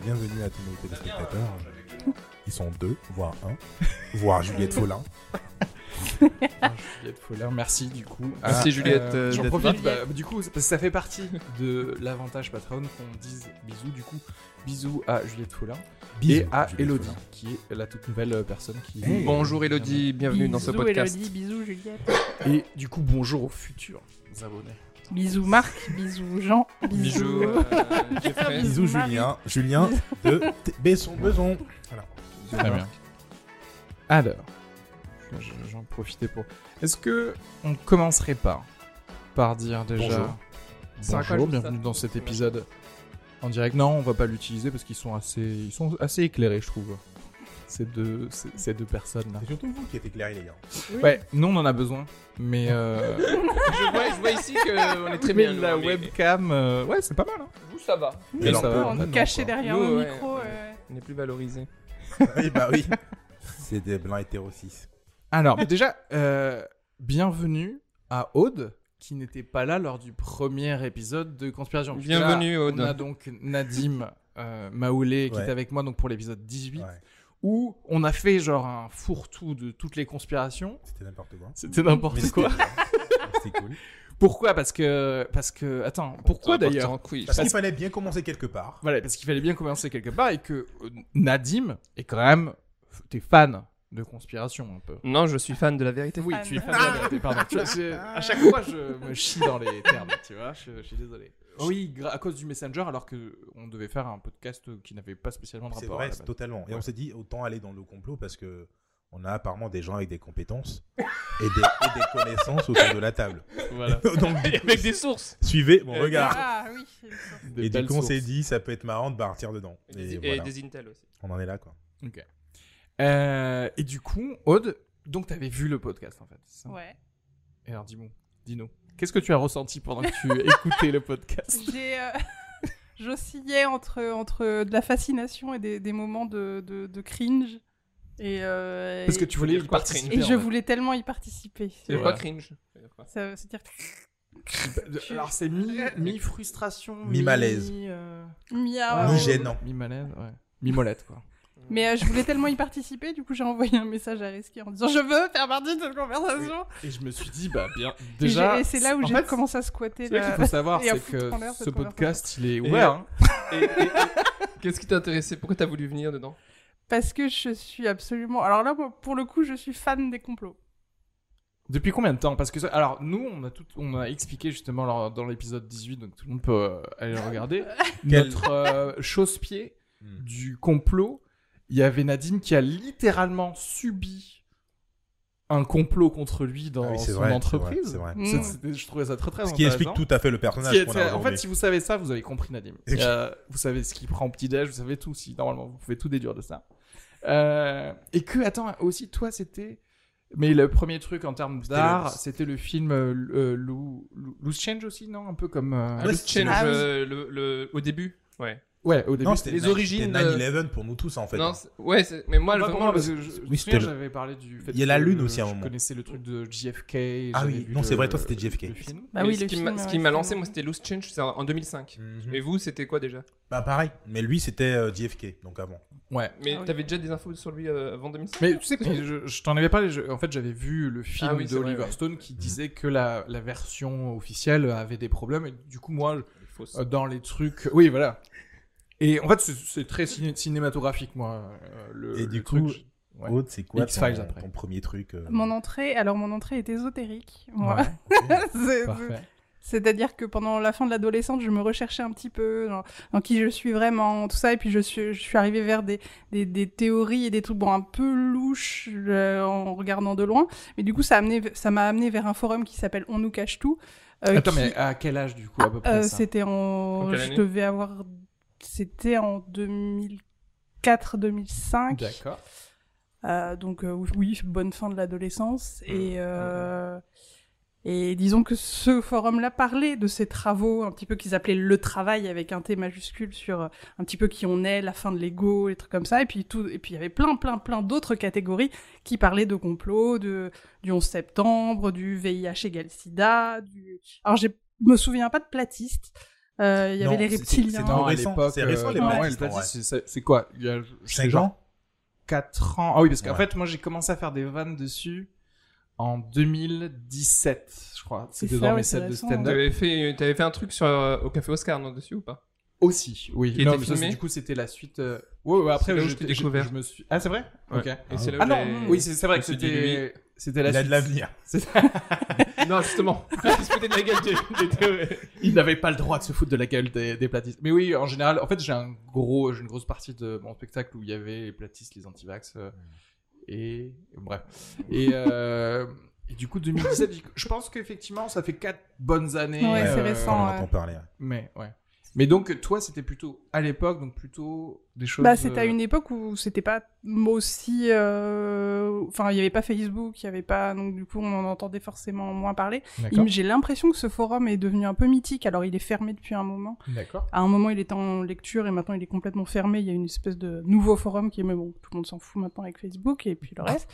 Bienvenue à tous nos téléspectateurs. Ils sont deux, voire un, voire Juliette Follin. Ah, Juliette Follin, merci du coup. Merci, Juliette, euh, J'en d'être profite, bah, du coup, parce que ça fait partie de l'avantage Patreon qu'on dise bisous. Du coup, bisous à Juliette Follin Bisous, et à Juliette Elodie, Follin. qui est la toute nouvelle euh, personne qui. Hey. Bonjour Elodie, bienvenue dans ce Bisous, podcast. Elodie, bisous Juliette. Et du coup, bonjour aux futurs abonnés. Bisous Marc, bisous Jean, bisous. Bisous euh, Jeffrey. Bisous Marie. Julien. Julien de Besson Beson. Voilà. Très bien. Alors, je- j'en profitais pour. Est-ce que on commencerait pas par dire déjà Bonjour. Bonjour, bienvenue dans cet épisode en direct Non, on va pas l'utiliser parce qu'ils sont assez, ils sont assez éclairés, je trouve. Ces deux, ces, ces deux personnes là. C'est surtout vous qui êtes éclairés, les gars. Ouais, nous on en a besoin, mais euh, je, vois, je vois ici qu'on est très mais bien. la nous, webcam, euh, ouais, c'est pas mal. Hein. Vous, ça va. Mais ça va, on est caché derrière Nous, nos ouais, micros. ouais. euh, On est plus valorisé. oui, bah oui. C'est des blancs hétéro 6. Alors, mais déjà, euh, bienvenue à Aude, qui n'était pas là lors du premier épisode de Conspiration. Là, Bienvenue, Aude. On a donc Nadim euh, Maoulé qui Ouais. est avec moi donc pour l'épisode 18, Ouais. Où on a fait genre un fourre-tout de toutes les conspirations. C'était n'importe quoi. C'était n'importe quoi. C'était cool. Pourquoi? Parce que, parce que, attends, pourquoi d'ailleurs? Parce Parce- qu'il fallait bien commencer quelque part. Voilà, parce qu'il fallait bien commencer quelque part et que euh, Nadim est quand même, t'es fan de conspiration un peu. Non, je suis fan de la vérité. Oui, Fan. tu es fan de la vérité, pardon. Tu vois, c'est- à chaque fois, je me chie dans les termes, tu vois, je, je suis désolé. Oui, gra- à cause du Messenger, alors que on devait faire un podcast qui n'avait pas spécialement de C'est rapport. à vrai, la c'est base. totalement. Et Ouais. on s'est dit, autant aller dans le complot parce que on a apparemment des gens avec des compétences et des, et des connaissances autour de la table. Voilà. Donc, coup, Avec des sources. suivez mon regard. Ah oui. Des Et du coup, on s'est dit, ça peut être marrant de partir dedans. Et, des, et voilà. des Intel aussi. On en est là, quoi. Ok. Euh, et du coup, Aude, donc t'avais vu le podcast en fait. c'est ça? Ouais. Et alors dis-moi, dis-nous, qu'est-ce que tu as ressenti pendant que tu écoutais le podcast? J'ai. euh, J'oscillais entre, entre de la fascination et des, des moments de, de, de cringe. Et, euh, Parce que tu voulais y participer. Et je voulais tellement y participer. C'est Ouais. quoi cringe? Ça veut dire Alors c'est mi, mi frustration, Mi-malaise. euh, Mia. Ni ouais. gênant. mi malaise, ouais. Mi molette quoi. Mais euh, je voulais tellement y participer, du coup j'ai envoyé un message à Reski en disant je veux faire partie de cette conversation. Et je me suis dit bah bien Et déjà. c'est là où j'ai commencé à squatter Ce qu'il la... faut savoir, c'est que ce cette podcast, il est ouvert. hein. Et- et- et- Qu'est-ce qui t'a intéressé? Pourquoi t'as voulu venir dedans? Parce que je suis absolument. Alors là, pour le coup, je suis fan des complots. Depuis combien de temps? Parce que ça- alors nous, on a tout, on a expliqué justement lors- dans l'épisode 18, donc tout le monde peut euh, aller le regarder. Notre euh, chausse-pied Hmm. du complot, il y avait Nadim qui a littéralement subi un complot contre lui dans Ah oui, son vrai, entreprise. vrai, c'est vrai. Je trouvais ça très très Ce qui explique intéressant. tout à fait le Ce personnage est- a en fait, si vous savez ça, vous avez compris Nadim. Et- Euh, vous savez ce qu'il prend au petit-déj, vous savez tout. Si normalement, vous pouvez tout déduire de ça. Euh, et que, attends, aussi, toi, c'était. Mais le premier truc en termes d'art, c'était le film euh, euh, Lou- Lou- Loose Change aussi, non? Un peu comme. euh, Ah, c'est- change Ah oui. le, le- au début Ouais. Ouais, au début. Non, c'était- les origines C'était de- 9-11 pour nous tous, en fait. Non, ouais, mais moi, vraiment, moi, parce que je, je Oui, j'avais parlé du fait Il y a la que Lune aussi à un Je moment. connaissais le truc de JFK. Ah oui, non, c'est vrai, toi, c'était JFK. le film. Bah oui, ce le qui film, m'a- ce ouais, qui m'a c'est lancé, moi, c'était Loose Change, c'est en en 2005. Mhm. Et vous, c'était quoi déjà? Bah pareil, mais lui c'était euh, JFK, donc avant. Ouais. Mais Ah oui. t'avais déjà des infos sur lui euh, avant 2005 Mais tu sais que je, je t'en avais parlé. je- en fait, j'avais vu le film Ah vrai, d'Oliver. Stone qui disait que la, la version officielle avait des problèmes. Et du coup, moi, euh, dans les trucs. Oui, voilà. Et en fait, c'est- très ciné- cinématographique, moi. euh, le, Et du le coup, truc. Ouais. Aude, c'est quoi ton, après. ton premier truc euh, Mon entrée, alors mon entrée est ésotérique. Moi. Ouais, C'est- parfait. C'est-à-dire que pendant la fin de l'adolescence, je me recherchais un petit peu dans, dans qui je suis vraiment, tout ça, et puis je suis, je suis arrivée vers des, des, des théories et des trucs bon, un peu louches euh, en regardant de loin. Mais du coup, ça a amené, ça m'a amené vers un forum qui s'appelle On nous cache tout. euh, Attends, qui- mais à quel âge, du coup, à peu près euh, ça? C'était en, je devais avoir, c'était en 2004-2005. D'accord. Euh, donc euh, oui, bonne fin de l'adolescence. Mmh. Et, euh, et disons que ce forum-là parlait de ces travaux, un petit peu qu'ils appelaient le travail avec un T majuscule sur un petit peu qui on est, la fin de l'ego, et trucs comme ça. Et puis tout, et puis il y avait plein, plein, plein d'autres catégories qui parlaient de complot, de du 11 septembre, du VIH égale SIDA. Du... Alors je me souviens pas de platiste. Euh, Il y Non, avait les reptiliens. c'est récent, l'époque, c'est récent, euh, les ouais, vrai. c'est- quoi? Il y a, je sais 5 genre ans 4 ans. Ah oui, parce qu'en Ouais. fait, moi, j'ai commencé à faire des vannes dessus en 2017, je crois. C'est C'était dans ouais, mes c'est sets de récent, stand-up. T'avais fait, t'avais fait un truc sur, euh, au Café Oscar, non, dessus ou pas? Aussi, oui. Qui non, était mais ça, filmé? du coup, c'était la suite. euh, Ouais, ouais, après, C'est là où je je t'ai découvert. Je me suis... Ah, c'est vrai? Ouais. Ok. Et c'est là où Ah non, oui, c'est vrai que c'était c'était la Il a de l'avenir. Non, justement. Il se foutait de la gueule des, des. Il n'avait pas le droit de se foutre de la gueule des, des platistes. Mais oui, en général, en fait, j'ai un gros, j'ai une grosse partie de mon spectacle où il y avait les platistes, les antivax, euh, et bref. Et, euh, et du coup, 2017, j'y- je pense qu'effectivement, ça fait quatre bonnes années. Ouais, c'est euh, récent, On en ouais. entend parler. ouais. Mais ouais. Mais donc, toi, c'était plutôt à l'époque, donc plutôt des choses. Bah, c'était à euh, une époque où c'était pas aussi. euh, Enfin, il y avait pas Facebook, il y avait pas. Donc, du coup, on en entendait forcément moins parler. J'ai l'impression que ce forum est devenu un peu mythique. Alors, il est fermé depuis un moment. D'accord. À un moment, il était en lecture et maintenant, il est complètement fermé. Il y a une espèce de nouveau forum qui est. Mais bon, tout le monde s'en fout maintenant avec Facebook et puis le reste.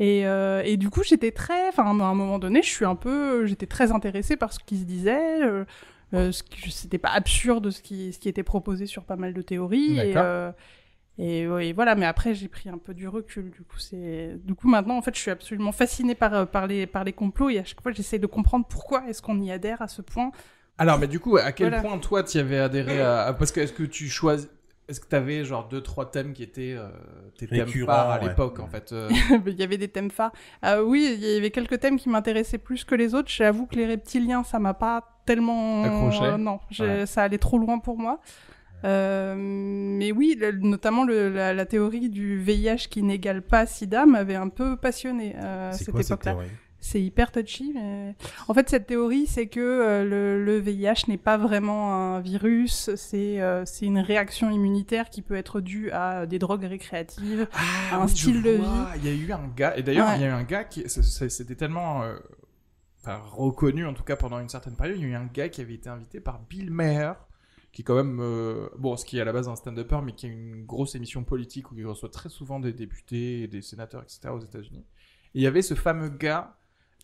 Et, euh, et du coup, j'étais très. Enfin, à un moment donné, je suis un peu. J'étais très intéressée par ce qui se disait. euh, euh, ce qui- c'était pas absurde ce qui, ce qui était proposé sur pas mal de théories. Et, euh, et, ouais, voilà, mais après j'ai pris un peu du recul. Du coup, c'est du coup maintenant en fait je suis absolument fascinée par euh, par les par les complots et à chaque fois j'essaie de comprendre pourquoi est-ce qu'on y adhère à ce point. Alors, mais du coup, à quel Voilà. point toi, tu y avais adhéré à. Parce que est-ce que tu choisis. Est-ce que tu avais genre deux, trois thèmes qui étaient euh, tes thèmes phares à ouais. l'époque, en fait euh, il y avait des thèmes phares. Euh, oui, il y avait quelques thèmes qui m'intéressaient plus que les autres. J'avoue que les reptiliens, ça m'a pas tellement Accroché euh, non, Ouais. ça allait trop loin pour moi. Euh, mais oui, le- notamment le- la, la théorie du VIH qui n'égale pas SIDA m'avait un peu passionné euh, à cette quoi époque-là. C'est hyper touchy, mais en fait cette théorie c'est que euh, le, le VIH n'est pas vraiment un virus, c'est euh, c'est une réaction immunitaire qui peut être due à des drogues récréatives. Ah, un oui, style de vie. Il y a eu un gars, et d'ailleurs, Ouais. il y a eu un gars qui. C'était tellement. Enfin, reconnu, en tout cas pendant une certaine période. Il y a eu un gars qui avait été invité par Bill Maher, qui est quand même. euh, bon, ce qui est à la base un stand-upper, mais qui a une grosse émission politique où il reçoit très souvent des députés et des sénateurs, etc. aux États-Unis. Et il y avait ce fameux gars.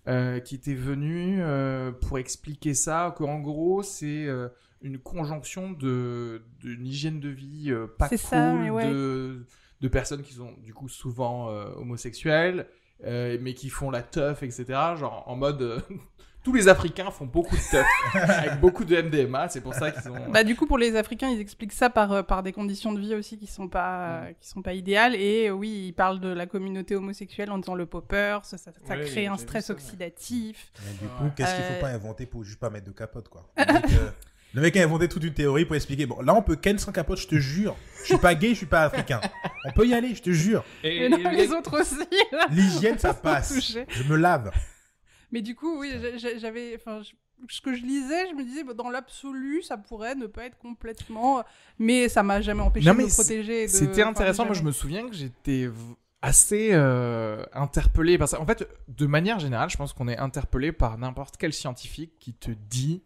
euh, qui était venu euh, pour expliquer ça, qu'en gros c'est euh, une conjonction de d'une hygiène de vie pas cool, ça, ouais. de, de personnes qui sont du coup souvent homosexuelles, euh, mais qui font la teuf, etc. Genre en mode euh, tous les Africains font beaucoup de teuf avec beaucoup de MDMA, c'est pour ça qu'ils ont. Bah du coup pour les Africains ils expliquent ça par euh, par des conditions de vie aussi qui sont pas qui sont pas idéales et oui ils parlent de la communauté homosexuelle en disant le popper, ça, ça, ça Ouais, crée un stress ça, oxydatif. Mais du coup, qu'est-ce qu'il faut pas inventer pour juste pas mettre de capote, quoi le mec, a inventé toute une théorie pour expliquer. Bon, là, on peut ken sans capote, je te jure. Je suis pas gay, je suis pas africain. On peut y aller, je te jure. Et, non, les gars- autres aussi. L'hygiène, ça passe. touchés. Je me lave. Mais du coup, oui, j'a- j'a- j'avais, enfin, je- ce que je lisais, je me disais, bah, dans l'absolu, ça pourrait ne pas être complètement, mais ça m'a jamais empêché Non, de me protéger. de- C'était enfin, intéressant. Moi, je me souviens que j'étais assez euh, interpellé par ça. En fait, de manière générale, je pense qu'on est interpellé par n'importe quel scientifique qui te dit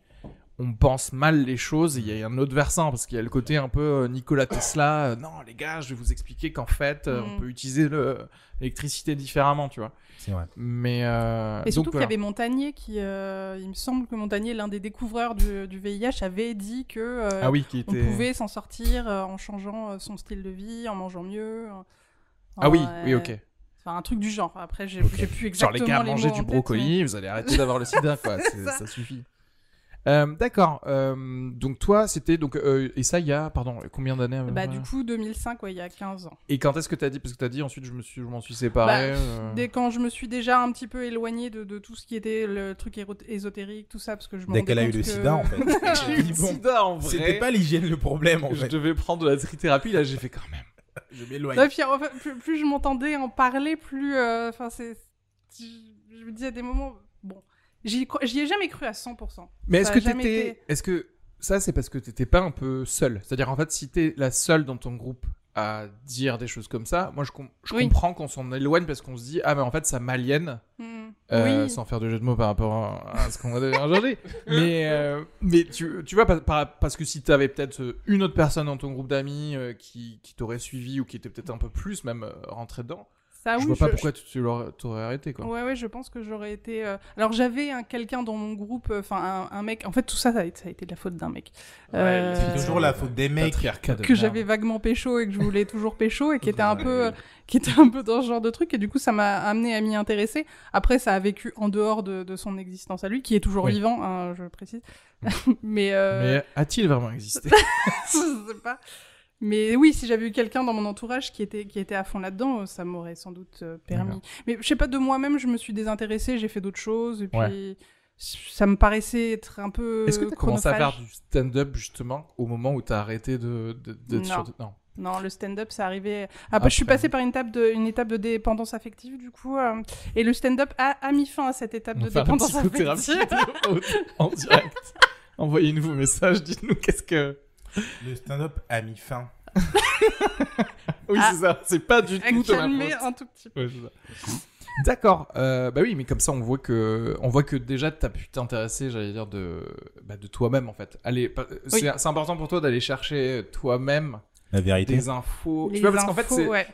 on pense mal les choses. Il y a un autre versant parce qu'il y a le côté un peu euh, Nikola Tesla. euh, non, les gars, je vais vous expliquer qu'en fait, euh, on Mm. peut utiliser le- l'électricité différemment, tu vois. C'est vrai. Mais euh, Et surtout qu'il y avait Montagnier qui, euh, il me semble que Montagnier, l'un des découvreurs du, du VIH, avait dit que euh, ah oui, qui on pouvait s'en sortir euh, en changeant euh, son style de vie, en mangeant mieux. euh, Ah oui, oui, ok. Enfin, un truc du genre. Après, j'ai plus Genre exactement les gars, les mangez mots du brocoli, mais- vous allez arrêter d'avoir le sida, quoi. Ça suffit. Euh, D'accord. euh, donc toi, c'était donc euh, et ça il y a pardon combien d'années Bah, du coup, 2005, ouais, il y a 15 ans. Et quand est-ce que t'as dit parce que t'as dit ensuite je me suis je m'en suis séparé. Bah, euh, Dès quand je me suis déjà un petit peu éloignée de, de tout ce qui était le truc ésotérique, tout ça, parce que je me Dès qu'elle a eu compte le que- sida, en fait. J'ai eu le Bon, sida en vrai. C'était pas l'hygiène le problème, en Je fait. devais prendre de la trithérapie là j'ai fait quand même. Je m'éloigne. Non, puis, en fait, plus, plus je m'entendais en parler, plus. euh, Enfin, c'est. Je, je me disais à des moments. Bon. J'y ai jamais cru à 100%. Mais est-ce que t'étais été- est-ce que ça c'est parce que t'étais pas un peu seul? C'est-à-dire en fait si t'es la seule dans ton groupe à dire des choses comme ça, moi je, com- je Oui. comprends qu'on s'en éloigne parce qu'on se dit ah mais en fait ça m'aliène. Hmm. Euh, oui. sans faire de jeu de mots par rapport à, ce qu'on a déjà aujourd'hui. mais euh, mais tu, tu vois, par- par- parce que si tu avais peut-être euh, une autre personne dans ton groupe d'amis qui, qui t'aurait suivi ou qui était peut-être un peu plus même euh, rentré dedans, Ça, je oui, vois pas pourquoi tu, tu l'aurais- t'aurais arrêté. Quoi. Ouais, ouais, je pense que j'aurais été. euh, Alors, j'avais un quelqu'un dans mon groupe, euh, enfin, un, un mec. En fait, tout ça, ça a été, ça a été de la faute d'un mec. Euh, C'est toujours la faute des mecs. De que j'avais vaguement pécho et que je voulais toujours pécho et qui était un peu euh, qui était un peu dans ce genre de truc et du coup ça m'a amené à m'y intéresser après ça a vécu en dehors de, de son existence à lui qui est toujours Oui. vivant hein, je précise mais, euh, Mais a-t-il vraiment existé? Je sais pas mais oui si j'avais eu quelqu'un dans mon entourage qui était qui était à fond là-dedans euh, ça m'aurait sans doute euh, permis mais je sais pas de moi-même je me suis désintéressée j'ai fait d'autres choses et puis Ouais. ça me paraissait être un peu Est-ce que t'as commencé à faire du stand-up justement au moment où t'as arrêté de, de, d'être sur... Non. Non, le stand-up, c'est arrivé. Après, je suis passée par une étape de, une étape de dépendance affective, du coup, euh, et le stand-up a, a mis fin à cette étape On de dépendance affective. en direct. Envoyez-nous vos messages, dites-nous qu'est-ce que... Le stand-up a mis fin. Oui, Ah. c'est ça. C'est pas du tout de faute. un tout petit peu. Ouais. D'accord. Euh, bah oui, mais comme ça, on voit que, on voit que déjà, t'as pu t'intéresser, j'allais dire, de, bah, de toi-même, en fait. Allez, pas- c'est important pour toi d'aller chercher toi-même La vérité. des infos. Les tu vois, parce qu'en fait, c'est, ouais.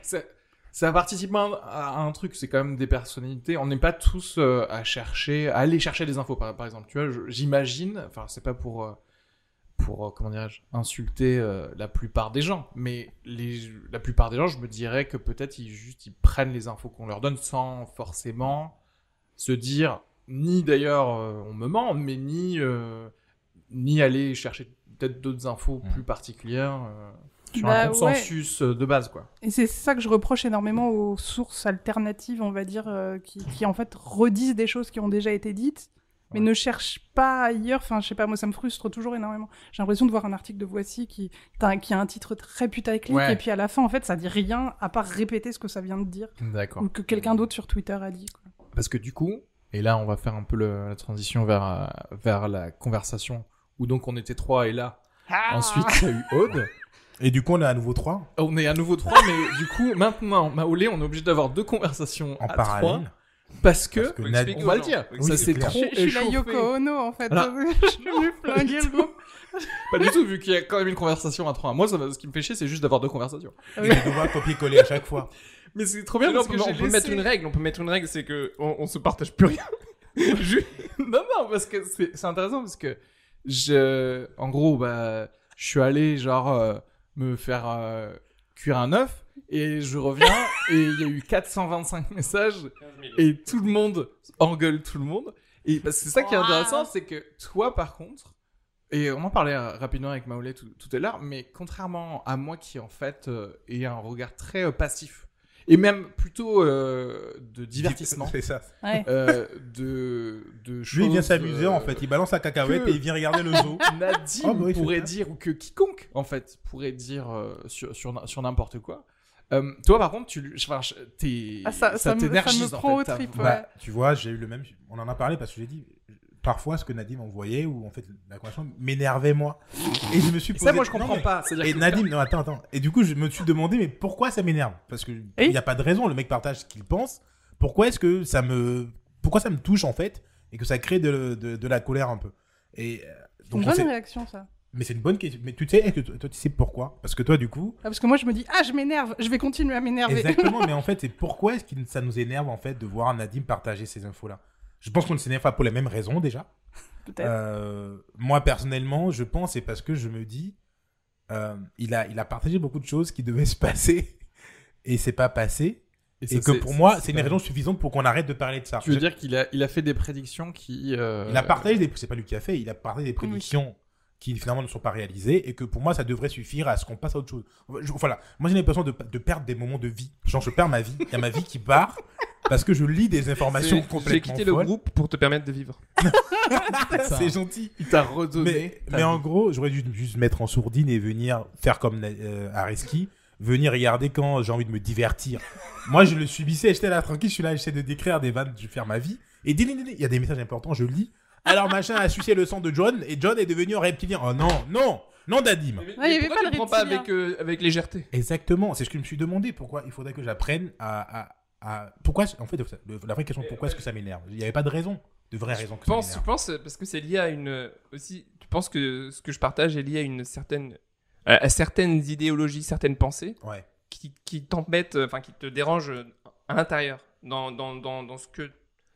ça participe à un, à un truc, c'est quand même des personnalités. On n'est pas tous euh, à chercher, à aller chercher des infos, par, par exemple. Tu vois, j'imagine, enfin, c'est pas pour, euh, pour euh, comment dirais-je, insulter euh, la plupart des gens, mais les, la plupart des gens, je me dirais que peut-être ils juste ils prennent les infos qu'on leur donne sans forcément se dire ni d'ailleurs euh, on me ment, mais ni euh, ni aller chercher peut-être d'autres infos plus particulières. euh, sur Bah, un consensus de base, quoi. Et c'est ça que je reproche énormément aux sources alternatives, on va dire, euh, qui, qui en fait redisent des choses qui ont déjà été dites, mais Ouais. ne cherchent pas ailleurs. Enfin, je sais pas, moi ça me frustre toujours énormément. J'ai l'impression de voir un article de Voici qui, qui a un titre très putaclic, Ouais. et puis à la fin, en fait, ça dit rien à part répéter ce que ça vient de dire, D'accord. ou que quelqu'un d'autre sur Twitter a dit. quoi. Parce que du coup, et là on va faire un peu le- la transition vers, euh, vers la conversation, où donc on était trois et là, ensuite il y a eu Aude. Et du coup, on est à nouveau trois On est à nouveau trois, mais du coup maintenant, Maolé, on est obligé d'avoir deux conversations en à parallèle. trois, parce que, Parce que Nad- on va le dire, Oui, ça c'est s'est trop Je, je suis la échauffé. Yoko Ono, en fait. Alors- je suis venue flinguer le groupe. Pas du tout, vu qu'il y a quand même une conversation à trois. Moi, ça, ce qui me fait chier, c'est juste d'avoir deux conversations. Et de devoir copier-coller à chaque fois. Mais c'est trop bien parce on que peut, j'ai on peut laissé- mettre une règle. On peut mettre une règle, c'est que on, on se partage plus rien. Je- non, non, parce que c'est c'est intéressant parce que je, en gros, bah, je suis allé genre euh, me faire euh, cuire un œuf et je reviens et il y a eu 425 messages et tout le monde engueule tout le monde. Et parce que c'est ça qui est intéressant, c'est que toi, par contre, et on en parlait euh, rapidement avec Maolé tout, tout à l'heure, mais contrairement à moi qui en fait euh, ai un regard très euh, passif et même plutôt euh, de divertissement. C'est ça. Ouais. euh, de, de choses. Lui, il vient s'amuser euh, en fait. Il balance la cacahuète et il vient regarder le zoo. Nadim Oh, bah oui, pourrait dire, ou que quiconque, en fait, pourrait dire euh, sur, sur, sur n'importe quoi. Euh, toi, par contre, tu, enfin, t'es, Ah, ça, ça, me, ça t'énergise, me en fait, trip. ouais. Bah, tu vois, j'ai eu le même. On en a parlé parce que j'ai dit. Parfois, ce que Nadim envoyait, ou en fait, la conversation m'énervait moi. Et je me suis Et posé. ça, moi, je Non, comprends mais- pas. Et Nadim, non, attends, attends. Et du coup, je me suis demandé, mais pourquoi ça m'énerve? Parce que il n'y a pas de raison. Le mec partage ce qu'il pense. Pourquoi est-ce que ça me, pourquoi ça me touche en fait et que ça crée de, de, de la colère un peu? Et euh, C'est donc, une on bonne réaction, ça. Mais c'est une bonne question. Mais tu sais, est-ce que toi, tu sais pourquoi? Parce que toi, du coup, Ah, parce que moi, je me dis, ah, je m'énerve, je vais continuer à m'énerver. exactement. mais en fait, c'est pourquoi est-ce que ça nous énerve en fait de voir Nadim partager ces infos-là? Je pense qu'on ne s'énerve pas pour les mêmes raisons déjà. Peut-être. Euh, moi personnellement, je pense c'est parce que je me dis, euh, il a, il a partagé beaucoup de choses qui devaient se passer et c'est pas passé. Et, ça, que pour moi, c'est une raison suffisante pour qu'on arrête de parler de ça. Tu veux dire qu'il a, il a fait des prédictions qui. euh, Il a partagé des, c'est pas lui qui a fait, il a partagé des prédictions qui finalement ne sont pas réalisées et que pour moi ça devrait suffire à ce qu'on passe à autre chose. Je- voilà, moi j'ai l'impression de, de perdre des moments de vie. Genre je perds ma vie, il y a ma vie qui part parce que je lis des informations complètement J'ai quitté le groupe pour te permettre de vivre. C'est gentil. Il t'a redonné. Mais, en gros, j'aurais dû juste mettre en sourdine et venir faire comme euh, Areski, venir regarder quand j'ai envie de me divertir. Moi, je le subissais, j'étais là tranquille, je suis là, j'essaie de décrire des vannes, je vais faire ma vie. Et il y a des messages importants, je lis. Alors, machin a sucé le sang de John et John est devenu un reptilien. Oh non, non, non, Dadim. Mais, Ouais, avait pourquoi pas tu le le prends pas avec, euh, avec légèreté Exactement, c'est ce que je me suis demandé. Pourquoi il faudrait que j'apprenne à, à, à- Pourquoi, en fait, le- la vraie question, pourquoi est-ce que ça m'énerve? Il n'y avait pas de raison, de vraie raison que Tu penses, ça tu m'énerve. penses, euh, parce que c'est lié à une. euh, Aussi, tu penses que ce que je partage est lié à une certaine. à à certaines idéologies, certaines pensées Ouais. qui, qui t'embêtent, euh, enfin qui te dérangent euh, à l'intérieur, dans, dans, dans, dans ce que.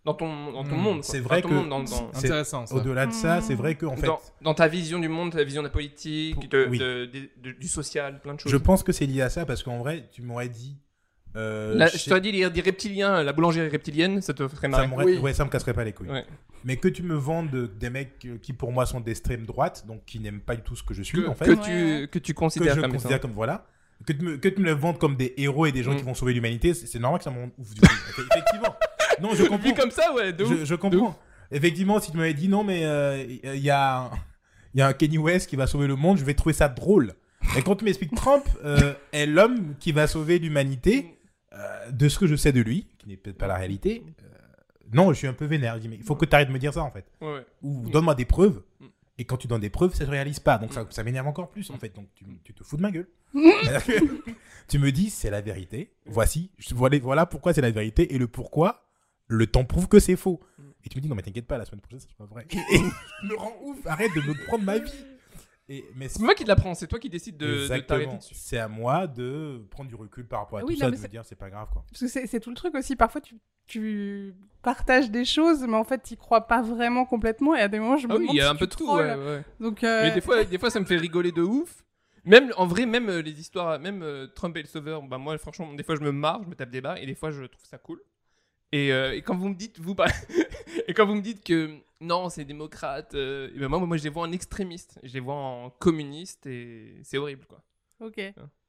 Dans ton, dans ton Hmm, monde. c'est Dans vrai ton que- monde, dans, dans- c'est- Intéressant ça. Au-delà de ça, c'est vrai que en fait, dans, dans ta vision du monde, ta vision de la politique, Pour- de- oui. de- de- de- du social, plein de choses. je pense que c'est lié à ça parce qu'en vrai, tu m'aurais dit. euh, chez- je t'aurais dit des reptiliens, la boulangerie reptilienne, ça te ferait Ça, marrer. Oui. ouais, ça me casserait pas les couilles. Ouais. Mais que tu me vendes de- des mecs qui pour moi sont d'extrême droite, donc qui n'aiment pas du tout ce que je suis Que, en fait, que que, tu, que tu je considères comme considère ça. comme voilà, que tu, me, que tu me le vendes comme des héros et des gens Mm. qui vont sauver l'humanité, c'est normal que ça m'en ouf du. Non, je comprends. Vu comme ça, ouais, de ouf. Je, je comprends. Effectivement, si tu m'avais dit non, mais euh, il y, a y a un Kenny West qui va sauver le monde, je vais trouver ça drôle. Et quand tu m'expliques Trump euh, est l'homme qui va sauver l'humanité, euh, de ce que je sais de lui, qui n'est peut-être pas la réalité, euh, non, je suis un peu vénère. Je dis, mais il faut que tu arrêtes de me dire ça en fait. Ouais, ouais. Ou donne-moi des preuves. Mm. Et quand tu donnes des preuves, ça se réalise pas. Donc ça, Mm. ça m'énerve encore plus en fait. Donc tu, tu te fous de ma gueule. tu me dis, c'est la vérité. Voici, voilà pourquoi c'est la vérité et le pourquoi. Le temps prouve que c'est faux. Mm. Et tu me dis, non mais t'inquiète pas, la semaine prochaine, ça sera vrai. Et je me rends ouf. Arrête de me prendre ma vie. Et, mais C'est moi qui te l'apprends, c'est toi qui décides de, de Exactement. t'arrêter dessus. C'est à moi de prendre du recul par rapport à Oui, tout non, ça, mais de me c'est- dire c'est pas grave quoi. Parce que c'est c'est tout le truc aussi. Parfois, tu, tu partages des choses, mais en fait, tu crois pas vraiment complètement. Et à des moments, je me Ah oui, il y a si un peu de tout, ouais, ouais. Donc, euh, Mais des fois, des fois, ça me fait rigoler de ouf. Même, en vrai, même euh, les histoires, même euh, Trump et le sauveur, bah moi, franchement, des fois, je me marre, je me tape des barres, et des fois, je trouve ça cool. Et, euh, et quand vous me dites, vous, et quand vous me dites que non, c'est démocrate, euh, et ben moi, moi, je les vois en extrémiste, je les vois en communiste, et c'est horrible, quoi. ok.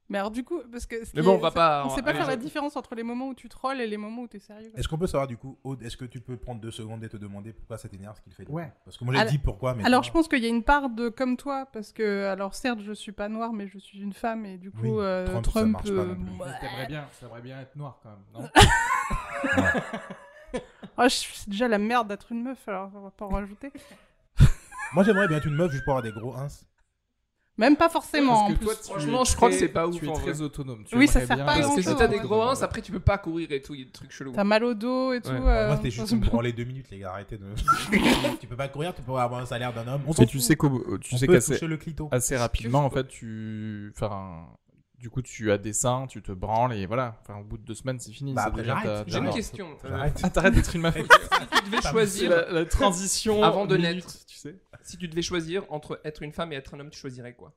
Mais alors, du coup, parce que. Mais bon, est- on va pas On sait pas faire la différence entre les moments où tu trolls et les moments où t'es sérieux. quoi. Est-ce qu'on peut savoir du coup, Aude, est-ce que tu peux prendre deux secondes et te demander pourquoi ça t'énerve ce qu'il fait Ouais. Parce que moi j'ai Alors- dit pourquoi, mais. Alors, je pense qu'il y a une part de comme toi, parce que, alors certes, je suis pas noire, mais je suis une femme, et du coup, Oui, euh, Trump, Trump. ça pas euh, ouais. T'aimerais bien, t'aimerais bien être noir quand même, non Oh, je- c'est déjà la merde d'être une meuf, alors on va pas en rajouter. Moi j'aimerais bien être une meuf juste pour avoir des gros ins. Même pas forcément. Parce en que plus. toi, tu Franchement, je crois que c'est pas ouf, Tu es en très vrai. autonome. Tu Oui, ça sert bien pas à Parce que si t'as des gros uns, après, tu peux pas courir et tout, il y a des trucs chelous. T'as mal au dos et tout. Ouais. euh, Moi c'était juste me branler deux minutes, les gars, arrêtez de. tu peux pas courir, tu peux avoir un salaire d'un homme. On Mais tu sais qu'au- tu On sais qu'assez toucher le clito. assez rapidement, en fait, tu. Enfin, du coup, tu as des seins, tu te branles et voilà. Enfin, au bout de deux semaines, c'est fini. Bah, après, déjà J'ai une question. J'arrête. Ah, t'arrêtes d'être une meuf. si tu devais choisir, la, la transition Avant de minute, naître. tu sais. si tu devais choisir entre être une femme et être un homme, tu choisirais quoi?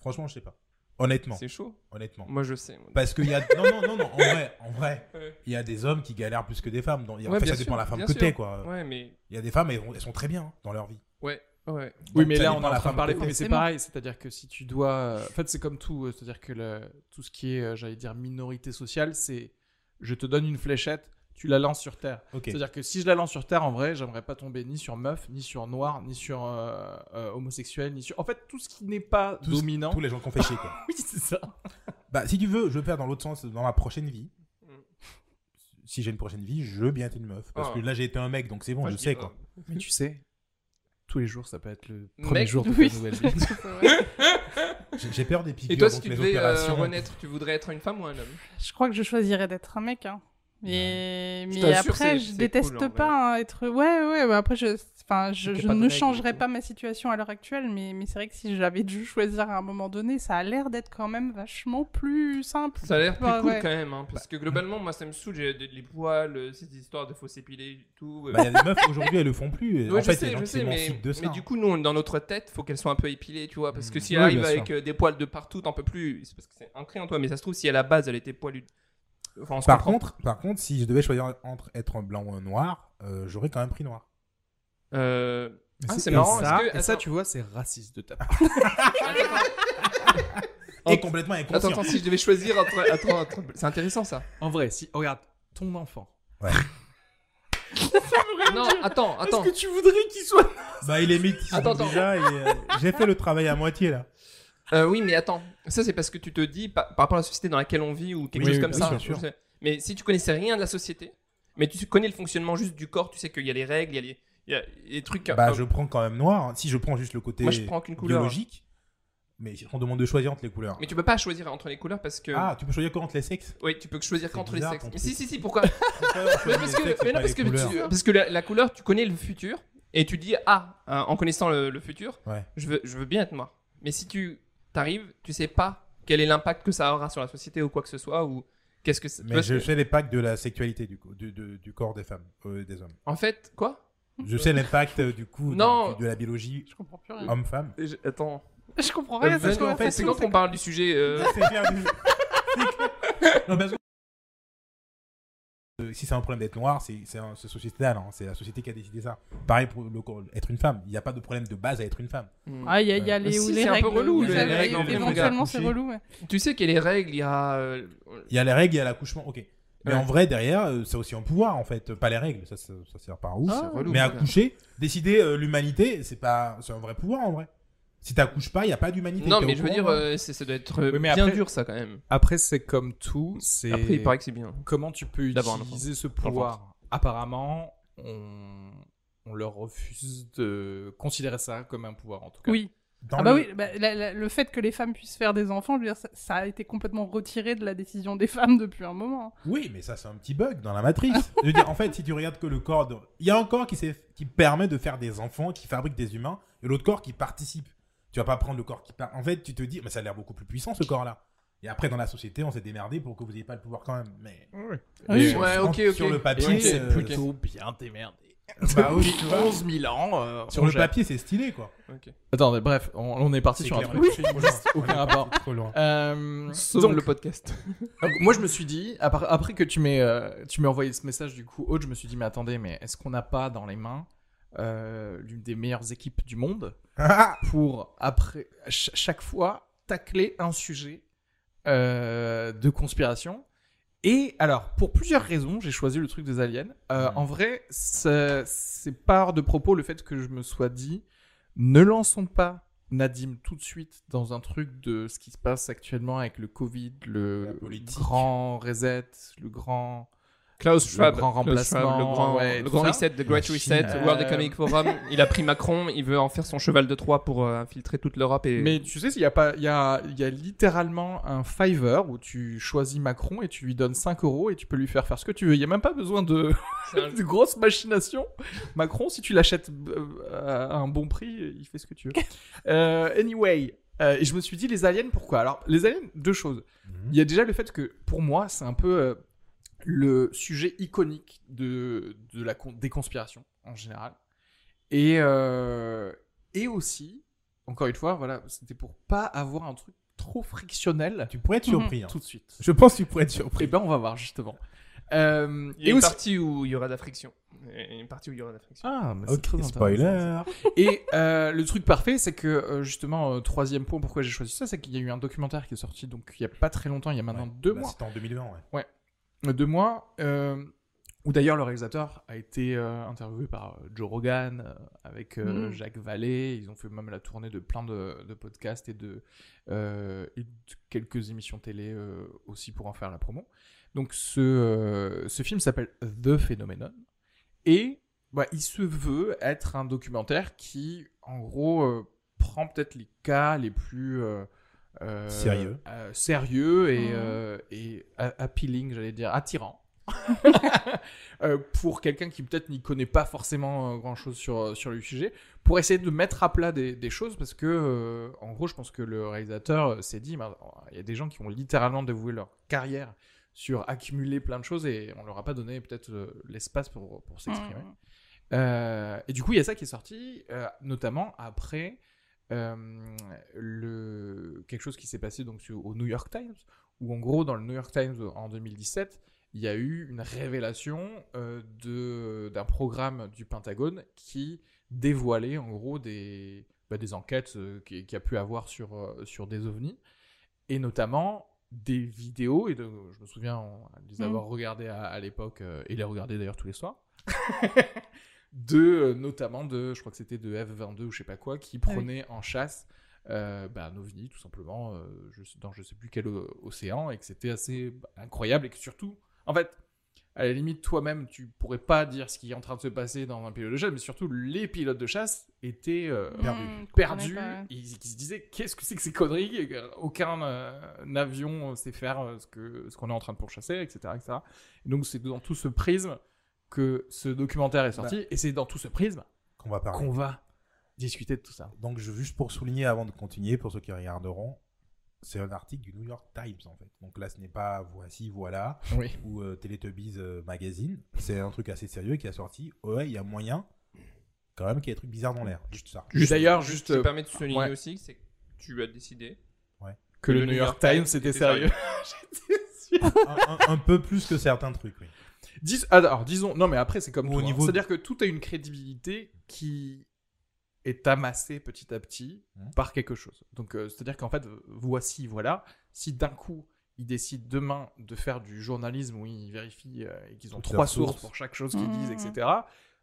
Franchement, je sais pas. Honnêtement, C'est chaud? honnêtement. Moi, je sais. Parce qu'il y a. Non, non, non, non, en vrai, en vrai, Ouais. il y a des hommes qui galèrent plus que des femmes. Donc, en Ouais, fait, bien ça dépend de la femme bien que sûr. t'es, quoi. Ouais, mais Il y a des femmes, elles, elles sont très bien hein, dans leur vie. ouais, ouais. Oui, mais là, on est en train de parler, mais c'est pareil, c'est-à-dire que si tu dois. En fait, c'est comme tout, euh, c'est-à-dire que le- tout ce qui est, euh, j'allais dire, minorité sociale, c'est je te donne une fléchette, tu la lances sur Terre. C'est-à-dire que si je la lance sur Terre, en vrai, j'aimerais pas tomber ni sur meuf, ni sur noir, ni sur euh, euh, homosexuel, ni sur. En fait, tout ce qui n'est pas dominant. Tous les gens qu'on fait chier, quoi. Oui, c'est ça. Bah, si tu veux, je veux faire dans l'autre sens, dans ma prochaine vie. Mm. Si j'ai une prochaine vie, je veux bien être une meuf. Parce Ah. que là, j'ai été un mec, donc c'est bon, je sais, euh, quoi. Mais tu sais, tous les jours, ça peut être le premier Mec, jour de oui. ta nouvelle vie. J'ai j'ai peur des piqûres, Et toi, si donc tu les devais euh, opérations. renaître, tu voudrais être une femme ou un homme? Je crois que je choisirais d'être un mec. Hein. Mais, Je mais après, je déteste cool, pas hein, être. Ouais, ouais, bah après, je, enfin, je, ne règle, changerai du pas ma situation à l'heure actuelle, mais, mais c'est vrai que si j'avais dû choisir à un moment donné, ça a l'air d'être quand même vachement plus simple. Ça a l'air plus Ouais, cool ouais. quand même, hein, parce que globalement, moi, ça me saoule, j'ai des- les poils, euh, ces histoires de faux s'épiler et tout. euh. Bah, il y a des meufs aujourd'hui, elles le font plus. Ouais, en je fait, sais, je sais, mais, de ça. mais du coup, nous, dans notre tête, faut qu'elles soient un peu épilées, tu vois, parce que Mm. si elle arrive avec euh, des poils de partout, t'en peux plus. C'est parce que c'est ancré en toi, mais ça se trouve, si à la base, elle était poilue. Enfin, Par comprend. contre, par contre, si je devais choisir entre être blanc ou noir, euh, j'aurais quand même pris noir. Euh, Ah, c'est Et marrant, Ça, est-ce que- et ça, tu vois, c'est raciste de ta part. Et complètement inconscient. Attends, attends, si je devais choisir entre. attends, attends, c'est intéressant ça. En vrai, si, regarde, ton enfant. Non, attends, attends. tu voudrais qu'il soit. Bah, il est métis Attends, attends. déjà. et, euh, J'ai fait le travail à moitié là. Euh, oui, mais attends. Ça, c'est parce que tu te dis, par, par rapport à la société dans laquelle on vit ou quelque Oui, chose oui, comme ça. sûr. Mais si tu connaissais rien de la société, mais tu connais le fonctionnement juste du corps, tu sais qu'il y a les règles, il y a les, il y a les trucs. Bah, euh, je prends quand même noir. hein. Si je prends juste le côté Moi, je prends couleur. biologique, mais on demande de choisir entre les couleurs. Mais tu peux pas choisir entre les couleurs parce que. Ah, tu peux choisir que entre les sexes? Oui, tu peux choisir qu'entre les sexes. Mais si, si, si, pourquoi Mais parce que, mais non, parce que, tu- parce que la, la couleur, tu connais le futur et tu dis ah, hein, en connaissant le, le futur, Ouais. je veux, je veux bien être noir. Mais si tu t'arrives, tu sais pas quel est l'impact que ça aura sur la société ou quoi que ce soit ou qu'est-ce que c'est. tu Mais je que- sais l'impact de la sexualité du, coup, du, du- du corps des femmes, euh, des hommes. En fait, quoi? Je sais l'impact euh, du coup de- Non. de, de la biologie Je comprends plus rien. homme-femme. Je- Attends. Je comprends Euh, rien. Fait, c'est quand qu'on parle du sujet. euh, C'est clair, du- c'est clair. Non, parce que- Euh, Si c'est un problème d'être noir, c'est c'est un- c'est sociétal, hein. c'est la société qui a décidé ça. Pareil pour le être une femme, il n'y a pas de problème de base à être une femme. hmm. Ah, il y a, il y a Euh, les, si, les c'est un peu règles. relou, les règles Éventuellement, c'est relou. ouais. Tu sais qu'il y a les règles, il y a. euh, Il y a les règles, il y a l'accouchement, ok. Mais Ouais. en vrai, derrière, euh, c'est aussi un pouvoir en fait, pas les règles, ça, ça, ça sert pas à ouf. Ah. relou, Mais accoucher, décider euh, l'humanité, c'est pas, c'est un vrai pouvoir en vrai. Si t'accouches pas, il y a pas d'humanité. Non, mais je veux dire, hein euh, c'est- ça doit être euh, Oui, mais bien après- dur ça quand même. Après, c'est comme tout. C'est Après, il paraît que c'est bien. comment tu peux D'avoir un utiliser ce pouvoir? Apparemment, on... on leur refuse de considérer ça comme un pouvoir en tout cas. Oui. Dans Ah bah le- oui, bah, la- la- le fait que les femmes puissent faire des enfants, je veux dire, ça, ça a été complètement retiré de la décision des femmes depuis un moment. Oui, mais ça, c'est un petit bug dans la matrice. je veux dire, en fait, si tu regardes que le corps. de- Il y a un corps qui, s'est- qui permet de faire des enfants, qui fabrique des humains, et l'autre corps qui participe. Tu vas pas prendre le corps qui. par- En fait, tu te dis, mais ça a l'air beaucoup plus puissant ce corps-là. Et après, dans la société, on s'est démerdé pour que vous n'ayez pas le pouvoir quand même. Mais. Oui. Ouais, ok, ok. Sur le papier, Ok, euh. Plutôt bien démerdé. Bah oui, tu vois. 11 000 ans. euh, Sur on le gère. papier, c'est stylé, quoi. Ok. Attendez, bref, on, on est parti C'est sur un clair, truc. Aucun rapport. trop loin. Euh, donc, le podcast. donc, moi, je me suis dit, après, après que tu m'aies euh, tu m'aies envoyé ce message du coup, Aude, je me suis dit, mais attendez, mais est-ce qu'on n'a pas dans les mains euh, l'une des meilleures équipes du monde pour, après, ch- chaque fois, tacler un sujet euh, de conspiration et alors, pour plusieurs raisons, j'ai choisi le truc des aliens. Euh, Mhm. En vrai, c'est hors de propos le fait que je me sois dit, ne lançons pas Nadim tout de suite dans un truc de ce qui se passe actuellement avec le Covid, le grand reset, le grand... Klaus Le Schwab, grand Klaus Schwab, remplacement, le grand, ouais, le grand reset, the Great Reset. World Economic Forum. Il a pris Macron, il veut en faire son cheval de Troie pour euh, infiltrer toute l'Europe et. Mais tu sais, il y a pas, il y a, il y a littéralement un Fiverr où tu choisis Macron et tu lui donnes 5 euros et tu peux lui faire faire ce que tu veux. Il y a même pas besoin de, un- de grosses machinations. Macron, si tu l'achètes euh, à un bon prix, il fait ce que tu veux. Euh, anyway, euh, et je me suis dit les aliens, pourquoi? Alors les aliens, deux choses. Il y a déjà le fait que pour moi, c'est un peu euh, le sujet iconique de, de la con- des conspirations en général. Et, euh, et aussi, encore une fois, voilà, c'était pour pas avoir un truc trop frictionnel Tu pourrais être surpris. hein. tout de suite. Je pense que tu pourrais être Et surpris. ben on va voir justement. Euh, Il y a et une aussi... partie où il y aura de la friction. Une partie où il y aura de la friction. Ah, mais c'est Ok, très intéressant. spoiler. Et euh, le truc parfait, c'est que euh, justement, euh, troisième point, pourquoi j'ai choisi ça, c'est qu'il y a eu un documentaire qui est sorti donc il y a pas très longtemps, il y a maintenant Ouais. deux Bah, mois. C'était en 2020, ouais. Euh, deux mois, euh, où d'ailleurs le réalisateur a été euh, interviewé par euh, Joe Rogan, avec Mm. Jacques Vallée. Ils ont fait même la tournée de plein de, de podcasts et de, et de quelques émissions télé aussi pour en faire la promo. Donc ce, ce film s'appelle The Phenomenon. Et bah, il se veut être un documentaire qui, en gros, euh, prend peut-être les cas les plus... euh, Sérieux. euh, sérieux et, Mhm. euh, et appealing, j'allais dire, attirant. Euh, pour quelqu'un qui peut-être n'y connaît pas forcément grand chose sur, sur le sujet, pour essayer de mettre à plat des, des choses, parce que, euh, en gros, je pense que le réalisateur euh, s'est dit, bah, il y a des gens qui ont littéralement dévoué leur carrière sur accumuler plein de choses et on leur a pas donné peut-être euh, l'espace pour, pour s'exprimer. Euh, et du coup, il y a ça qui est sorti, euh, notamment après euh, le... quelque chose qui s'est passé donc, sur- au New York Times, où en gros, dans le New York Times en 2017, il y a eu une révélation euh, d'un programme du Pentagone qui dévoilait en gros des, bah, des enquêtes euh, qui- qu'il y a pu avoir sur, euh, sur des ovnis, et notamment des vidéos, et de- je me souviens on- les Mm. avoir regardées à, à l'époque, euh, et les regarder d'ailleurs tous les soirs, de, euh, notamment de, je crois que c'était de F-22 ou je sais pas quoi, qui Ah oui. prenait en chasse euh, bah, un ovni, tout simplement, euh, je dans je sais plus quel océan, et que c'était assez bah, incroyable, et que surtout, en fait, à la limite, toi-même, tu pourrais pas dire ce qui est en train de se passer dans un pilote de chasse, mais surtout, les pilotes de chasse étaient euh. Mmh, perdus, pas. ils, ils se disaient, qu'est-ce que c'est que ces conneries, aucun euh, avion sait faire ce que ce qu'on est en train de pourchasser, etc., etc. Et donc, c'est dans tout ce prisme que ce documentaire est sorti, et c'est dans tout ce prisme Qu'on va parler. qu'on va discuter de tout ça. Donc, je, juste pour souligner avant de continuer, pour ceux qui regarderont, c'est un article du New York Times en fait. Donc là, ce n'est pas voici, voilà, Oui. ou euh, Teletubbies euh, Magazine. C'est un truc assez sérieux qui a sorti. Ouais, il y a moyen quand même qu'il y ait des trucs bizarres dans l'air. Juste ça. D'ailleurs, Je juste te euh, permets de souligner ouais. aussi que c'est que tu as décidé. que le New York Times était sérieux. J'étais sûr. un, un- un peu plus que certains trucs, oui. Dis- ah, alors, disons, non, mais après, c'est comme Ou tout, au hein. niveau C'est-à-dire que tout a une crédibilité qui est amassée petit à petit Mhm. par quelque chose. Donc, euh, c'est-à-dire qu'en fait, voici, voilà, si d'un coup, ils décident demain de faire du journalisme où ils vérifient euh, et qu'ils ont Toutes trois sources pour chaque chose qu'ils Mhm. disent, etc.,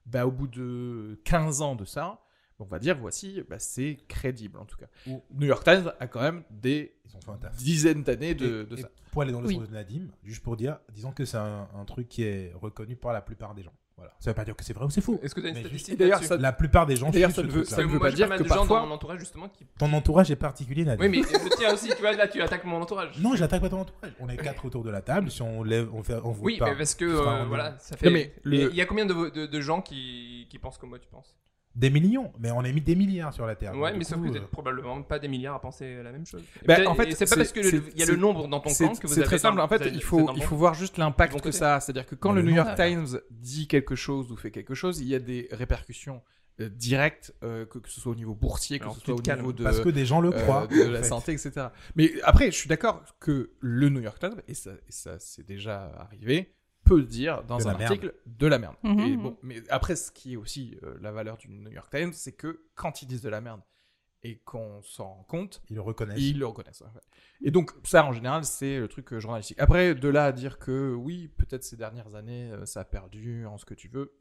bah, au bout de 15 ans de ça, on va dire, voici, bah, c'est crédible en tout cas. Ou- New York Times a quand même des Ils ont fait un taf. dizaines d'années de, Et- de et ça. Pour aller dans le Oui. sens de Nadim, juste pour dire, disons que c'est un, un truc qui est reconnu par la plupart des gens. Voilà. Ça veut pas dire que c'est vrai ou c'est faux. Est-ce que tu as une statistique d'ailleurs, ça- La plupart des gens D'ailleurs, ça ce ne veut- ça ne veut Moi, pas dire mal que de gens parfois- dans mon entourage justement qui. Ton entourage est particulier, Nadim. Oui, mais je tiens aussi, tu vois, là, tu attaques mon entourage. Non, j'attaque pas ton entourage. On est quatre autour de la table. Si on lève, on fait, on Oui, pas. mais parce que euh, voilà, ça fait. Non, mais le- Et Il y a combien de, de, de gens qui, qui pensent comme moi, tu penses? Des millions, mais on a mis des milliards sur la Terre. Ouais, Donc, mais sauf coup, que vous euh, êtes probablement pas des milliards à penser la même chose. Bah, en fait, c'est pas c'est- parce que le- c'est- il y a le c'est- nombre dans ton C'est camp que vous c'est avez très dans- simple. En fait, il faut, il faut voir juste l'impact que ça a. C'est-à-dire que quand le le New York. Times dit quelque chose ou fait quelque chose, il y a des répercussions euh, directes, euh, que, que ce soit au niveau boursier, que Alors, ce soit au niveau de, Parce que des gens le euh, croient. de la fait. santé, etc. Mais après, je suis d'accord que le New York Times, et ça, et ça c'est déjà arrivé, peut dire dans De un merde. article de la merde. Mhm, Et bon, mais après, ce qui est aussi euh, la valeur du New York Times, c'est que quand ils disent de la merde et qu'on s'en rend compte, Ils le reconnaissent. ils le reconnaissent. ouais. Et donc, ça, en général, c'est le truc euh, journalistique. Après, de là à dire que oui, peut-être ces dernières années, euh, ça a perdu en ce que tu veux,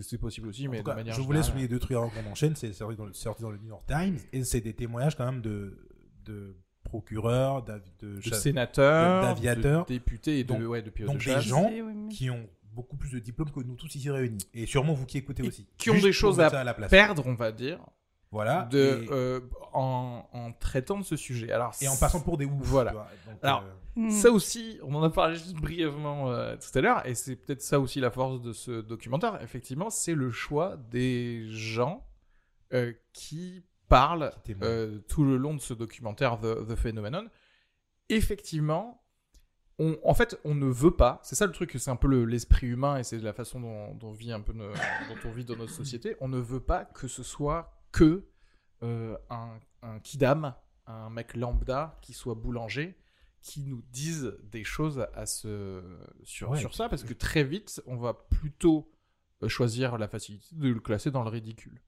c'est- possible aussi, En mais de cas, manière je voulais générale, souligner deux trucs avant qu'on enchaîne. C'est sorti dans, le, sorti dans le New York Times et c'est des témoignages quand même de, de procureurs, d'av- de, d'aviateurs. de députés et de, Donc- ouais, de donc de des gens Oui, oui, oui. qui ont beaucoup plus de diplômes que nous tous ici réunis. Et sûrement vous qui écoutez Et aussi. qui ont Juste des choses à ça la place. perdre, on va dire, Voilà. de, et, euh, en, en traitant de ce sujet. Alors, et en passant pour des ouf. Voilà. tu vois. Donc, Alors, euh, Mm. Ça aussi, on en a parlé juste brièvement euh, tout à l'heure, et c'est peut-être ça aussi la force de ce documentaire. Effectivement, c'est le choix des gens euh, qui témoignent. euh, tout le long de ce documentaire The, The Phenomenon. Effectivement, on, en fait, on ne veut pas. C'est ça le truc, c'est un peu le- l'esprit humain et c'est la façon dont, dont vit un peu nos- dont on vit dans notre société. On ne veut pas que ce soit que euh, un, un kidam, un mec lambda qui soit boulanger, qui nous dise des choses à ce, sur, Ouais. sur ça, parce que très vite, on va plutôt euh, choisir la facilité de le classer dans le ridicule.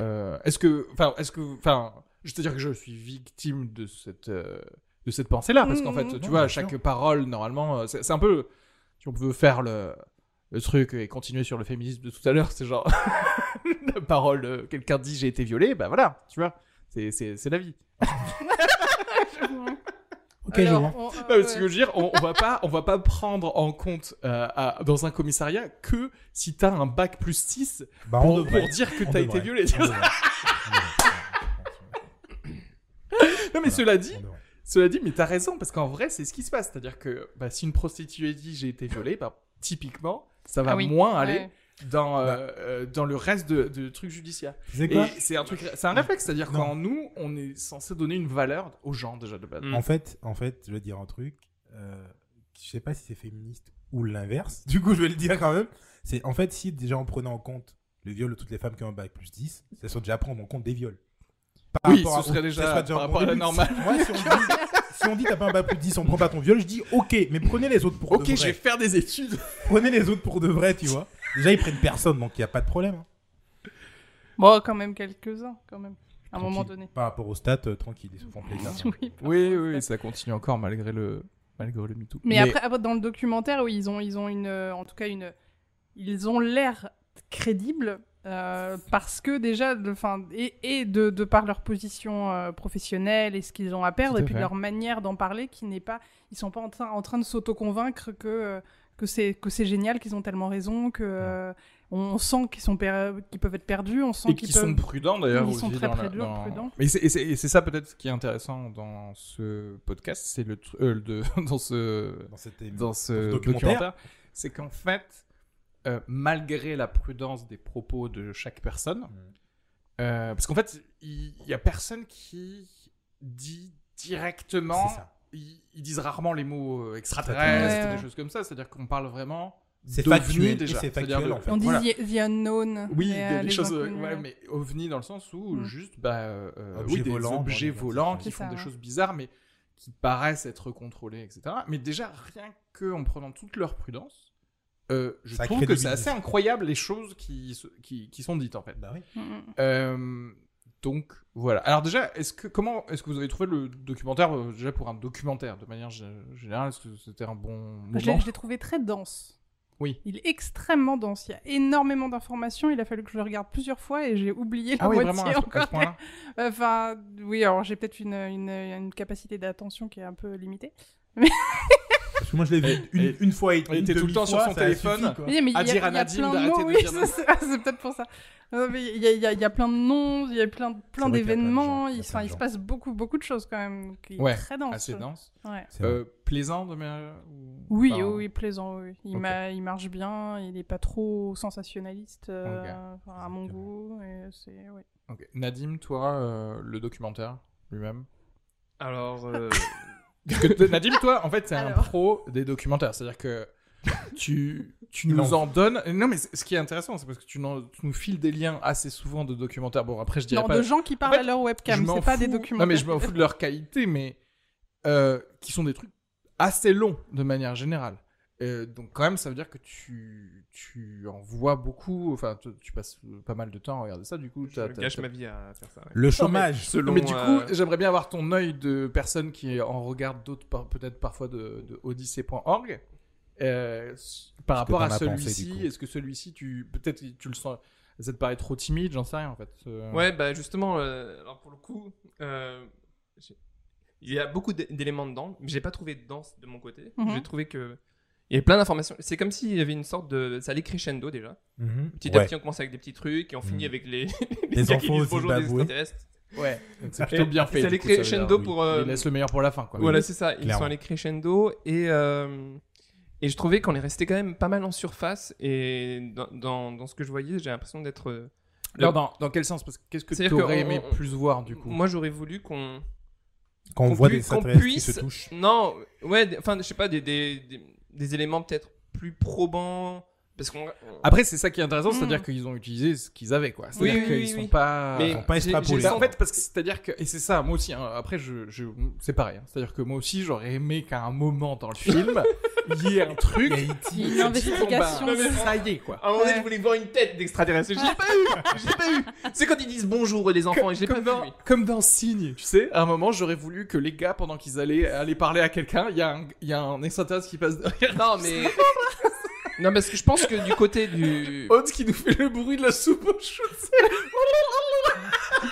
Euh, est-ce que, enfin, est-ce que, enfin, je te dire que je suis victime de cette, euh, de cette pensée-là, parce qu'en Mhm. fait, Non, tu vois, sûr. chaque parole, normalement, euh, c'est c'est un peu, si on veut faire le, le truc et continuer sur le féminisme de tout à l'heure, c'est genre, la parole, euh, quelqu'un dit j'ai été violé, bah voilà, tu vois, c'est- c'est c'est la vie. Ok, Alors, je vois. on- Non, euh, ce que ouais. je veux dire, on, on va pas, on va pas prendre en compte euh, à- dans un commissariat que si t'as un bac plus 6 Bah, on pour, pour dire que t'as été violé. Non, mais Voilà, cela dit, cela dit, mais t'as raison, parce qu'en vrai, c'est ce qui se passe. C'est-à-dire que bah, si une prostituée dit j'ai été violée, bah, typiquement, ça va Ah oui. moins aller Ouais. Dans, euh, Bah. euh, dans le reste de, de trucs judiciaires. Quoi c'est un truc, c'est un réflexe, c'est-à-dire quand nous, on est censé donner une valeur aux gens déjà de base. Mm. En fait, en fait, je vais dire un truc. Euh, je sais pas si c'est féministe ou l'inverse. Du coup, je vais le dire quand même. C'est en fait, si déjà on prenait en compte le viol de toutes les femmes qui ont un bac plus 10, ça serait déjà prendre en compte des viols. Par Oui, rapport ce à- serait déjà ça serait par un rapport à la début. normale. Moi, si on, dit, si on dit t'as pas un bac plus 10, on prend pas ton viol, je dis ok, mais prenez les autres pour Ok, de je vais vrai. faire des études. Prenez les autres pour de vrai, tu vois. Déjà, ils prennent personne, donc il y a pas de problème. hein. Bon, quand même quelques-uns, quand même. À un moment Tranquille. donné. Par rapport au stats, euh, tranquille, ils se font plaisir. Oui, Oui, oui, ça continue encore malgré le, malgré le MeToo. Mais, après, après, dans le documentaire, oui, ils ont, ils ont une, euh, en tout cas une, ils ont l'air crédibles euh, parce que déjà, de, fin, et, et de, de par leur position euh, professionnelle et ce qu'ils ont à perdre, à et puis fait. leur manière d'en parler, qui n'est pas, ils sont pas en train, en train de s'auto-convaincre que euh, que c'est que c'est génial, qu'ils ont tellement raison, que euh, on sent qu'ils sont qu'ils peuvent être perdus, on sent Et qu'ils peuvent. sont prudents d'ailleurs. Ils sont très dans la- prudents, dans- prudents. Mais c'est- et c'est ça peut-être qui est intéressant dans ce podcast, c'est le euh, de, dans ce Dans cette dans ce Dans ce documentaire, documentaire. c'est qu'en fait, euh, malgré la prudence des propos de chaque personne, euh, parce qu'en fait, il il y, a personne qui dit directement. Ils, ils disent rarement les mots euh, extraterrestres, Ouais, des choses comme ça. C'est-à-dire qu'on parle vraiment. C'est factuel, déjà. c'est factuel, en fait. On dit voilà. the, unknown. Oui, des, euh, des les choses, ouais, mais ovni dans le sens où Mm. juste bah, euh, Objets oui, des objets volants qui font ça, des ouais. choses bizarres, mais qui paraissent être contrôlés, etc. Mais déjà, rien que en prenant toute leur prudence, euh, je Ça trouve que c'est assez incroyable les choses qui, qui, qui sont dites en fait. Bah oui. Mm, mm. Euh, donc voilà. Alors déjà, est-ce que comment est-ce que vous avez trouvé le documentaire euh, déjà pour un documentaire de manière gé- générale Est-ce que c'était un bon Je l'ai moment je l'ai trouvé très dense. Oui. Il est extrêmement dense. Il y a énormément d'informations. Il a fallu que je le regarde plusieurs fois et j'ai oublié la Ah oui, moitié vraiment à ce, à ce encore. point-là. enfin, oui, alors j'ai peut-être une, une, une capacité d'attention qui est un peu limitée. Parce que moi, je l'ai vu une, Et- une fois et il était tout le temps sur son téléphone. À a, dire à il y a Nadim plein de d'arrêter mots. de Oui, dire c'est peut-être pour ça. Il y, a, plein de noms, il y a plein, d'événements. il se passe beaucoup, beaucoup de choses quand même. Qui est Ouais, très dense. Assez dense. Euh, plaisant de Oui, enfin, oui, plaisant. Oui. Il, marche bien, il n'est pas trop sensationnaliste euh, à mon goût. Et c'est, oui. ok. Nadim, toi, euh, le documentaire lui-même? Alors, euh, que Nadim, toi, en fait, c'est un Alors. pro des documentaires. C'est-à-dire que tu, nous en- en donnes. Non, mais c- ce qui est intéressant, c'est parce que tu, n'en- tu nous files des liens assez souvent de documentaires. Bon, après, je dirais Non, pas. de gens qui parlent fait, à leur je webcam, m'en c'est pas des fous- documentaires. Non, mais je m'en fous de leur qualité, mais euh, qui sont des trucs assez longs de manière générale. Euh, donc, quand même, ça veut dire que tu, tu en vois beaucoup. Enfin, tu, tu passes pas mal de temps à regarder ça. Du coup, je gâche ma vie à faire ça. ouais. Le chômage. Non, Selon, mais du coup, euh, j'aimerais bien avoir ton œil de personne qui en regarde d'autres, peut-être parfois de, de odyssée.org. Euh, par rapport à celui-ci, est-ce que celui-ci, tu peut-être tu le sens, ça te paraît trop timide, j'en sais rien en fait. Euh, Ouais, bah justement, euh, alors pour le coup, euh, il y a beaucoup d'é- d'éléments dedans, mais j'ai pas trouvé de danse de mon côté. Mhm. J'ai trouvé que il y avait plein d'informations. C'est comme s'il y avait une sorte de, ça allait crescendo déjà. Mhm. Petit à Ouais. petit, on commence avec des petits trucs et on finit Mhm. avec les, Les gars qui infos disent bonjour des extraterrestres. ouais. Donc c'est plutôt bien fait. Ça allait dire, crescendo pour. euh, Il laisse le meilleur pour la fin, quoi. Voilà, c'est ça. Ils Clairement. sont allés crescendo et euh, et je trouvais qu'on est resté quand même pas mal en surface et dans, dans, dans ce que je voyais, j'ai l'impression d'être. euh, Alors, dans, dans quel sens? Parce que qu'est-ce que tu que aurais aimé on- plus voir du coup? Moi, j'aurais voulu qu'on qu'on voit pu- des qu'on extraterrestres qui puisse- se touchent. Non, ouais, enfin, je sais pas, des, des, des, des éléments peut-être plus probants. Parce qu'on. Après, c'est ça qui est intéressant, Mm. c'est-à-dire qu'ils ont utilisé ce qu'ils avaient, quoi. C'est-à-dire Oui, oui, qu'ils oui, sont oui. pas. Mais Ils sont pas j'ai- extrapolés. j'ai Bah, en sens- fait, parce que c'est-à-dire que et c'est ça, moi aussi. hein, après, je, je c'est pareil. hein, c'est-à-dire que moi aussi, j'aurais aimé qu'à un moment dans le film, il y ait un truc, Une bon, investigation. ça y est, quoi. À un moment donné, Ouais. je voulais voir une tête d'extraterrestre. Je l'ai pas eu Je l'ai pas eu C'est quand ils disent bonjour les enfants et je l'ai pas Comme vu. comme dans Signe, tu sais, à un moment, j'aurais voulu que les gars, pendant qu'ils allaient aller parler à quelqu'un, il y, a un- il y a un extraterrestre qui passe derrière. Non, mais. non, parce que je pense que du côté du. Hans qui nous fait le bruit de la soupe tu sais.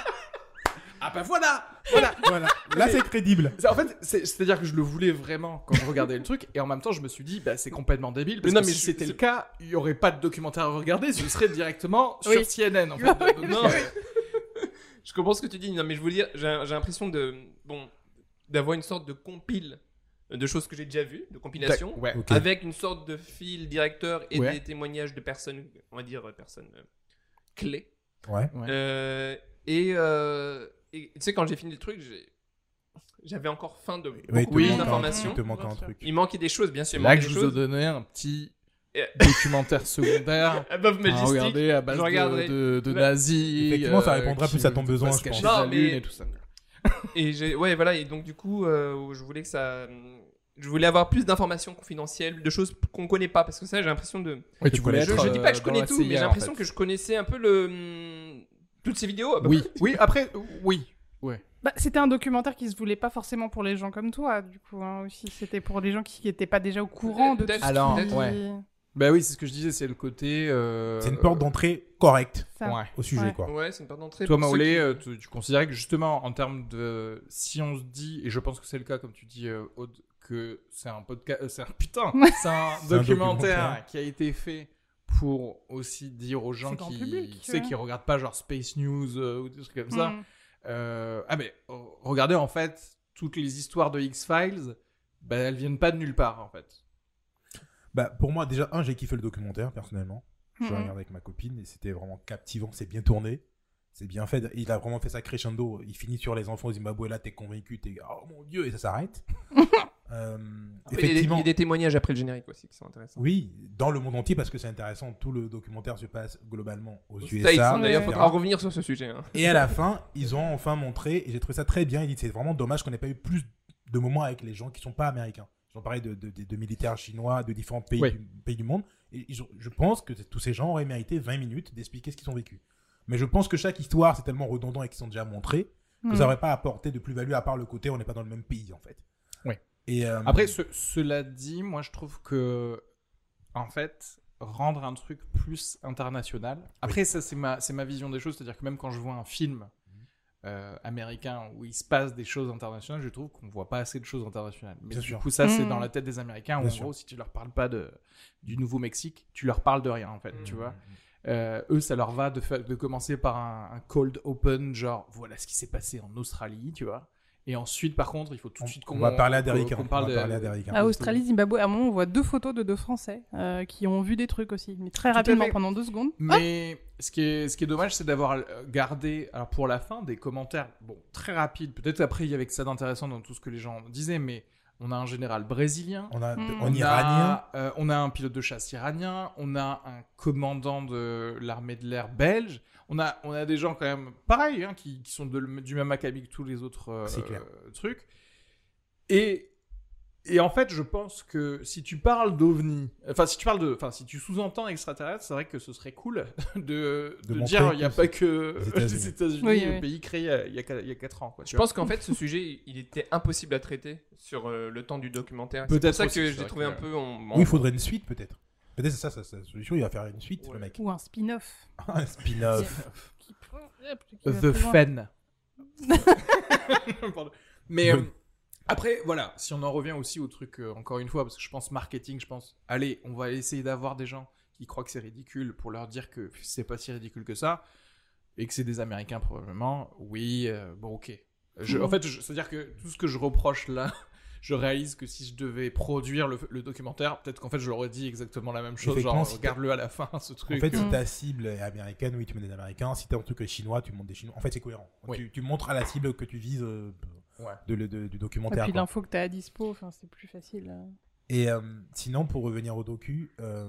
ah bah voilà, voilà. Voilà. Là, c'est crédible. C'est- En fait, c'est- c'est-à-dire que je le voulais vraiment quand je regardais le truc, et en même temps, je me suis dit, bah, c'est complètement débile. Parce Mais non, que mais si c'était c'est- le cas, il y aurait pas de documentaire à regarder, ce serait directement sur Oui. CNN. En fait. Donc, Non. euh, Je comprends ce que tu dis, non, mais je veux dire, j'ai j'ai l'impression de. Bon. D'avoir une sorte de compile de choses que j'ai déjà vues, de compilation. ouais. Ok. Avec une sorte de fil directeur et Ouais. des témoignages de personnes, on va dire, euh, personnes euh, clés. Ouais. Ouais. Euh, et, euh, tu sais, quand j'ai fini le truc, j'ai- j'avais encore faim de beaucoup un- d'informations. Il te manque. Il manquait des choses, bien sûr. Là que je vous ai donné un petit Et- documentaire secondaire. Above à Majestic. regarder à base je de, de, de Bah, nazis. effectivement, ça répondra plus à ton besoin, je pense. Non, mais- et tout ça. et j'ai, ouais, voilà, et donc du coup, euh, je voulais que ça, je voulais avoir plus d'informations confidentielles, de choses qu'on connaît pas, parce que ça, j'ai l'impression de, Ouais, tu voulais je, je dis pas que je euh, connais tout, mais j'ai en l'impression fait. que je connaissais un peu le, hum, toutes ces vidéos. Oui, oui, après, oui. Ouais. Bah, c'était un documentaire qui se voulait pas forcément pour les gens comme toi, du coup, hein, aussi. C'était pour les gens qui n'étaient pas déjà au courant de tout ce Alors, qui- ouais. Bah oui, c'est ce que je disais, c'est le côté. euh, C'est une porte d'entrée correcte. Ouais. au sujet, Ouais. quoi. Ouais, c'est une porte d'entrée. Toi, Maolé, qui- euh, tu, tu considérais que justement, en termes de. Si on se dit, et je pense que c'est le cas, comme tu dis, euh, Aude, que c'est un podcast. euh, c'est un. Putain C'est un C'est un documentaire qui a été fait pour aussi dire aux gens qui. public, ouais. qui regardent pas genre Space News euh, ou des trucs comme ça. Mm. Euh, ah, mais euh, regardez, en fait, toutes les histoires de X-Files, bah, elles viennent pas de nulle part, en fait. Bah, pour moi, déjà, un, j'ai kiffé le documentaire, personnellement. Je l'ai Mhm. regardé avec ma copine et c'était vraiment captivant. C'est bien tourné. C'est bien fait. Il a vraiment fait ça crescendo. Il finit sur les enfants au Zimbabwe. Là, t'es convaincu. T'es, oh mon dieu, et ça s'arrête. Euh, Il y a des- effectivement. il y a des témoignages après le générique aussi qui sont intéressants. Oui, dans le monde entier parce que c'est intéressant. Tout le documentaire se passe globalement aux Aux USA. Hein, D'ailleurs, faudra en revenir sur ce sujet. hein. Et à la fin, ils ont enfin montré, et j'ai trouvé ça très bien. Il dit c'est vraiment dommage qu'on n'ait pas eu plus de moments avec les gens qui sont pas américains. Ils ont parlé de, de- de- de militaires chinois, de différents pays, Oui. du, pays du monde. Et ils ont- je pense que tous ces gens auraient mérité 20 minutes d'expliquer ce qu'ils ont vécu. Mais je pense que chaque histoire, c'est tellement redondant et qu'ils sont déjà montrés que Mm. ça n'aurait pas apporté de plus-value à part le côté on n'est pas dans le même pays en fait. Et euh, Après, ce- cela dit, moi je trouve que, en fait, rendre un truc plus international. Après, ça, c'est ma, c'est ma vision des choses. C'est-à-dire que même quand je vois un film euh, américain où il se passe des choses internationales, je trouve qu'on voit pas assez de choses internationales. Mais Bien du sûr. coup, ça, c'est Mm. dans la tête des Américains où, en sûr. gros, si tu leur parles pas de, du Nouveau-Mexique, tu leur parles de rien, en fait, tu vois. Euh, eux, ça leur va de, fa- de commencer par un, un cold open, genre voilà ce qui s'est passé en Australie, tu vois. Et ensuite, par contre, il faut tout de on, suite on qu'on va parler à Derrick. On parle va de- parler à Derrick. À Australie, Zimbabwe, à un moment, on voit deux photos de deux Français euh, qui ont vu des trucs aussi, mais très Tout rapidement, pendant deux secondes. Mais ce, qui est, ce qui est dommage, c'est d'avoir euh, gardé, alors pour la fin, des commentaires, bon, très rapides. Peut-être après, il y avait que ça d'intéressant dans tout ce que les gens disaient, mais on a un général brésilien. On a Mm. on iranien. A, euh, on a un pilote de chasse iranien, on a un commandant de l'armée de l'air belge, on a, on a des gens quand même pareils, hein, qui, qui sont de- du même acabit que tous les autres euh, clair. trucs. Et, et en fait, je pense que si tu parles d'OVNI, enfin si tu parles de, enfin si tu sous-entends extraterrestre, c'est vrai que ce serait cool de, De dire il n'y a pas que les États-Unis. Oui, le oui. pays créé il y a- il y a, quatre- il y a 4 ans. Quoi, Je pense qu'en fait, ce sujet, il était impossible à traiter sur euh, le temps du documentaire. C'est Peut-être ça que j'ai trouvé que- un peu. Oui, il faudrait une suite peut-être. Peut-être c'est ça, ça, sa solution. Il va faire une suite, Ouais. le mec. Ou un spin-off. un spin-off. The. Fen. Mais euh, après, voilà, si on en revient aussi au truc, euh, encore une fois, parce que je pense marketing, je pense, allez, on va essayer d'avoir des gens qui croient que c'est ridicule pour leur dire que c'est pas si ridicule que ça, et que c'est des Américains probablement. Oui, euh, bon, ok. Je, En fait, je- c'est-à-dire que tout ce que je reproche là, je réalise que si je devais produire le, le documentaire, peut-être qu'en fait, je leur aurais dit exactement la même chose, genre, si regarde-le à la fin, ce En truc. fait, si Mm. ta cible est américaine, oui, tu mets des américains. Si t'as un truc chinois, tu montes des chinois. En fait, c'est cohérent. Oui. Tu, tu montres à la cible que tu vises euh, Ouais. de, le- de- du Et documentaire. puis quoi. l'info que t'as à dispo, c'est plus facile. euh. Et euh, sinon, pour revenir au docu, euh,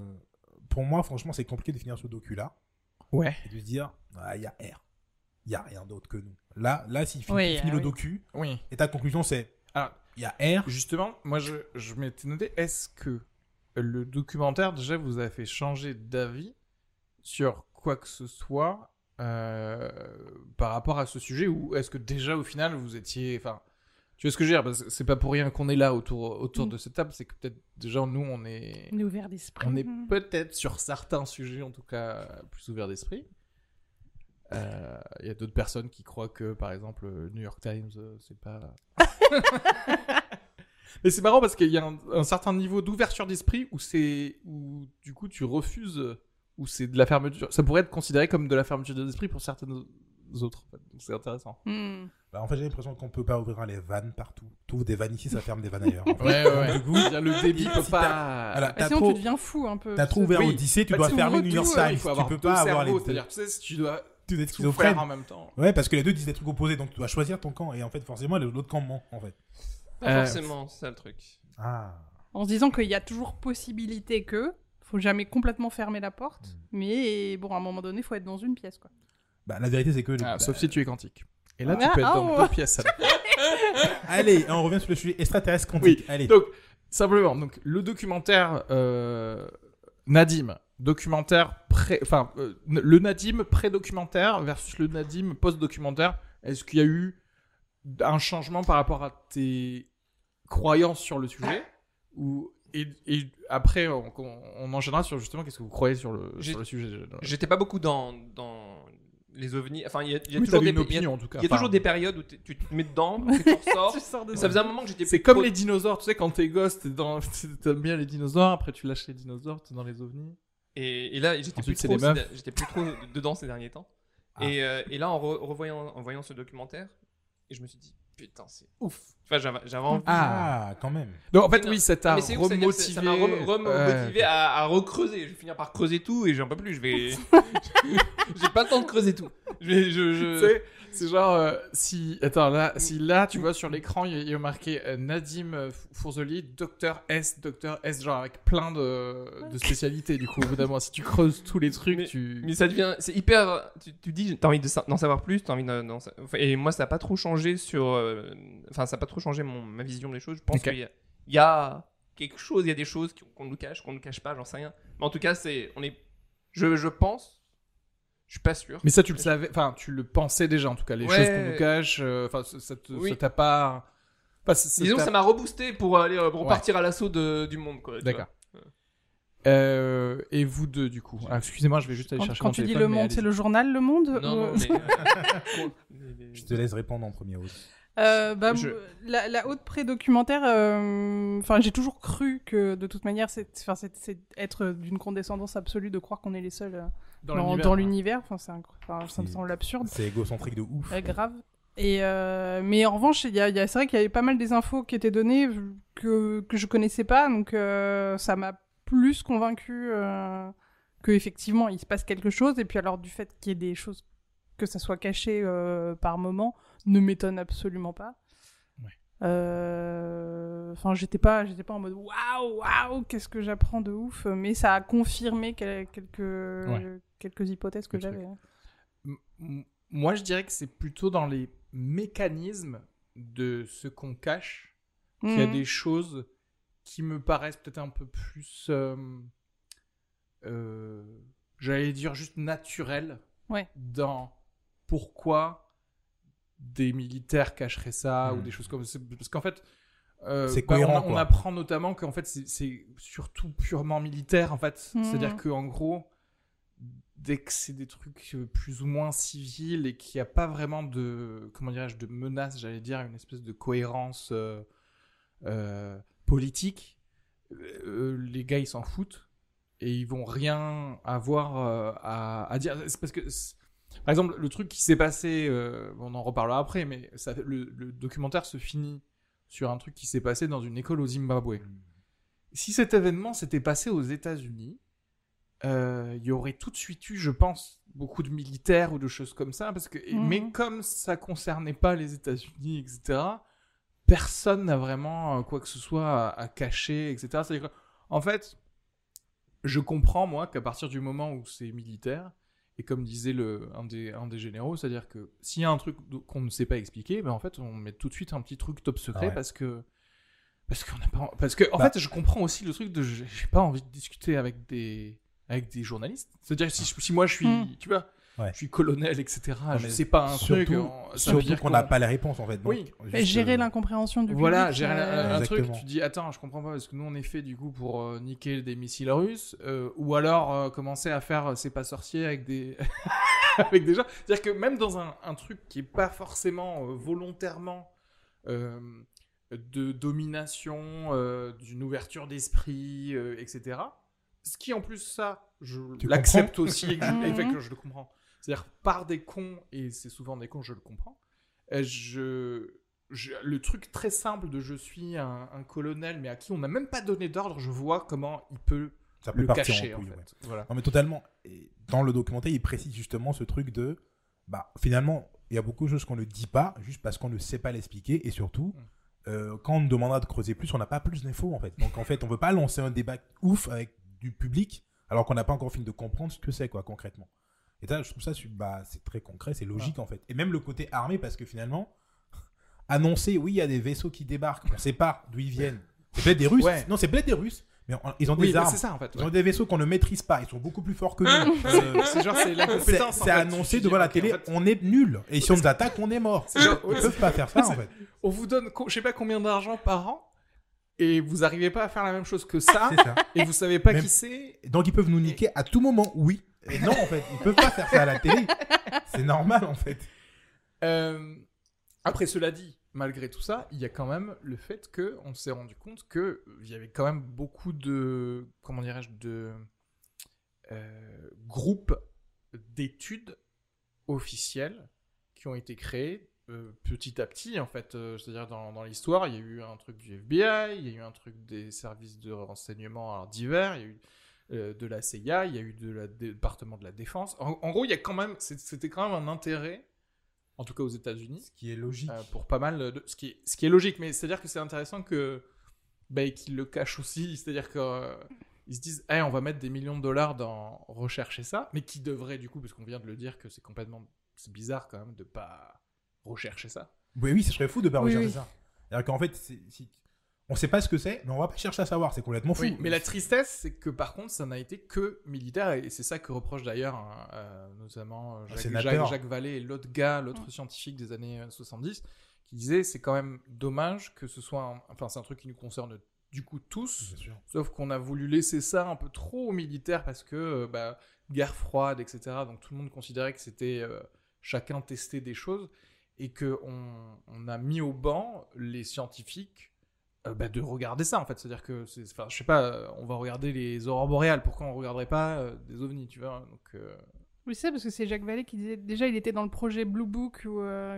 pour moi, franchement, c'est compliqué de finir ce docu-là Ouais. et de se dire, ah, il y a R. Il y a rien d'autre que nous. Là, là si tu Oui, finis ah le oui. docu Oui. et ta conclusion, c'est, Alors, il y a R. Justement, moi je, je m'étais noté, est-ce que le documentaire déjà vous a fait changer d'avis sur quoi que ce soit euh, par rapport à ce sujet ou est-ce que déjà au final vous étiez. Enfin, tu vois ce que je veux dire Parce que C'est pas pour rien qu'on est là autour, autour Mm. de cette table, c'est que peut-être déjà nous on est. On est ouvert d'esprit. On est Mm. peut-être sur certains sujets en tout cas plus ouverts d'esprit. Euh, Il y a d'autres personnes qui croient que, par exemple, le New York Times, euh, c'est pas. Mais c'est marrant parce qu'il y a un, un certain niveau d'ouverture d'esprit où c'est où du coup tu refuses euh, où c'est de la fermeture. Ça pourrait être considéré comme de la fermeture d'esprit pour certaines autres. en fait. Donc c'est intéressant. Mm. Bah, en fait, j'ai l'impression qu'on peut pas ouvrir les vannes partout. Ouvres des vannes ici, ça ferme des vannes ailleurs. en fait. Ouais, ouais, Du coup, le débit peut pas. Voilà, sinon, trop, tu deviens fou un peu. t'as trop ouvert Oui. Odyssée, tu Bah, dois fermer New York tout, Times. Tu peux pas avoir les. C'est-à-dire, tu sais, si tu dois Tu dois être tout schizophrène. en même temps. Ouais, parce que les deux disent des trucs opposés, donc tu dois choisir ton camp. Et en fait, forcément, l'autre camp ment, en fait. Pas Euh, forcément, c'est ça le truc. Ah. En se disant qu'il y a toujours possibilité que. Faut jamais complètement fermer la porte. Mm. Mais bon, à un moment donné, faut être dans une pièce, quoi. Bah, la vérité, c'est que. Ah, bah, sauf si tu es quantique. Et là, tu Ah, peux être dans oh. deux pièces. Allez, on revient sur le sujet extraterrestre quantique. Allez. Donc, simplement, donc, le documentaire euh, Nadim, documentaire pré... Enfin, euh, le Nadim pré-documentaire versus le Nadim post-documentaire, est-ce qu'il y a eu un changement par rapport à tes croyances sur le sujet ou... Et, et après, on, on, enchaînera sur justement qu'est-ce que vous croyez sur le, J'ai- sur le sujet. J'étais pas beaucoup dans, dans les ovnis. Enfin, il y a, il y a Oui, toujours, des, il y a- opinion en tout cas. il y a Enfin, toujours des périodes où tu te mets dedans, tu ressors. Tu sors ça faisait un moment que j'étais C'est comme les dinosaures, tu sais, quand t'es gosse, dans... t'aimes bien les dinosaures, après tu lâches les dinosaures, t'es dans les ovnis. Et, et là, j'étais plus, trop j'étais plus trop dedans ces derniers temps. Ah. Et, euh, et là, en, re- revoyant, en voyant ce documentaire, et je me suis dit, putain, c'est ouf. Enfin, j'avais j'avais envie. Ah, quand même. Donc en fait, Non, oui, ça t'a remotivé. ça m'a re- remotivé Ouais. à, à recreuser. Je vais finir par creuser tout et j'en peux plus. Je vais. J'ai pas le temps de creuser tout. Je vais- je- je- Tu sais, c'est genre euh, si attends là, si là tu vois sur l'écran il y a- il y a marqué euh, Nadim euh, Fourzoli, docteur S, docteur S, genre avec plein de, de spécialités du coup. Moment, si tu creuses tous les trucs, tu. Mais ça devient, c'est hyper. Tu, tu dis, t'as envie de sa- d'en savoir plus, t'as envie d'en- d'en sa- enfin, Et moi, ça a pas trop changé sur. euh, Enfin, ça a pas trop changé mon, ma vision des choses. Je pense Ok. qu'il y, a- il y a quelque chose, il y a des choses qui- qu'on nous cache, qu'on nous cache pas, j'en sais rien. Mais en tout cas, c'est, on est. Je, je pense. Je suis pas sûr. Mais ça, tu le savais, enfin, tu le pensais déjà en tout cas, les Ouais. choses qu'on nous cache, euh, enfin, ça- ça te- Oui. ça t'a pas. Enfin, Disons que t'a- ça m'a reboosté pour aller euh, pour repartir à l'assaut de- du monde, quoi. D'accord. Euh, et vous deux, du coup. Ah, Excusez-moi, je vais juste aller Quand, chercher quand mon tu dis le monde, c'est le journal Le Monde Non, ou- mais- Je te laisse répondre en premier. Euh, bah, Je- la, la haute pré-documentaire, euh, enfin, j'ai toujours cru que de toute manière, c'est, enfin, c'est, c'est être d'une condescendance absolue de croire qu'on est les seuls euh, dans, l'univers, hein. Enfin, c'est enfin, ça me semble absurde. C'est égocentrique de ouf. Ouais, grave. Et euh, mais en revanche, il y a, y a- c'est vrai qu'il y avait pas mal des infos qui étaient données que, que je connaissais pas, donc euh, ça m'a plus convaincu euh, que effectivement il se passe quelque chose. Et puis alors du fait qu'il y ait des choses que ça soit caché euh, par moment ne m'étonne absolument pas. Ouais. Euh, Enfin, j'étais pas, j'étais pas en mode waouh, waouh, qu'est-ce que j'apprends de ouf, mais ça a confirmé quel- quelques quelques hypothèses que j'avais. hein. Moi, je dirais que c'est plutôt dans les mécanismes de ce qu'on cache qu'il y a Mhm. des choses qui me paraissent peut-être un peu plus, euh, euh, j'allais dire juste naturelles Ouais. dans pourquoi des militaires cacheraient ça ou Mhm. des choses comme ça. Parce qu'en fait, euh, bah, on- cohérent, on, quoi. apprend notamment qu'en fait, c'est- surtout purement militaire, en fait. Mhm. C'est-à-dire qu'en gros, dès que c'est des trucs euh, plus ou moins civils et qu'il n'y a pas vraiment de, comment dirais-je, de menace, j'allais dire, une espèce de cohérence euh, euh, politique, euh, les gars, ils s'en foutent et ils vont rien avoir à, à dire. C'est parce que, par exemple, le truc qui s'est passé, on en reparlera après, mais ça, le, le documentaire se finit sur un truc qui s'est passé dans une école au Zimbabwe. Si cet événement s'était passé aux États-Unis, euh, il y aurait tout de suite eu, je pense, beaucoup de militaires ou de choses comme ça, parce que, Mhm. mais comme ça concernait pas les États-Unis, etc., personne n'a vraiment euh, quoi que ce soit à, à cacher, etc. C'est-à-dire que, en fait, je comprends, moi, qu'à partir du moment où c'est militaire, et comme disait le, un, des, un des généraux, c'est-à-dire que s'il y a un truc qu'on ne sait pas expliquer, ben en fait, on met tout de suite un petit truc top secret Ouais. parce que. Parce qu'on n'a pas. Parce que, en Bah. fait, je comprends aussi le truc de. J'ai pas envie de discuter avec des. Avec des journalistes. C'est-à-dire, si, si moi je suis. Hmm. Tu vois, Ouais. je suis colonel, etc. je mais sais pas un truc. surtout- veut Surtout dire qu'on n'a pas les réponses en fait. Donc, Oui. juste, Mais gérer euh, l'incompréhension du Voilà, public, j'ai euh, un, un truc, tu dis attends, je comprends pas parce que nous on est fait du coup pour euh, niquer des missiles russes euh, ou alors euh, commencer à faire euh, c'est pas sorcier avec des avec des gens. C'est-à-dire que même dans un, un truc qui est pas forcément euh, volontairement euh, de domination, euh, d'une ouverture d'esprit, euh, etc. Ce qui en plus ça, je l'accepte aussi et que je, Mhm. et fait que je le comprends. C'est-à-dire par des cons et c'est souvent des cons, je le comprends. euh, je je- le truc très simple de je suis un, un colonel, mais à qui on n'a même pas donné d'ordre, je vois comment il peut ça peut le partir cacher, en en couille, fait. ouais. Voilà. Non, mais totalement. Et dans le documentaire, il précise justement ce truc de. Bah, finalement, il y a beaucoup de choses qu'on ne dit pas, juste parce qu'on ne sait pas l'expliquer. Et surtout, Mm. euh, quand on nous demandera de creuser plus, on n'a pas plus d'infos, en fait. Donc, en fait, on veut pas lancer un débat ouf avec du public, alors qu'on n'a pas encore fini de comprendre ce que c'est, quoi, concrètement. Et ça, je trouve ça bah, c'est très concret, c'est logique en fait. Et même le côté armé, parce que finalement, annoncer, oui, il y a des vaisseaux qui débarquent, on sait pas d'où ils viennent. C'est peut-être des Russes. Non, c'est peut-être des Russes. Mais ils ont des armes. Ça, en fait, Ils ont des vaisseaux qu'on ne maîtrise pas. Ils sont beaucoup plus forts que nous. Euh, c'est genre, c'est l'incompétence. C'est annoncé devant la télé, on est nul. Et si on nous attaque, on est mort. Ils ne peuvent pas faire ça, en fait. On vous donne, je sais pas combien d'argent par an. Et vous arrivez pas à faire la même chose que ça. ça. Et vous savez pas qui c'est. Donc ils peuvent nous niquer à tout moment, oui. Et non, en fait, ils peuvent pas faire ça à la télé. C'est normal, en fait. Euh, après, cela dit, malgré tout ça, il y a quand même le fait que on s'est rendu compte que il y avait quand même beaucoup de comment dirais-je de euh, groupes d'études officielles qui ont été créés euh, petit à petit en fait euh, c'est-à-dire dans, l'histoire il y a eu un truc du FBI il y a eu un truc des services de renseignement divers il y a eu de la CIA il y a eu de la département de la défense en gros il y a quand même c'était quand même un intérêt en tout cas aux États-Unis. Ce qui est logique. Euh, pour pas mal de. Ce qui est, ce qui est logique, mais c'est-à-dire que c'est intéressant que. Bah, qu'ils le cachent aussi. C'est-à-dire qu'ils euh, se disent, hey, on va mettre des millions de dollars dans rechercher ça, mais qui devrait, du coup, parce qu'on vient de le dire, que c'est complètement. C'est bizarre quand même de pas rechercher ça. Oui, oui, ce serait fou de pas rechercher ça. C'est-à-dire qu'en fait, si, on sait pas ce que c'est, mais on va pas chercher à savoir, c'est complètement fou. mais la tristesse, c'est que par contre, ça n'a été que militaire, et c'est ça que reproche d'ailleurs hein, euh, notamment euh, Jacques, Jacques, Vallée et l'autre gars, l'autre scientifique des années 70, euh, qui disait c'est quand même dommage que ce soit, enfin c'est un truc qui nous concerne du coup tous, sauf qu'on a voulu laisser ça un peu trop aux militaires parce que bah, guerre froide, etc. Donc tout le monde considérait que c'était chacun testait des choses et que on a mis au banc les scientifiques euh, bah, de regarder ça en fait. C'est-à-dire que, enfin, je sais pas, on va regarder les aurores boréales, pourquoi on regarderait pas euh, des ovnis, tu vois Donc, euh, Oui, c'est parce que c'est Jacques Vallée qui disait déjà il était dans le projet Blue Book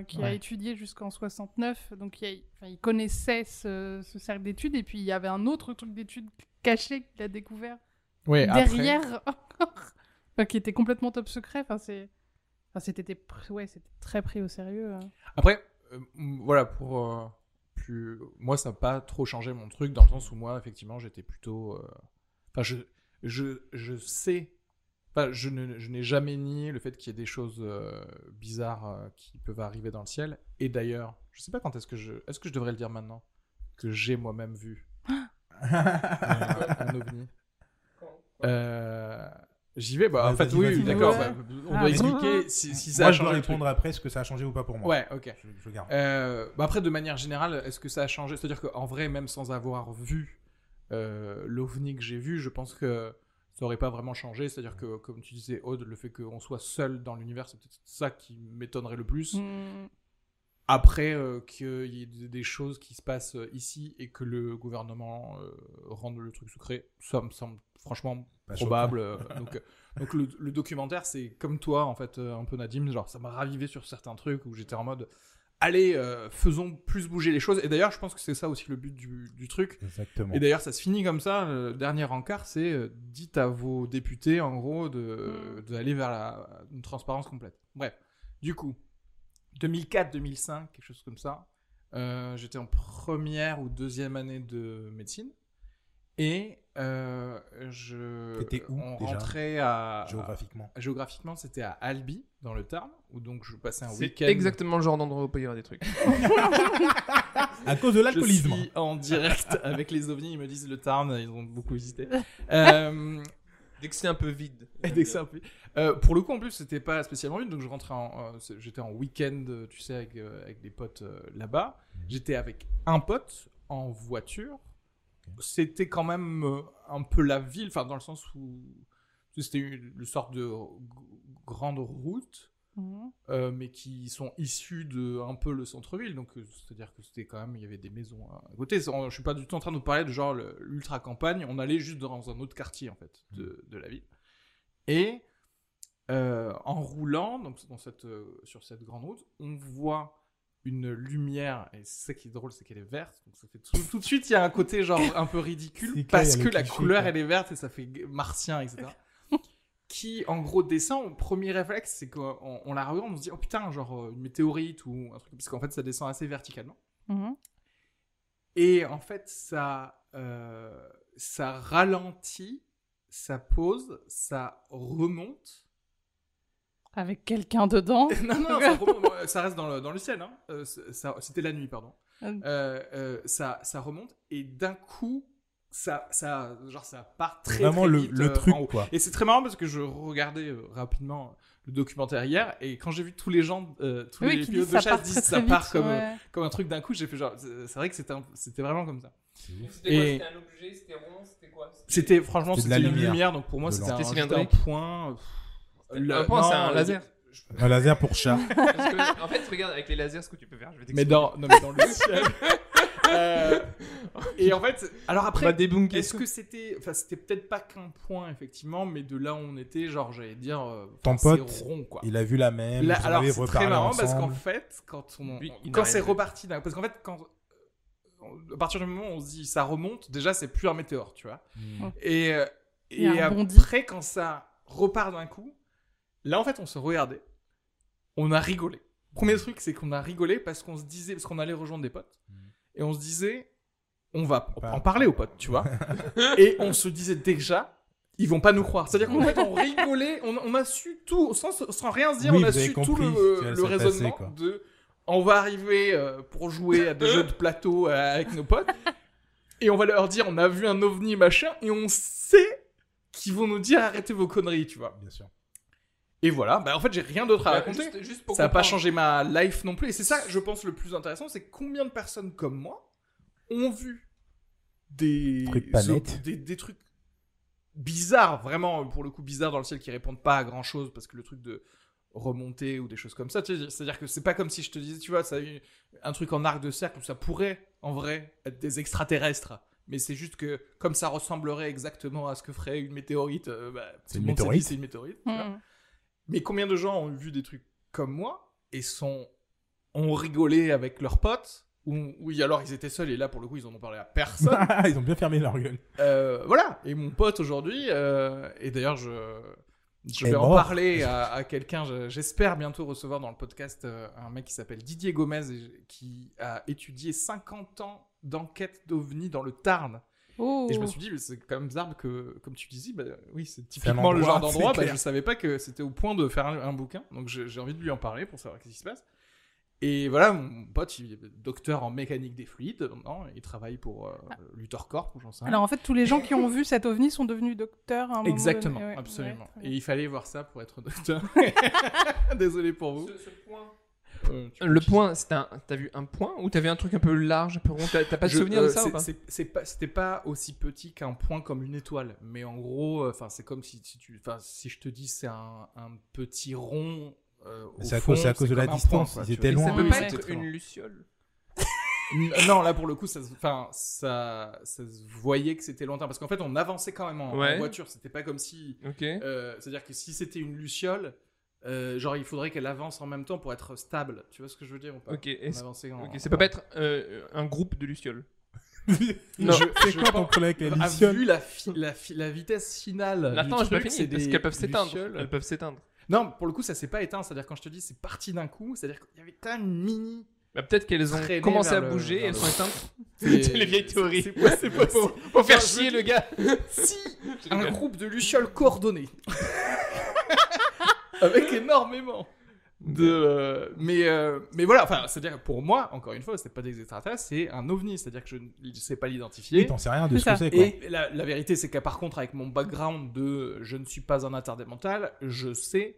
qui a étudié jusqu'en 69, donc il, il connaissait ce, cercle d'études et puis il y avait un autre truc d'études caché qu'il a découvert derrière, qui était complètement top secret. Enfin, c'est, enfin, c'était, ouais, très pris au sérieux. Hein. Après, voilà pour moi, ça n'a pas trop changé mon truc, dans le sens où moi, effectivement, j'étais plutôt. Euh, enfin, je, je, je sais. Enfin, je, ne, je n'ai jamais nié le fait qu'il y ait des choses euh, bizarres euh, qui peuvent arriver dans le ciel. Et d'ailleurs, je sais pas quand est-ce que je. Est-ce que je devrais le dire maintenant Que j'ai moi-même vu un ovni. Euh, J'y vais, bah, en fait, oui, d'accord. Bah, on doit ah, expliquer si, ça a changé. Moi, je dois répondre après, est-ce que ça a changé ou pas pour moi Ouais, ok. Je, garde. Euh, bah après, de manière générale, est-ce que ça a changé? C'est-à-dire qu'en vrai, même sans avoir vu euh, l'OVNI que j'ai vu, je pense que ça aurait pas vraiment changé. C'est-à-dire que, comme tu disais, Aude, le fait qu'on soit seul dans l'univers, c'est peut-être ça qui m'étonnerait le plus. Hmm. Après, euh, qu'il y ait des choses qui se passent ici et que le gouvernement euh, rende le truc secret, ça me semble franchement probable. Euh, donc, euh, donc le, documentaire, c'est comme toi, en fait, euh, un peu Nadim, genre ça m'a ravivé sur certains trucs où j'étais en mode allez, faisons plus bouger les choses. Et d'ailleurs, je pense que c'est ça aussi le but du, truc. Exactement. Et d'ailleurs, ça se finit comme ça. Le dernier encart, c'est dites à vos députés, en gros, d'aller vers la, une transparence complète. Bref, du coup, 2004-2005, quelque chose comme ça. J'étais en première ou deuxième année de médecine. Et euh, je. Où On rentrait à. Géographiquement. géographiquement, c'était à Albi, dans le Tarn, où donc je passais un week-end. exactement le genre d'endroit où il peut y avoir des trucs. à cause de l'alcoolisme. Je suis en direct avec les ovnis, ils me disent le Tarn, ils ont beaucoup visité. euh... Dès que c'est un peu vide. Euh, pour le coup, en plus, c'était pas spécialement vide, donc je rentrais en, euh, j'étais en week-end, tu sais, avec, euh, avec des potes là-bas. J'étais avec un pote en voiture c'était quand même euh, un peu la ville, enfin dans le sens où c'était une, sorte de grande route, mhm. euh, mais qui sont issues de un peu le centre-ville. Donc euh, c'est-à-dire que c'était quand même, il y avait des maisons à côté. Je suis pas du tout en train de vous parler de genre l'ultra campagne. On allait juste dans un autre quartier en fait de, de la ville. Et en roulant donc dans cette, sur cette grande route, on voit une lumière, et c'est ça qui est drôle, c'est qu'elle est verte, donc ça fait tout, de suite, il y a un côté genre un peu ridicule, parce que la couleur, elle est verte et ça fait martien, etc. qui, en gros, descend, premier réflexe, c'est qu'on on la regarde, on se dit, oh putain, genre euh, une météorite ou un truc, parce qu'en fait, ça descend assez verticalement. Mhm. Et en fait, ça, euh, ça ralentit, ça pose, ça remonte, Avec quelqu'un dedans. non, non, ça, remonte- ça reste dans le, dans le ciel. Hein. Euh, C'était la nuit, pardon. Euh, ça, ça remonte et d'un coup, ça, ça, genre, ça part très, Vraiment très le, vite, le euh, truc, en haut. quoi. Et c'est très marrant parce que je regardais euh, rapidement le documentaire hier et quand j'ai vu tous les gens, euh, tous Oui, les qui pilotes disent de ça part chasse disent ça part vite. comme, ouais. comme un truc d'un coup, j'ai fait genre, c'est vrai que c'était vraiment comme ça. C'était quoi? C'était un objet C'était rond C'était quoi? C'était franchement C'était une lumière. lumière, donc pour moi c'était un, point. Un le- point, c'est un laser. Un laser pour chat. Parce que, en fait, regarde avec les lasers ce que tu peux faire. Je vais Mais t'expliquer. dans, non, mais dans le ciel. Euh, et en fait, alors après, débunker. est-ce que c'était, enfin, c'était peut-être pas qu'un point effectivement, mais de là où on était, genre, j'allais dire, euh, Ton pote, c'est rond quoi. Il a vu la même. Là, alors c'est très marrant parce qu'en fait, quand on, Lui, quand c'est reparti, parce qu'en fait, quand à partir du moment où on se dit ça remonte, déjà c'est plus un météore, tu vois. Hmm. Et, euh, Et et après, quand ça repart d'un coup, là en fait, on se regardait, on a rigolé. Premier truc, c'est qu'on a rigolé parce qu'on se disait, parce qu'on allait rejoindre des potes, et on se disait, on va en parler aux potes, tu vois. et on se disait déjà, ils vont pas nous croire. C'est-à-dire qu'en fait, on rigolait, on, on a su tout, sans, sans rien se dire, Oui, on a su compris tout le, le raisonnement de, on va arriver euh, pour jouer à des jeux de plateau euh, avec nos potes, et on va leur dire, on a vu un ovni, machin, et on sait qu'ils vont nous dire, arrêtez vos conneries, tu vois. Bien sûr. Et voilà, bah en fait, j'ai rien d'autre à Bah, raconter. juste- juste pour Ça n'a pas changé ma life non plus. Et c'est ça, je pense, le plus intéressant, c'est combien de personnes comme moi ont vu des Trucs pas nets. des, des trucs bizarres, vraiment pour le coup bizarres dans le ciel qui répondent pas à grand chose parce que le truc de remonter ou des choses comme ça, c'est-à-dire que c'est pas comme si je te disais, tu vois, ça a eu un truc en arc de cercle où ça pourrait en vrai être des extraterrestres. Mais c'est juste que comme ça ressemblerait exactement à ce que ferait une météorite, euh, bah, C'est une dit, météorite. C'est une météorite. tu vois. Hmm. Mais combien de gens ont vu des trucs comme moi et sont ont rigolé avec leurs potes ou oui alors ils étaient seuls et là pour le coup ils en ont parlé à personne. Ils ont bien fermé leur gueule. Euh, voilà et mon pote aujourd'hui euh, et d'ailleurs je je vais en parler à, à quelqu'un. je- J'espère bientôt recevoir dans le podcast euh, un mec qui s'appelle Didier Gomez et qui a étudié 50 ans d'enquête d'OVNI dans le Tarn. Oh. Et je me suis dit, c'est quand même bizarre que, comme tu disais, bah, oui, c'est typiquement le genre d'endroit. Bah, je savais pas que c'était au point de faire un, un bouquin, donc j'ai envie de lui en parler pour savoir ce qui se passe. Et voilà, mon pote, il est docteur en mécanique des fluides, maintenant, il travaille pour euh, Luthor Corp, ou j'en sais rien. Alors en fait, tous les gens qui ont vu cet ovni sont devenus docteurs à un moment Exactement, donné. Ouais, absolument. ouais, Et il fallait voir ça pour être docteur. Désolé pour vous. Ce, ce point. Euh, tu- Le point, c'était un... t'as vu un point ou t'avais un truc un peu large, un peu rond T'as pas de souvenir euh, de ça c'est- ou pas? c'est- c'est pas- C'était pas aussi petit qu'un point comme une étoile, mais en gros, enfin c'est comme si, si tu, enfin si je te dis c'est un, un petit rond. euh, au C'est à fond, cause- c'est à cause de la distance, point, ils tu étaient vois. loin. Ça peut Oui, pas c'est être une luciole? Non, là pour le coup, ça, se- enfin ça, ça se voyait que c'était lointain parce qu'en fait on avançait quand même en, voiture. C'était pas comme si, Ok. euh, c'est-à-dire que si c'était une luciole. Euh, genre, il faudrait qu'elle avance en même temps pour être stable. Tu vois ce que je veux dire ou pas Ok, avançait en- ça peut pas être euh, un groupe de lucioles. Non, je- C'est je quoi ton les lucioles vu la, fi- la, fi- la vitesse finale. Attends, j'ai pas truc, fini c'est parce qu'elles peuvent s'éteindre. lucioles. Elles peuvent s'éteindre. Non, pour le coup, ça s'est pas éteint. C'est-à-dire, quand je te dis c'est parti d'un coup, c'est-à-dire qu'il y avait quand même une mini. Bah, peut-être qu'elles ont Traîner commencé à le- bouger et vers elles le- sont éteintes. C'est- les vieilles c'est- théories. c'est pas Pour, si- pour faire je chier le gars. Si un groupe de lucioles coordonnées. Avec énormément de. euh, mais, euh, mais voilà, enfin, c'est-à-dire que pour moi, encore une fois, c'est pas des extraterrestres, c'est un ovni. C'est-à-dire que je ne sais pas l'identifier. Oui, t'en sais rien de ce que c'est, quoi. Et la, la vérité, c'est que par contre, avec mon background de je ne suis pas un mental, je sais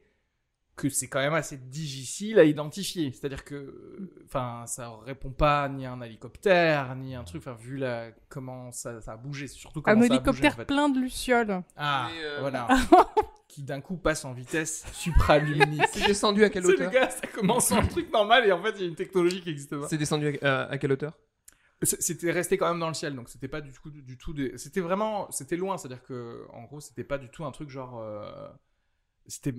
que c'est quand même assez difficile à identifier. C'est-à-dire que, enfin, ça répond pas ni à un hélicoptère, ni à un truc, enfin, vu la, comment ça, ça a bougé, surtout comment Un ça a bougé, hélicoptère en fait. plein de lucioles. Ah, euh, voilà. qui d'un coup passe en vitesse supraluminique. C'est descendu à quelle C'est le hauteur gars, ça commence en truc normal et en fait, il y a une technologie qui existe pas. C'est descendu à, à- à quelle hauteur C'était resté quand même dans le ciel, donc c'était pas du tout, du tout des... C'était vraiment, c'était loin, c'est-à-dire que, en gros, c'était pas du tout un truc genre, euh, c'était,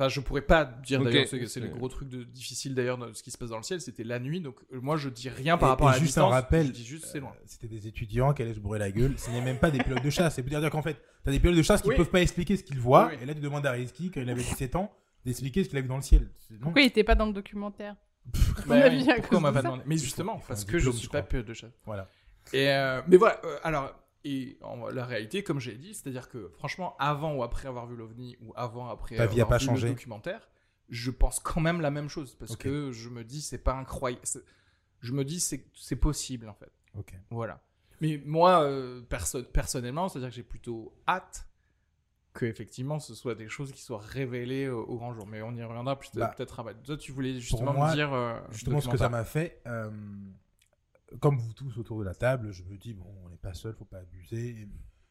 enfin, je pourrais pas dire Ok. d'ailleurs, c'est c'est le gros truc de, difficile d'ailleurs de ce qui se passe dans le ciel, c'était la nuit, donc euh, moi je dis rien par Et- rapport et à la juste un rappel, je dis juste c'est loin. Euh, C'était des étudiants qui allaient se bourrer la gueule. Ce n'est même pas des pilotes de chasse. C'est pour dire qu'en fait, t'as des pilotes de chasse qui Oui. peuvent pas expliquer ce qu'ils voient. Oui, oui. Et là, tu demandes à Rizky, quand il avait 17 ans, d'expliquer ce qu'il a vu dans le ciel. Pourquoi il était pas dans le documentaire Bah pourquoi on m'a pas demandé? Mais justement, parce que je suis pas pilote de chasse. Voilà. Et euh, mais voilà, euh, alors Et en- la réalité, comme j'ai dit, c'est-à-dire que franchement, avant ou après avoir vu l'OVNI ou avant après Ta vie a avoir pas vu changé le documentaire, je pense quand même la même chose parce Ok. que je me dis c'est pas incroyable. c'est- Je me dis c'est c'est possible en fait. Ok. Voilà. Mais moi, euh, perso- personnellement, c'est-à-dire que j'ai plutôt hâte que effectivement ce soit des choses qui soient révélées au, au grand jour. Mais on y reviendra Bah, peut-être après. Toi, tu voulais justement moi, me dire euh, Justement, ce que ça documentaire. m'a fait, euh, comme vous tous autour de la table, je me dis, bon, on n'est pas seul, faut pas abuser.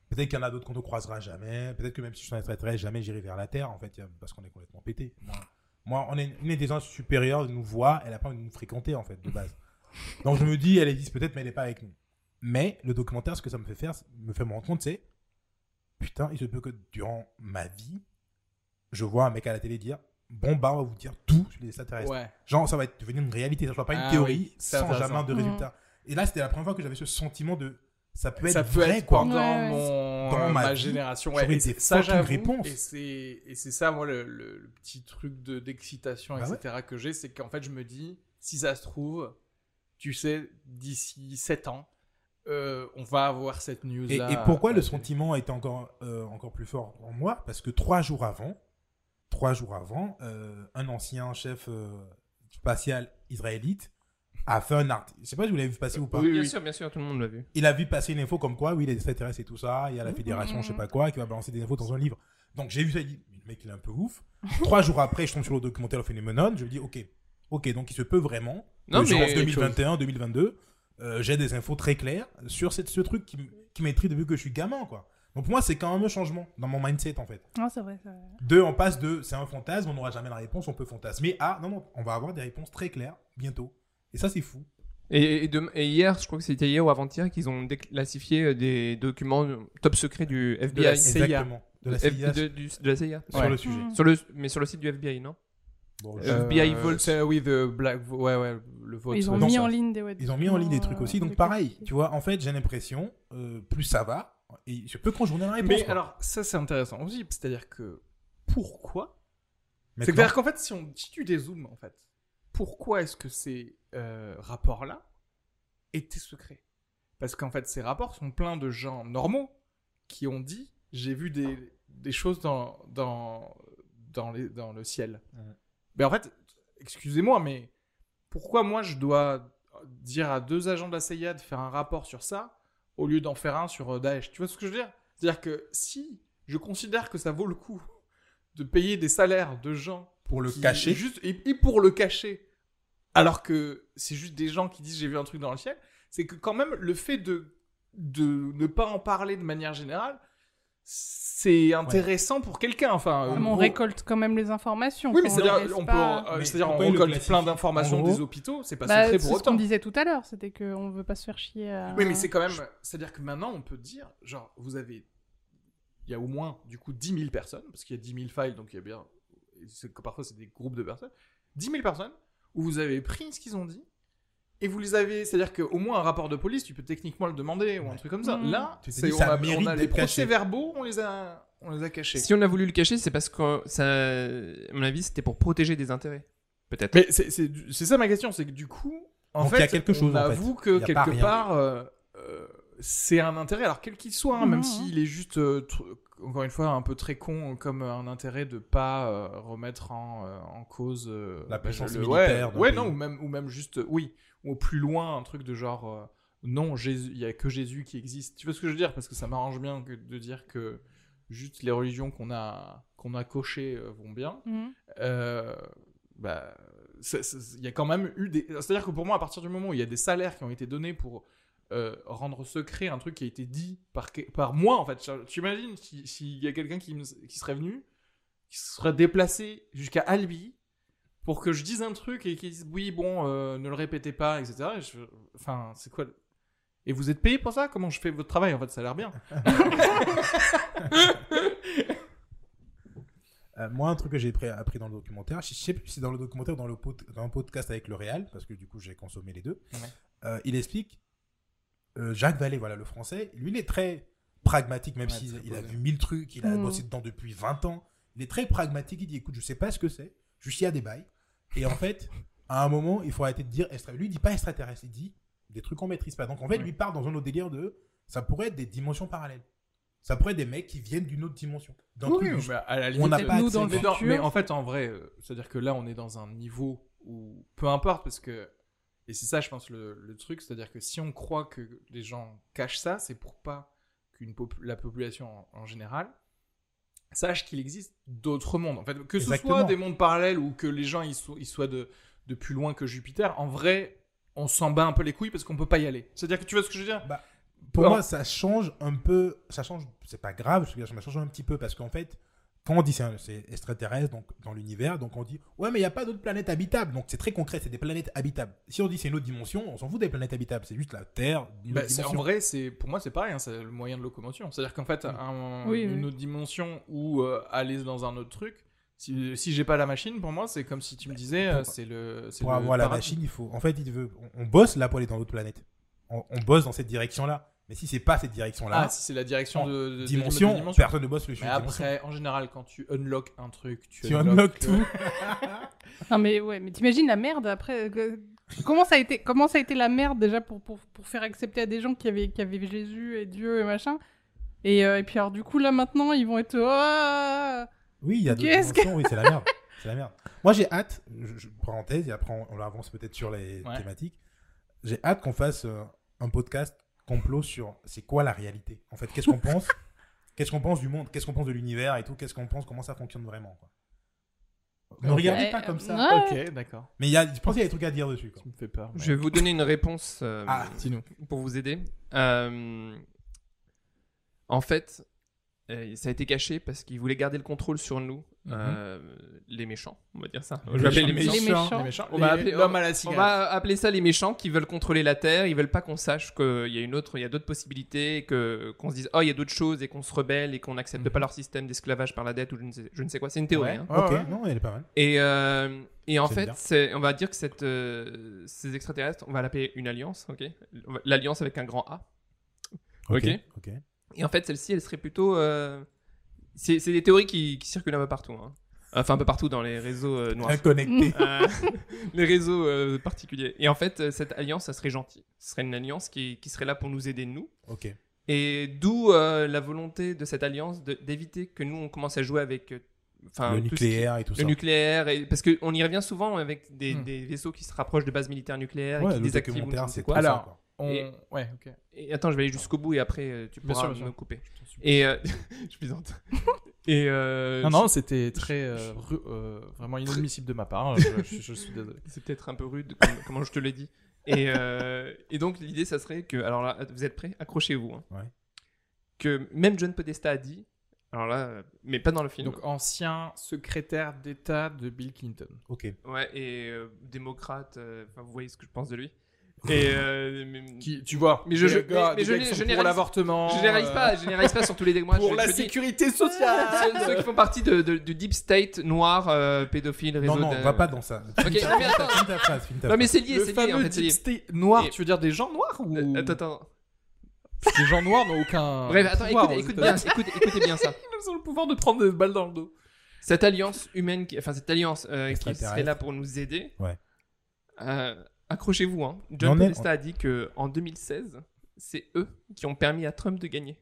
Peut-être qu'il y en a d'autres qu'on ne croisera jamais. Peut-être que même si je t'en traiterai jamais, j'irai vers la Terre, en fait, a- parce qu'on est complètement pété. Moi, moi, on est une intelligence supérieure, nous voit, elle a pas envie de nous fréquenter, en fait, de base. Donc je me dis, elle existe peut-être, mais elle n'est pas avec nous. Mais le documentaire, ce que ça me fait faire, me fait me rendre compte, c'est, putain, il se peut que durant ma vie, je vois un mec à la télé dire, bon, bah, on va vous dire tout sur les extraterrestres. Ouais. Genre, ça va être devenir une réalité, ça ne soit pas une Ah théorie oui, sans jamais de résultat. Et là, c'était la première fois que j'avais ce sentiment de ça peut être ça peut vrai, être quoi. Ouais, ouais. mon Dans euh, ma ma, vie, génération ouais, et ça réponses. et c'est et c'est ça moi le, le- le petit truc de d'excitation Bah etc que j'ai c'est qu'en fait je me dis si ça se trouve tu sais d'ici 7 ans euh, on va avoir cette news Et, et pourquoi le sentiment était encore, euh, encore plus fort en moi? Parce que trois jours avant, trois jours avant, euh, un ancien chef euh, spatial israélite a fait un article. Je sais pas si vous l'avez vu passer ou pas. Oui, Bien oui. sûr, bien sûr, tout le monde l'a vu. Il a vu passer une info comme quoi, oui, les extraterrestres et tout ça, il y a la fédération, je sais pas quoi, qui va balancer des infos dans un livre. Donc j'ai vu ça, il dit, le mec, il est un peu ouf. Trois jours après, je tombe sur le documentaire Phenomenon, je me dis, ok, ok, donc il se peut vraiment, Non, que genre, mais- en 2021, 2022, euh, j'ai des infos très claires sur cette, ce truc qui, qui m'intrigue depuis que je suis gamin, quoi. Donc pour moi, c'est quand même un changement dans mon mindset, en fait. Ah, c'est vrai, c'est vrai. Deux, on passe de, c'est un fantasme, on n'aura jamais la réponse, on peut fantasmer, à, non, non, on va avoir des réponses très claires, bientôt. Et ça, c'est fou. Et, et de- et hier, je crois que c'était hier ou avant-hier qu'ils ont déclassifié euh, des documents euh, top secrets du FBI. la CIA. Exactement. De la F- CIA de, du- de la CIA. sur Ouais. le sujet. Sur le, mais sur le site du FBI, non? Bon, Euh, FBI Vault. c'est- oui the black ouais ouais le vote Ils ont mis ça- en ligne des ouais, Ils ont mis en ligne des trucs aussi, euh, donc pareil, tu vois, en fait, j'ai l'impression, euh, plus ça va, et je peux conjoindre la réponse. mais quoi. alors ça c'est intéressant aussi c'est à dire que pourquoi? C'est clair qu'en fait, si, on, si tu dézoomes, en fait, pourquoi est-ce que ces euh, rapports-là étaient secrets Parce qu'en fait, ces rapports sont pleins de gens normaux qui ont dit j'ai vu des, des choses dans, dans, dans, les, dans le ciel. Mais en fait, excusez-moi, mais pourquoi moi je dois dire à deux agents de la CIA de faire un rapport sur ça au lieu d'en faire un sur euh, Daesh? Tu vois ce que je veux dire? C'est-à-dire que si je considère que ça vaut le coup de payer des salaires de gens Pour le qui- cacher? juste et, et pour le cacher alors que c'est juste des gens qui disent j'ai vu un truc dans le ciel c'est que quand même le fait de de ne pas en parler de manière générale c'est intéressant pour quelqu'un enfin Ah, euh, on gros- récolte quand même les informations. oui mais quoi, c'est-à-dire on peut pas- euh, Mais c'est-à-dire on récolte plein d'informations des hôpitaux c'est pas Bah, secret c'est pour ce qu'on autant disait tout à l'heure, c'était qu'on veut pas se faire chier à... oui mais c'est quand même c'est à dire que maintenant on peut dire genre vous avez il y a au moins du coup 10 000 personnes parce qu'il y a 10 000 files donc il y a bien c'est que parfois c'est des groupes de personnes. 10 000 personnes où vous avez pris ce qu'ils ont dit et vous les avez c'est à dire qu'au moins un rapport de police tu peux techniquement le demander ou un truc comme ça Mhm. là c'est on ça a, mérite on a les d'être caché. procès verbaux on les a on les a cachés Si on a voulu le cacher, c'est parce que ça, à mon avis, c'était pour protéger des intérêts. Peut-être. Mais c'est- ça ma question, c'est que du coup, en Donc, fait, il y a quelque chose, on en fait. avoue que y a pas quelque rien. part, euh, euh, c'est un intérêt, alors quel qu'il soit, hein, même Mhm. s'il est juste, euh, encore une fois, un peu très con, comme un intérêt de pas euh, remettre en, euh, en cause euh, La bah, puissance le- militaire Ouais, non, ou même, ou même juste, oui, ou au plus loin, un truc de genre, euh, non, Jésus- il y a que Jésus qui existe. Tu vois ce que je veux dire? Parce que ça m'arrange bien que- de dire que juste les religions qu'on a, qu'on a cochées euh, vont bien Mhm. euh, bah, il y a quand même eu des. C'est-à-dire que pour moi, à partir du moment où il y a des salaires qui ont été donnés pour euh, rendre secret un truc qui a été dit par, par moi, en fait, tu imagines s'il si y a quelqu'un qui, qui serait venu, qui se serait déplacé jusqu'à Albi pour que je dise un truc et qu'il dise oui, bon, euh, ne le répétez pas, etc. Et je- Enfin, c'est quoi le- Et vous êtes payé pour ça? Comment je fais votre travail? En fait, ça a l'air bien. Euh, moi, un truc que j'ai pris- appris dans le documentaire, je sais plus si c'est dans le documentaire ou dans, le pod- dans un podcast avec le Réal, parce que du coup, j'ai consommé les deux. Ouais. Il explique, euh, Jacques Vallée, voilà, le français, lui, il est très pragmatique, même s'il il a vu mille trucs, il a Mm. bossé dedans depuis 20 ans. Il est très pragmatique, il dit, écoute, je sais pas ce que c'est, je suis à des bails. Et en fait, à un moment, il faut arrêter de dire extra. Lui, il dit pas extraterrestre, il dit des trucs qu'on maîtrise pas. Donc en fait, Ouais. lui part dans un autre délire de Ça pourrait être des dimensions parallèles. Ça pourrait être des mecs qui viennent d'une autre dimension. Oui, truc du- mais à la On n'a pas nous dans le mais, dans- futur. mais en fait, en vrai, euh, c'est-à-dire que là, on est dans un niveau où peu importe, parce que. Et c'est ça, je pense, le, le truc, c'est-à-dire que si on croit que les gens cachent ça, c'est pour pas qu'une pop- la population en, en général sache qu'il existe d'autres mondes. En fait, que ce soit des mondes parallèles ou que les gens ils, soient- ils soient de, de plus loin que Jupiter, en vrai, on s'en bat un peu les couilles parce qu'on peut pas y aller. C'est-à-dire que tu vois ce que je veux dire? Bah, Pour Alors- moi, ça change un peu. Ça change. C'est pas grave, je veux dire, ça change un petit peu parce qu'en fait, quand on dit c'est extraterrestre donc dans l'univers, donc on dit ouais, mais il n'y a pas d'autres planètes habitables. Donc c'est très concret, c'est des planètes habitables. Si on dit c'est une autre dimension, on s'en fout des planètes habitables. C'est juste la Terre, une Bah, autre c'est- en vrai, c'est pour moi c'est pareil, hein, c'est le moyen de locomotion. C'est-à-dire qu'en fait, un- Oui, une oui. autre dimension ou euh, aller dans un autre truc. Si, si j'ai pas la machine, pour moi, c'est comme si tu me disais, euh, Pour- c'est le. c'est Pour le avoir la machine, il faut. En fait, il veut. On, on bosse là pour aller dans d'autres planètes. On, on bosse dans cette direction-là. Mais si c'est pas cette direction-là, Ah, si c'est la direction de, dimension, de dimension. personne ne bosse le Mais sujet. après, en général, quand tu unlock un truc, tu, Tu unlock tout. Non mais ouais, mais t'imagines la merde après. euh, que- Comment ça a été, comment ça a été la merde déjà pour, pour, pour faire accepter à des gens qui avaient, qui avaient Jésus et Dieu et machin? Et, euh, et puis alors du coup là maintenant ils vont être. Oh Oui, il y a d'autres que- dimensions, oui, c'est la merde. C'est la merde. Moi, j'ai hâte, je, je- parenthèse, et après on, on avance peut-être sur les Ouais. thématiques. J'ai hâte qu'on fasse euh, un podcast complot sur c'est quoi la réalité. En fait, qu'est-ce qu'on pense? Qu'est-ce qu'on pense du monde? Qu'est-ce qu'on pense de l'univers et tout? Qu'est-ce qu'on pense? Comment ça fonctionne vraiment quoi? Ne regardez pas comme ça. ouais. Ok, d'accord. Mais il y a, je pense qu'il y a des trucs à dire dessus. Quoi. Ça me fait peur. mais- Je vais vous donner une réponse euh, Ah, pour vous aider. Euh, en fait, euh, ça a été caché parce qu'ils voulaient garder le contrôle sur nous, euh, les méchants, on va dire ça. Je vais appeler les méchants. Les méchants. Les méchants. On va appeler- l'homme à la On va appeler ça les méchants qui veulent contrôler la Terre. Ils veulent pas qu'on sache qu'il y a une autre, il y a d'autres possibilités, que qu'on se dise oh il y a d'autres choses et qu'on se rebelle et qu'on n'accepte Mhm. pas leur système d'esclavage par la dette ou je ne sais, je ne sais quoi. C'est une théorie. Ouais. hein. Ok, ouais. non, elle est pas mal. Et, euh, et en fait, on va dire que cette, euh, ces extraterrestres, on va l'appeler une alliance, ok? On L'alliance avec un grand A. Ok? ok. Et en fait, celle-ci, elle serait plutôt. euh, C'est des théories qui, qui circulent un peu partout. hein. Enfin, un peu partout dans les réseaux euh, noirs. Inconnecté. Euh, les réseaux euh, particuliers. Et en fait, cette alliance, ça serait gentil. Ce serait une alliance qui, qui serait là pour nous aider, nous. ok. Et d'où euh, la volonté de cette alliance d'éviter que nous, on commence à jouer avec. euh, Enfin, Le qui- nucléaire et tout le ça. nucléaire, et, parce qu'on y revient souvent avec des, Hmm. des vaisseaux qui se rapprochent de bases militaires nucléaires Ouais, et qui le désactivent. quoi. Alors, quoi. On... Et- Ouais, ok. Et attends, je vais aller jusqu'au bout et après euh, tu Bien pourras sûr, bien me sûr. couper. Et euh, je plaisante. Et euh, Non, non, c'était très. euh, ru- euh, vraiment inadmissible de ma part. Je, je- je suis désolé. c'est peut-être un peu rude, comme, comment je te l'ai dit. Et, euh, et donc l'idée, ça serait que, alors là, vous êtes prêts? Accrochez-vous. hein. Ouais. Que même John Podesta a dit, alors là, mais pas dans le film. Donc, ancien secrétaire d'État de Bill Clinton. Ok. ouais, et euh, démocrate. euh, vous voyez ce que je pense de lui. Et euh, mais- Qui, tu vois, Mais je- je- gars- mais- mais je je pour n'ai- l'avortement. je généralise euh, pas, je généralise pas sur tous les démois. Pour je- la je dis- sécurité sociale. ceux, ceux qui font partie de, de- du deep state noir, euh, pédophile, réseau. Non, non, de- va pas dans ça. Ok, ta- mais attends. ta phrase, ta Non mais c'est lié, c'est lié en fameux fait, deep state noir, Et- tu veux dire des gens noirs ou Euh, Attends, attends. Les gens noirs n'ont aucun. Bref, attends, pouvoir écoute, écoute bien, écoute, écoutez bien ça. Ils ont le pouvoir de prendre des balles dans le dos. Cette alliance humaine, qui, enfin cette alliance euh, qui serait là pour nous aider. Ouais. euh, accrochez-vous, hein. John on est- Podesta a dit que en 2016, c'est eux qui ont permis à Trump de gagner.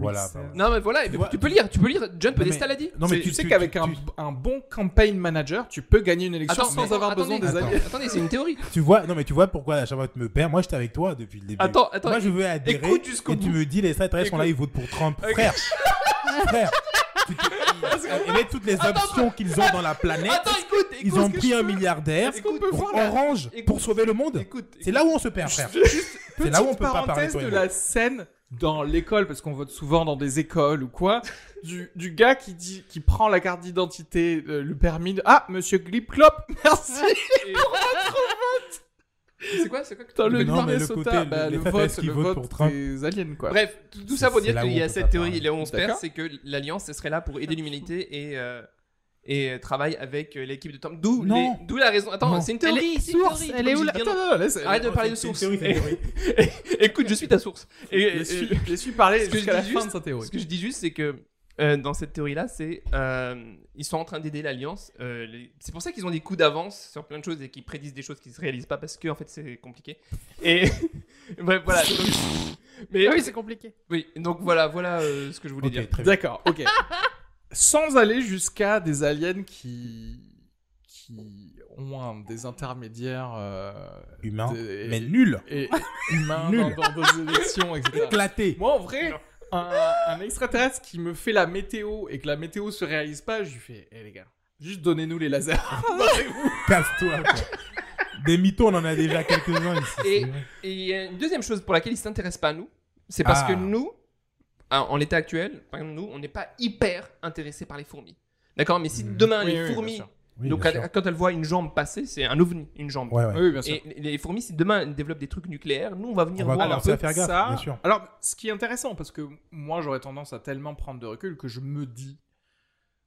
Voilà, bah, Non mais voilà, Tu mais vois, tu peux lire, tu peux lire. John Non, Podesta l'a dit. Non, mais tu, tu sais qu'avec un, bon campaign manager, tu peux gagner une élection Attends, sans mais- avoir besoin des attends. alliés. Attendez, c'est une théorie. Tu vois, non mais tu vois pourquoi à chaque fois que tu me perds, moi j'étais avec toi depuis le début. Attends, attends. moi je veux adhérer écoute jusqu'au et tu me dis les extraterrestres sont là, ils votent pour Trump. Frère, frère, tu te- et mettre toutes les options qu'ils ont dans la planète, Attends. Ils ont pris un milliardaire pour Orange Écoute. pour sauver le monde. C'est là où on se perd, frère. C'est là où on peut pas parler de la scène dans l'école, parce qu'on vote souvent dans des écoles ou quoi, du, du gars qui dit, qui prend la carte d'identité, euh, le permis de... Ah, monsieur Glip Clop, merci Et- C'est quoi, c'est quoi que Putain, le Non, mais le côté, bah, le vote, le vote pour Trump. des aliens, quoi. Bref, tout, tout ça pour C'est dire là qu'il où y a cette théorie, là où on se perd, c'est que l'alliance, ce serait là pour aider l'humanité et euh, et euh, travaille avec euh, l'équipe de Trump. D'où Non. les- d'où la raison. Attends, Non. c'est une Elle théorie. est c'est une source, théorie, elle est où, dire non. non, laisse- Arrête de parler de C'est une source. théorie, c'est une théorie. Écoute, je suis ta source. Et, Laisse- et- Laisse-lui parler ce que je jusqu'à la dis fin juste- de sa théorie. ce que je dis juste, c'est que euh, dans cette théorie-là, c'est euh, ils sont en train d'aider l'alliance. euh, les- C'est pour ça qu'ils ont des coups d'avance sur plein de choses et qu'ils prédisent des choses qui se réalisent pas parce que en fait c'est compliqué. Et bref, voilà. Donc, Mais Ah oui, c'est compliqué. oui, donc voilà, voilà euh, ce que je voulais dire. D'accord, ok. Sans aller jusqu'à des aliens qui qui ont un- des intermédiaires euh, Humain, des- mais nul. et, et humains Nul. dans, dans des élections, etc. Éclaté. Moi, en vrai, un, un extraterrestre qui me fait la météo et que la météo se réalise pas, je lui fais, hé les gars, juste donnez-nous les lasers. Casse-toi. Des mythos, on en a déjà quelques-uns ici. Et il y a une deuxième chose pour laquelle ils s'intéressent pas à nous, c'est parce Ah. que nous, en en l'état actuel, par exemple nous, on n'est pas hyper intéressés par les fourmis. D'accord Mais si Mhm. demain Oui, les oui, fourmis. Oui, donc elle- quand elles voient une jambe passer, c'est un ovni, une jambe. Ouais, ouais. Oui, bien sûr. Et les fourmis, si demain elles développent des trucs nucléaires, nous on va venir On va voir un peu. faire gaffe, ça, bien sûr. Alors, ce qui est intéressant, parce que moi, j'aurais tendance à tellement prendre de recul que je me dis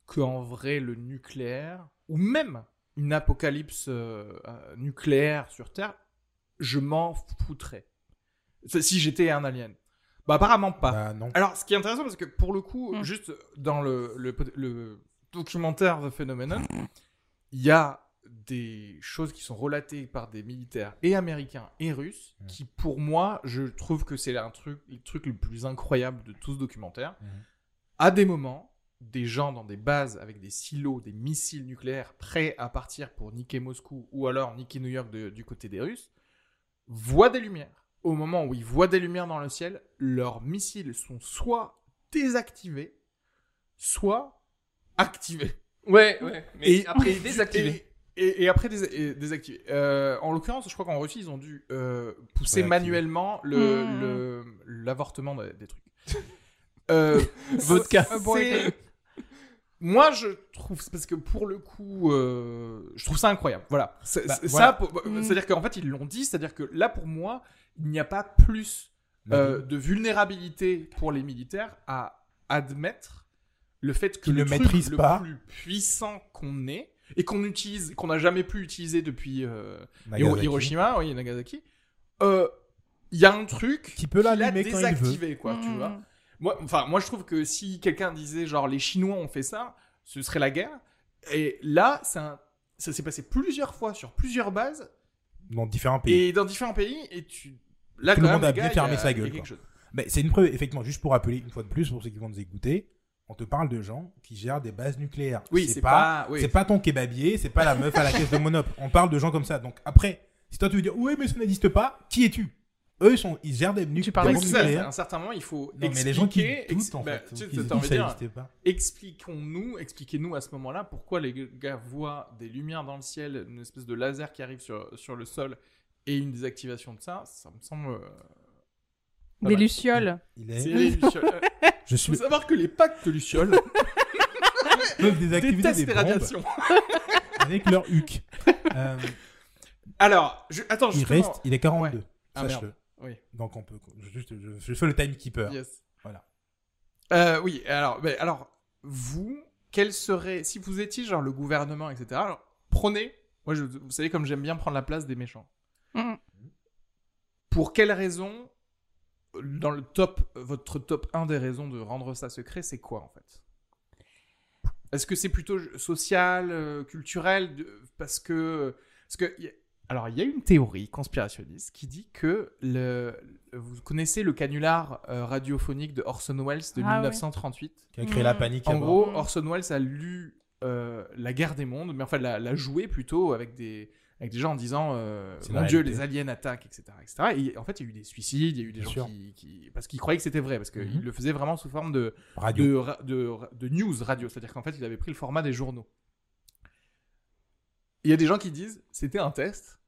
qu'en vrai, le nucléaire, ou même une apocalypse euh, euh, nucléaire sur Terre, je m'en foutrais. Si j'étais un alien. Bah, apparemment pas. Bah, non. Alors, ce qui est intéressant, parce que pour le coup, Mm. juste dans le, le, le documentaire The Phenomenon, il y a des choses qui sont relatées par des militaires et américains et russes Mm. qui, pour moi, je trouve que c'est un truc, le truc le plus incroyable de tout ce documentaire. Mhm. À des moments, des gens dans des bases avec des silos, des missiles nucléaires prêts à partir pour niquer Moscou ou alors niquer New York de- du côté des Russes, voient des lumières. Au moment où ils voient des lumières dans le ciel, leurs missiles sont soit désactivés, soit activés. Ouais, ouais. Mais Et- après désactiver. Et, et- et après dés- et désactiver. Euh, en l'occurrence, je crois qu'en Russie, ils ont dû euh, pousser manuellement le, Mmh. le- l'avortement de- des trucs. Euh, Vodka. c'est- c'est- Moi, je trouve parce que pour le coup, euh, je trouve ça incroyable. Voilà. C'est- Bah, c'est- voilà. Ça, pour- Mm. c'est-à-dire qu'en fait, ils l'ont dit. C'est-à-dire que là, pour moi, il n'y a pas plus euh, de vulnérabilité pour les militaires à admettre le fait que le truc maîtrisent le pas. plus puissant qu'on ait et qu'on utilise, qu'on n'a jamais pu utiliser depuis euh. Hiroshima, oui, Nagasaki, euh, il y a un truc Qui peut l'allumer quand il veut. quoi, tu vois. Moi, enfin, moi, je trouve que si quelqu'un disait genre les Chinois ont fait ça, ce serait la guerre. Et là, un- ça s'est passé plusieurs fois sur plusieurs bases Dans différents pays. et dans différents pays. Et tu, là, Tout le même, monde a bien fermé sa gueule. Mais c'est une preuve, effectivement, juste pour rappeler une fois de plus, pour ceux qui vont nous écouter, on te parle de gens qui gèrent des bases nucléaires. Oui, c'est pas, oui. C'est pas ton kebabier, c'est pas la meuf à la caisse de Monop. On parle de gens comme ça. Donc après, si toi tu veux dire, ouais, mais ça n'existe pas, qui es-tu? Eux, ils, sont, ils gèrent des, nu- Tu parles Oui, ça, à nucléaires. un certain moment, il faut Non, mais expliquer. les gens qui doutent, en bah, fait, tu envie dire, pas. expliquons-nous, expliquez-nous à ce moment-là pourquoi les gars voient des lumières dans le ciel, une espèce de laser qui arrive sur, sur le sol et une désactivation de ça, ça me semble. euh, Des Voilà. lucioles. Il est... C'est les lucioles. Je Il suis faut savoir que les packs de lucioles peuvent désactiver détestent des les bombes radiations. avec leur huc. Euh, Alors, je... attends, il justement. reste, il est 42. Ah, Sache-le. merde. Oui. Donc on peut, je, juste, je, je fais le timekeeper. Yes. Voilà. Euh, oui, alors, mais alors, vous, quel serait, si vous étiez genre le gouvernement, etc., alors, prenez, moi, je, vous savez comme j'aime bien prendre la place des méchants. Pour quelle raison, dans le top, votre top 1 des raisons de rendre ça secret, c'est quoi en fait? Est-ce que c'est plutôt social, euh, culturel de- Parce que. Parce que y a- alors, il y a une théorie conspirationniste qui dit que le, vous connaissez le canular euh, radiophonique de Orson Welles de Ah ouais. 1938 Qui a créé la Mm. panique. en gros. Orson Welles a lu euh, La guerre des mondes, mais enfin l'a, l'a joué plutôt avec des, avec des gens en disant euh, C'est Mon Dieu, les aliens attaquent, etc. etc. Et en fait, il y a eu des suicides, il y a eu des Bien gens qui, qui- Parce qu'ils croyaient que c'était vrai, parce qu'il Mhm. le faisait vraiment sous forme de, Radio. de, ra- de, de news radio, c'est-à-dire qu'en fait, il avait pris le format des journaux. Il y a des gens qui disent C'était un test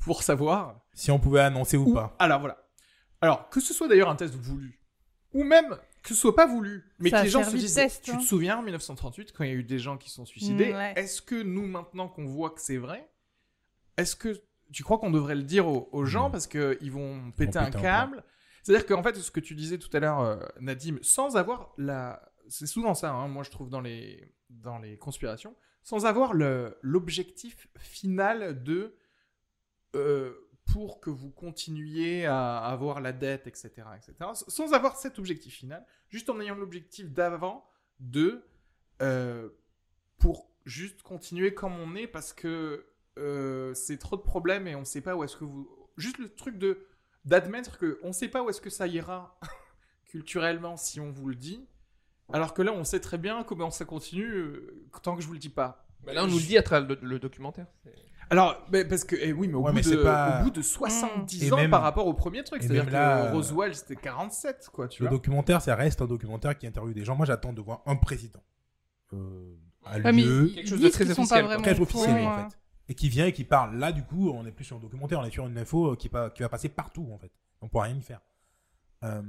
pour savoir Si on pouvait annoncer ou, ou- pas. Alors voilà. Alors que ce soit d'ailleurs un test voulu, ou même que ce soit pas voulu, mais Ça que a les gens se disent, test, tu hein. te souviens en 1938 quand il y a eu des gens qui se sont suicidés, Mm, ouais. est-ce que nous maintenant qu'on voit que c'est vrai, est-ce que tu crois qu'on devrait le dire aux, aux gens Mm. parce qu'ils vont péter un câble? C'est-à-dire qu'en fait, ce que tu disais tout à l'heure, euh, Nadim, sans avoir la, c'est souvent ça, hein, moi je trouve dans les dans les conspirations, sans avoir l'objectif final de euh, pour que vous continuiez à avoir la dette, etc., etc., sans avoir cet objectif final, juste en ayant l'objectif d'avant de euh, pour juste continuer comme on est parce que euh, c'est trop de problèmes et on sait pas où est-ce que vous. Juste le truc de d'admettre que on sait pas où est-ce que ça ira culturellement si on vous le dit, alors que là, on sait très bien comment ça continue euh, tant que je vous le dis pas. Bah là, on nous le dit à travers le, le documentaire. Alors, mais parce que, eh oui, mais au, Ouais, bout, mais de, c'est pas- au bout de 70 Et ans même- par rapport au premier truc, c'est-à-dire que là, euh, Roswell c'était 47, quoi, tu Le vois. documentaire, ça reste un documentaire qui interviewe des gens. Moi, j'attends de voir un président. Euh, à mais lieu, quelque chose de très officiel, pas quoi. vraiment très officiel, en fait. Et qui vient et qui parle. Là, du coup, on est plus sur un documentaire, on est sur une info euh, qui, va passer partout, en fait. On pourra rien y faire. Euh,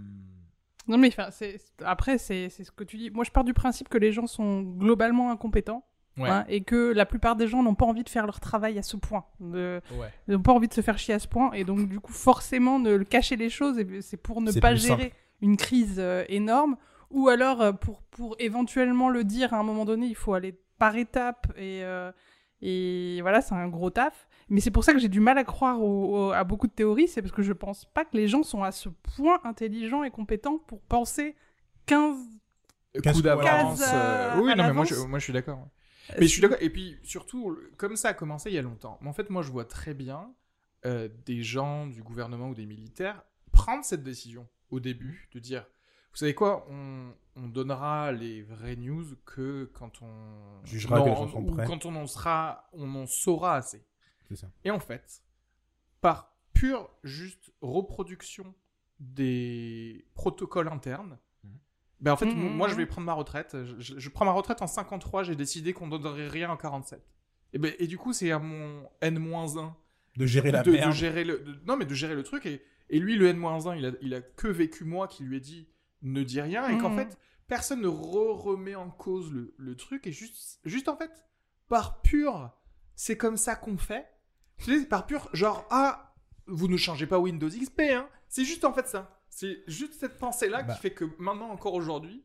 Non, mais enfin, c'est- après, c'est c'est ce que tu dis. Moi, je pars du principe que les gens sont globalement incompétents Ouais. hein, et que la plupart des gens n'ont pas envie de faire leur travail à ce point. De- Ouais. Ils n'ont pas envie de se faire chier à ce point. Et donc, du coup, forcément, de le cacher les choses, et c'est pour ne C'est pas gérer une crise euh, énorme. Ou alors, pour, pour éventuellement le dire à un moment donné, il faut aller par étapes. Et, euh, et voilà, c'est un gros taf. Mais c'est pour ça que j'ai du mal à croire au- au- à beaucoup de théories. C'est parce que je pense pas que les gens sont à ce point intelligents et compétents pour penser 15 Qu'est-ce Coup que- d'avance. Euh, euh, Oui, à non, mais moi je, moi, je suis d'accord. ouais. Mais je suis d'accord. Et puis, surtout, comme ça a commencé il y a longtemps. Mais en fait, moi, je vois très bien euh, des gens du gouvernement ou des militaires prendre cette décision au début de dire vous savez quoi, on, on donnera les vraies news que quand on Jugera que les gens sont ou prêts. quand on en sera, on en saura assez. c'est ça. Et en fait, par pure juste reproduction des protocoles internes, Mhm. ben en fait, Mhm. mo- moi je vais prendre ma retraite. Je, je- je prends ma retraite en 53, j'ai décidé qu'on donnerait rien en 47. Et, ben, et du coup, c'est à mon N-1 De gérer la de, gérer le, de- non, mais de gérer le truc. Et, et lui, le N-1, il a, il a que vécu moi qui lui ai dit ne dis rien. Et qu'en Mhm. fait, personne ne re- remet en cause le, le truc. Et juste, juste en fait, par pur, c'est comme ça qu'on fait. Par pur, genre, ah, vous ne changez pas Windows XP, hein. C'est juste en fait ça. C'est juste cette pensée-là Bah. qui fait que maintenant, encore aujourd'hui,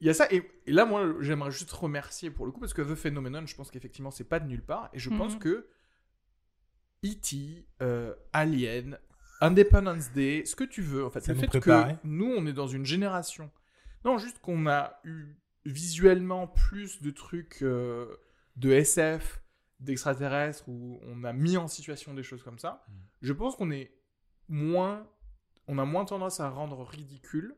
il y a ça. Et, et là, moi, j'aimerais juste remercier pour le coup, parce que The Phenomenon, je pense qu'effectivement, c'est pas de nulle part. Et je pense Mhm. que E.T., euh, Alien, Independence Day, ce que tu veux, en fait. Ça le fait que nous, on est dans une génération. Non, juste qu'on a eu visuellement plus de trucs euh, de SF, d'extraterrestres, où on a mis en situation des choses comme ça. Mm. Je pense qu'on est moins. On a moins tendance à rendre ridicule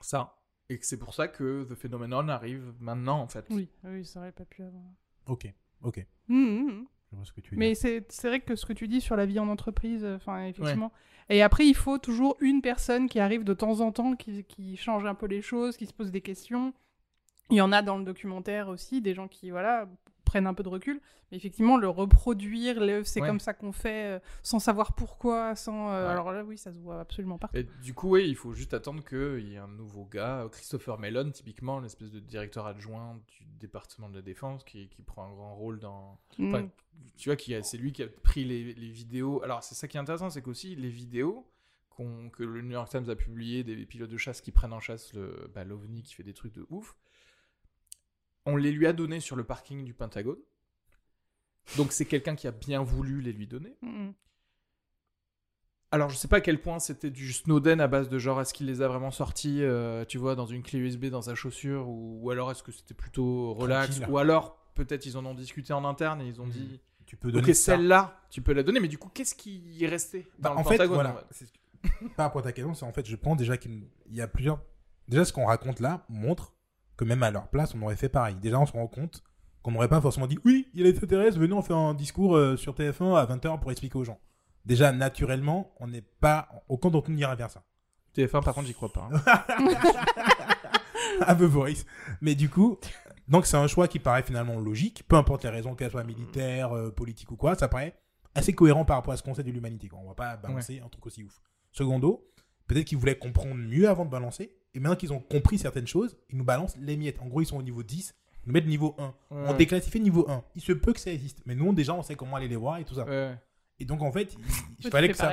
ça. Et que c'est pour ça que The Phenomenon arrive maintenant, en fait. Oui, oui, ça aurait pas pu avant. Ok, ok. Mhm, mhm. Je vois ce que tu veux Mais c'est vrai que ce que tu dis sur la vie en entreprise, euh, enfin, effectivement. Et après, il faut toujours une personne qui arrive de temps en temps, qui, qui change un peu les choses, qui se pose des questions. Il y en a dans le documentaire aussi, des gens qui, voilà, prennent un peu de recul. Mais effectivement, le reproduire, le c'est Ouais. comme ça qu'on fait, euh, sans savoir pourquoi, sans... euh, Ouais. Alors là, oui, ça se voit absolument partout. Et du coup, oui, il faut juste attendre qu'il y ait un nouveau gars, Christopher Mellon, typiquement, l'espèce de directeur adjoint du département de la défense, qui, qui prend un grand rôle dans. Mm. Tu vois, qui a- c'est lui qui a pris les, les vidéos. Alors, c'est ça qui est intéressant, c'est qu'aussi, les vidéos qu'on- que le New York Times a publiées des pilotes de chasse qui prennent en chasse le bah, l'OVNI qui fait des trucs de ouf, on les lui a données sur le parking du Pentagone. Donc, c'est quelqu'un qui a bien voulu les lui donner. Mm. Alors, je sais pas à quel point c'était du Snowden à base de genre, est-ce qu'il les a vraiment sortis, euh, tu vois, dans une clé USB dans sa chaussure, ou, ou alors est-ce que c'était plutôt relax, Tranquille. ou alors peut-être ils en ont discuté en interne et ils ont Mhm. dit, Tu peux donner ok, celle-là, tu peux la donner, mais du coup, qu'est-ce qui est resté Bah, dans en le fait, Pentagone voilà. en fait? Que- Par rapport à ta question, c'est en fait, je pense déjà qu'il il y a plusieurs. Déjà, ce qu'on raconte là montre que même à leur place, on aurait fait pareil. Déjà, on se rend compte qu'on n'aurait pas forcément dit oui, il y a les extraterrestres, venez, on fait un discours euh, sur TF1 à 20h pour expliquer aux gens. Déjà, naturellement, on n'est pas. Aucun d'entre nous n'ira vers ça. TF1, par contre, j'y crois pas. hein. à The Voice. Mais du coup, donc c'est un choix qui paraît finalement logique, peu importe les raisons, qu'elles soient militaires, euh, politiques ou quoi, ça paraît assez cohérent par rapport à ce qu'on sait de l'humanité. On va pas balancer un truc aussi ouf. Secondo, peut-être qu'ils voulaient comprendre mieux avant de balancer, et maintenant qu'ils ont compris certaines choses, ils nous balancent les miettes. En gros, ils sont au niveau 10, ils nous mettent niveau 1. On déclassifie niveau 1. Il se peut que ça existe, mais nous, déjà, on sait comment aller les voir et tout ça. Ouais, Et donc, en fait, il, fallait que ça...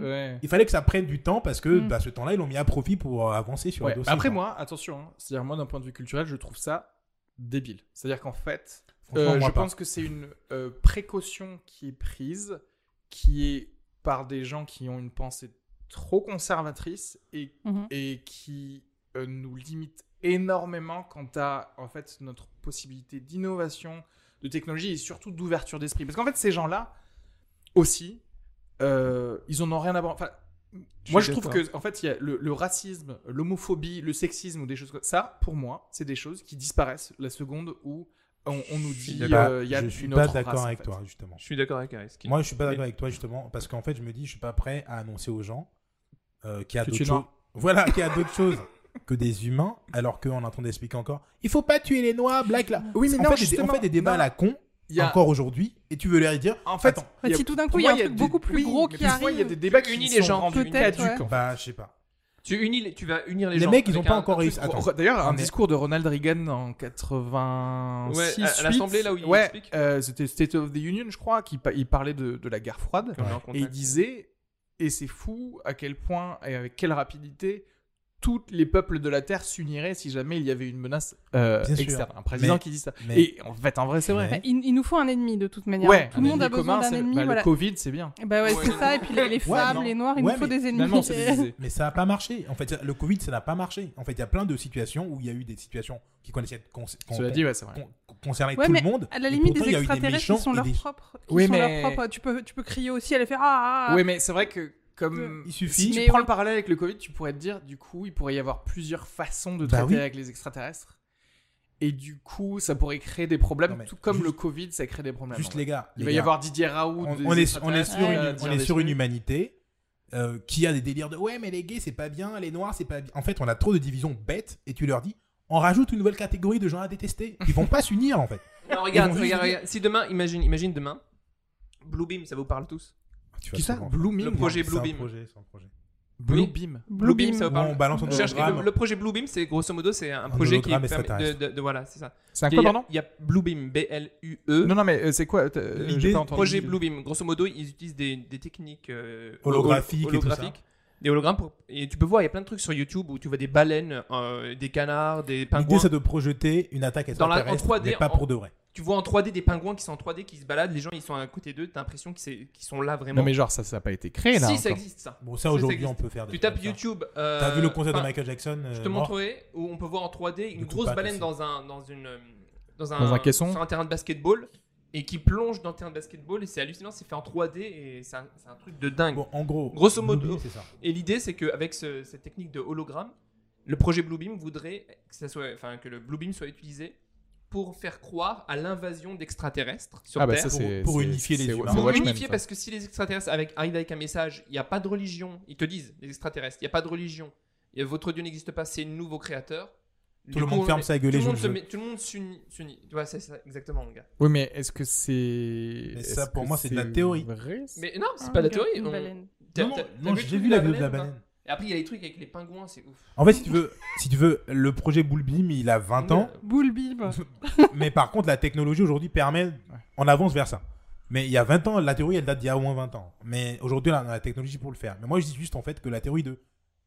ouais. Il fallait que ça prenne du temps parce que Mm. bah, ce temps-là, ils l'ont mis à profit pour euh, avancer sur Ouais, le dossier. Après, moi, attention, hein, c'est-à-dire, moi, d'un point de vue culturel, je trouve ça débile. C'est-à-dire qu'en fait, Euh, je pas. pense que c'est une euh, précaution qui est prise, qui est par des gens qui ont une pensée trop conservatrice et, Mhm. et qui euh, nous limite énormément quant à en fait notre possibilité d'innovation, de technologie et surtout d'ouverture d'esprit. Parce qu'en fait, ces gens-là aussi, euh, ils en ont rien à voir. Enfin, moi, je trouve que, en fait, il y a le, le racisme, l'homophobie, le sexisme ou des choses comme ça. Pour moi, c'est des choses qui disparaissent la seconde où on, on nous dit euh, il y a je suis une pas d'accord en avec fait. toi, justement. Je suis d'accord avec Areski. Moi, je suis pas d'accord avec toi, justement, parce qu'en fait, je me dis, je suis pas prêt à annoncer aux gens euh, qu'il y a d'autres choses. Voilà, qu'il y a d'autres choses que des humains, alors qu'on est en train d'expliquer encore. Il faut pas tuer les noirs, black là. Oui, mais on non, fait, des, on fait des débats non. à la con Il y a- encore aujourd'hui, et tu veux leur dire, En fait, Attends. Bah, a- si tout d'un coup, il y a un truc des- beaucoup plus oui, gros qui parfois, il y a arrive. des débats qui Unis les gens. Peut-être, ouais. en bah, je sais pas. Tu unis les- tu vas unir les, Les gens. mecs, ils ont avec pas un- encore réussi. D'ailleurs, un discours de Ronald Reagan en 86. Ouais, à- à l'Assemblée, là où il ouais, explique. euh, c'était State of the Union, je crois, qui il parlait de, de la guerre froide. En Et il disait, et c'est fou à quel point et avec quelle rapidité tous les peuples de la Terre s'uniraient si jamais il y avait une menace euh, externe. Un président Mais- qui dit ça. mais- Et en fait, en vrai, c'est vrai. Il, il nous faut un ennemi de toute manière. Ouais, tout le monde a besoin d'un ennemi. bah, voilà. Le Covid, c'est bien. Et Bah ouais, Ouais, c'est ça. Et puis les, les femmes, non. les noirs, il Ouais, nous faut mais des ennemis. Mais ça n'a pas marché. En fait, le Covid, ça n'a pas marché. En fait, il y a plein de situations où il y a eu des situations qui connaissaient, con- con- Cela dit, ouais, c'est vrai. Con- concernaient Ouais, tout mais le monde. à la limite, pourtant, des il y a eu des extraterrestres qui sont leurs des- propres. Qui Oui, sont mais- leurs propres. Tu peux, tu peux crier aussi, elle fait ah ah. ah. Oui, mais c'est vrai que comme Il suffit- si tu Mais prends ouais. le parallèle avec le Covid, tu pourrais te dire du coup, il pourrait y avoir plusieurs façons de Bah traiter oui. avec les extraterrestres. Et du coup, ça pourrait créer des problèmes, Non, tout comme juste- le Covid, ça crée des problèmes. Juste les gars. Il les va y avoir Didier Raoult. on, est, on est extraterrestres sur une, on est sur une humanité euh, qui a des délires de ouais mais les gays c'est pas bien, les noirs c'est pas bien. En fait on a trop de divisions bêtes et tu leur dis on rajoute une nouvelle catégorie de gens à détester. Ils vont pas s'unir en fait. Non, regarde, regarde, regarde. Si demain, imagine, imagine demain, Bluebeam, ça vous parle tous Tu Qui ça. Blooming Le projet C'est un Bluebeam. projet, c'est un projet. Bluebeam. Bluebeam, ça vous parle on balance le, le projet Bluebeam, c'est grosso modo, c'est un, projet qui permet de, extraterrestre. de- de- voilà, c'est ça. C'est un Il y quoi, a- pardon Il y a Bluebeam, B-L-U-E. Non, non, mais euh, c'est quoi euh, L'idée- projet Bluebeam. Grosso modo, ils utilisent des, des techniques euh, Holographiques et tout ça. Des hologrammes pour... Et tu peux voir, il y a plein de trucs sur YouTube où tu vois des baleines, euh, des canards, des L'idée pingouins. c'est de projeter une attaque Dans la- en extraterrestre, 3D, mais pas en- pour de vrai. Tu vois en 3D des pingouins qui sont en 3D, qui se baladent, les gens ils sont à côté d'eux, t'as l'impression qu'ils sont là vraiment. Non, mais genre, ça, ça a pas été créé là. si, ça existe ça. Bon Ça, aujourd'hui on peut faire des Tu tapes. YouTube. euh, T'as vu le concert de enfin, Michael Jackson Je euh, te mort montrerai où on peut voir en 3D une grosse baleine aussi. dans un dans une euh, dans un, Dans un caisson sur un terrain de basketball et qui plonge dans le terrain de basketball et c'est hallucinant, c'est fait en 3D et c'est un, c'est un truc de dingue. Bon, en gros, Grosso modo- Bluebeam, c'est ça. Et l'idée c'est qu'avec ce- cette technique de hologramme, le projet Bluebeam voudrait que ça soit enfin que le Bluebeam soit utilisé pour faire croire à l'invasion d'extraterrestres sur Ah, bah Terre. ça, pour unifier les humains. Pour Watchmen, unifier, ça. parce que si les extraterrestres avec, arrivent avec un message, il n'y a pas de religion, ils te disent, les extraterrestres, il n'y a pas de religion, votre Dieu n'existe pas, c'est un nouveau créateur. Tout Du le coup, monde ferme sa gueule tout et le joue monde le jeu. Tout le monde s'unit. vois, c'est ça, exactement, mon gars. Oui, mais est-ce que c'est. Mais ça, pour moi, c'est de la théorie. Mais non, c'est Ah, pas la regarde, théorie. Non, j'ai vu de la vidéo de la baleine. Et après, il y a les trucs avec les pingouins, c'est ouf. En fait, si tu veux, si tu veux, le projet Bullbeam, il a 20 ans, Boule bim. mais par contre, la technologie aujourd'hui permet, on avance vers ça. Mais il y a 20 ans, la théorie, elle date d'il y a au moins 20 ans. Mais aujourd'hui, on a la technologie pour le faire. Mais moi, je dis juste en fait que la théorie de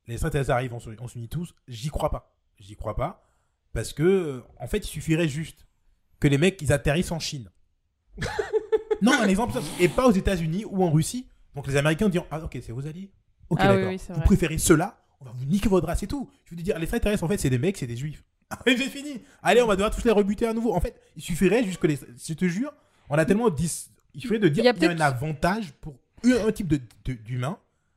les extraterrestres arrivent, on s'unit tous, j'y crois pas. J'y crois pas. Parce que, euh, en fait, il suffirait juste que les mecs, ils atterrissent en Chine. non, un exemple. Et pas aux États-Unis ou en Russie. Donc les Américains diront Ah, ok, c'est vos alliés. Ok, Ah d'accord. oui, vous préférez ceux-là On va vous niquer votre race et tout. Je veux dire, les extraterrestres, en fait, c'est des mecs, c'est des juifs. J'ai fini. Allez, on va devoir tous les rebuter à nouveau. En fait, il suffirait juste que les. Je te jure, on a tellement. dis- Il suffirait de dire Il y a qu'il y a un avantage pour un, un type de- de-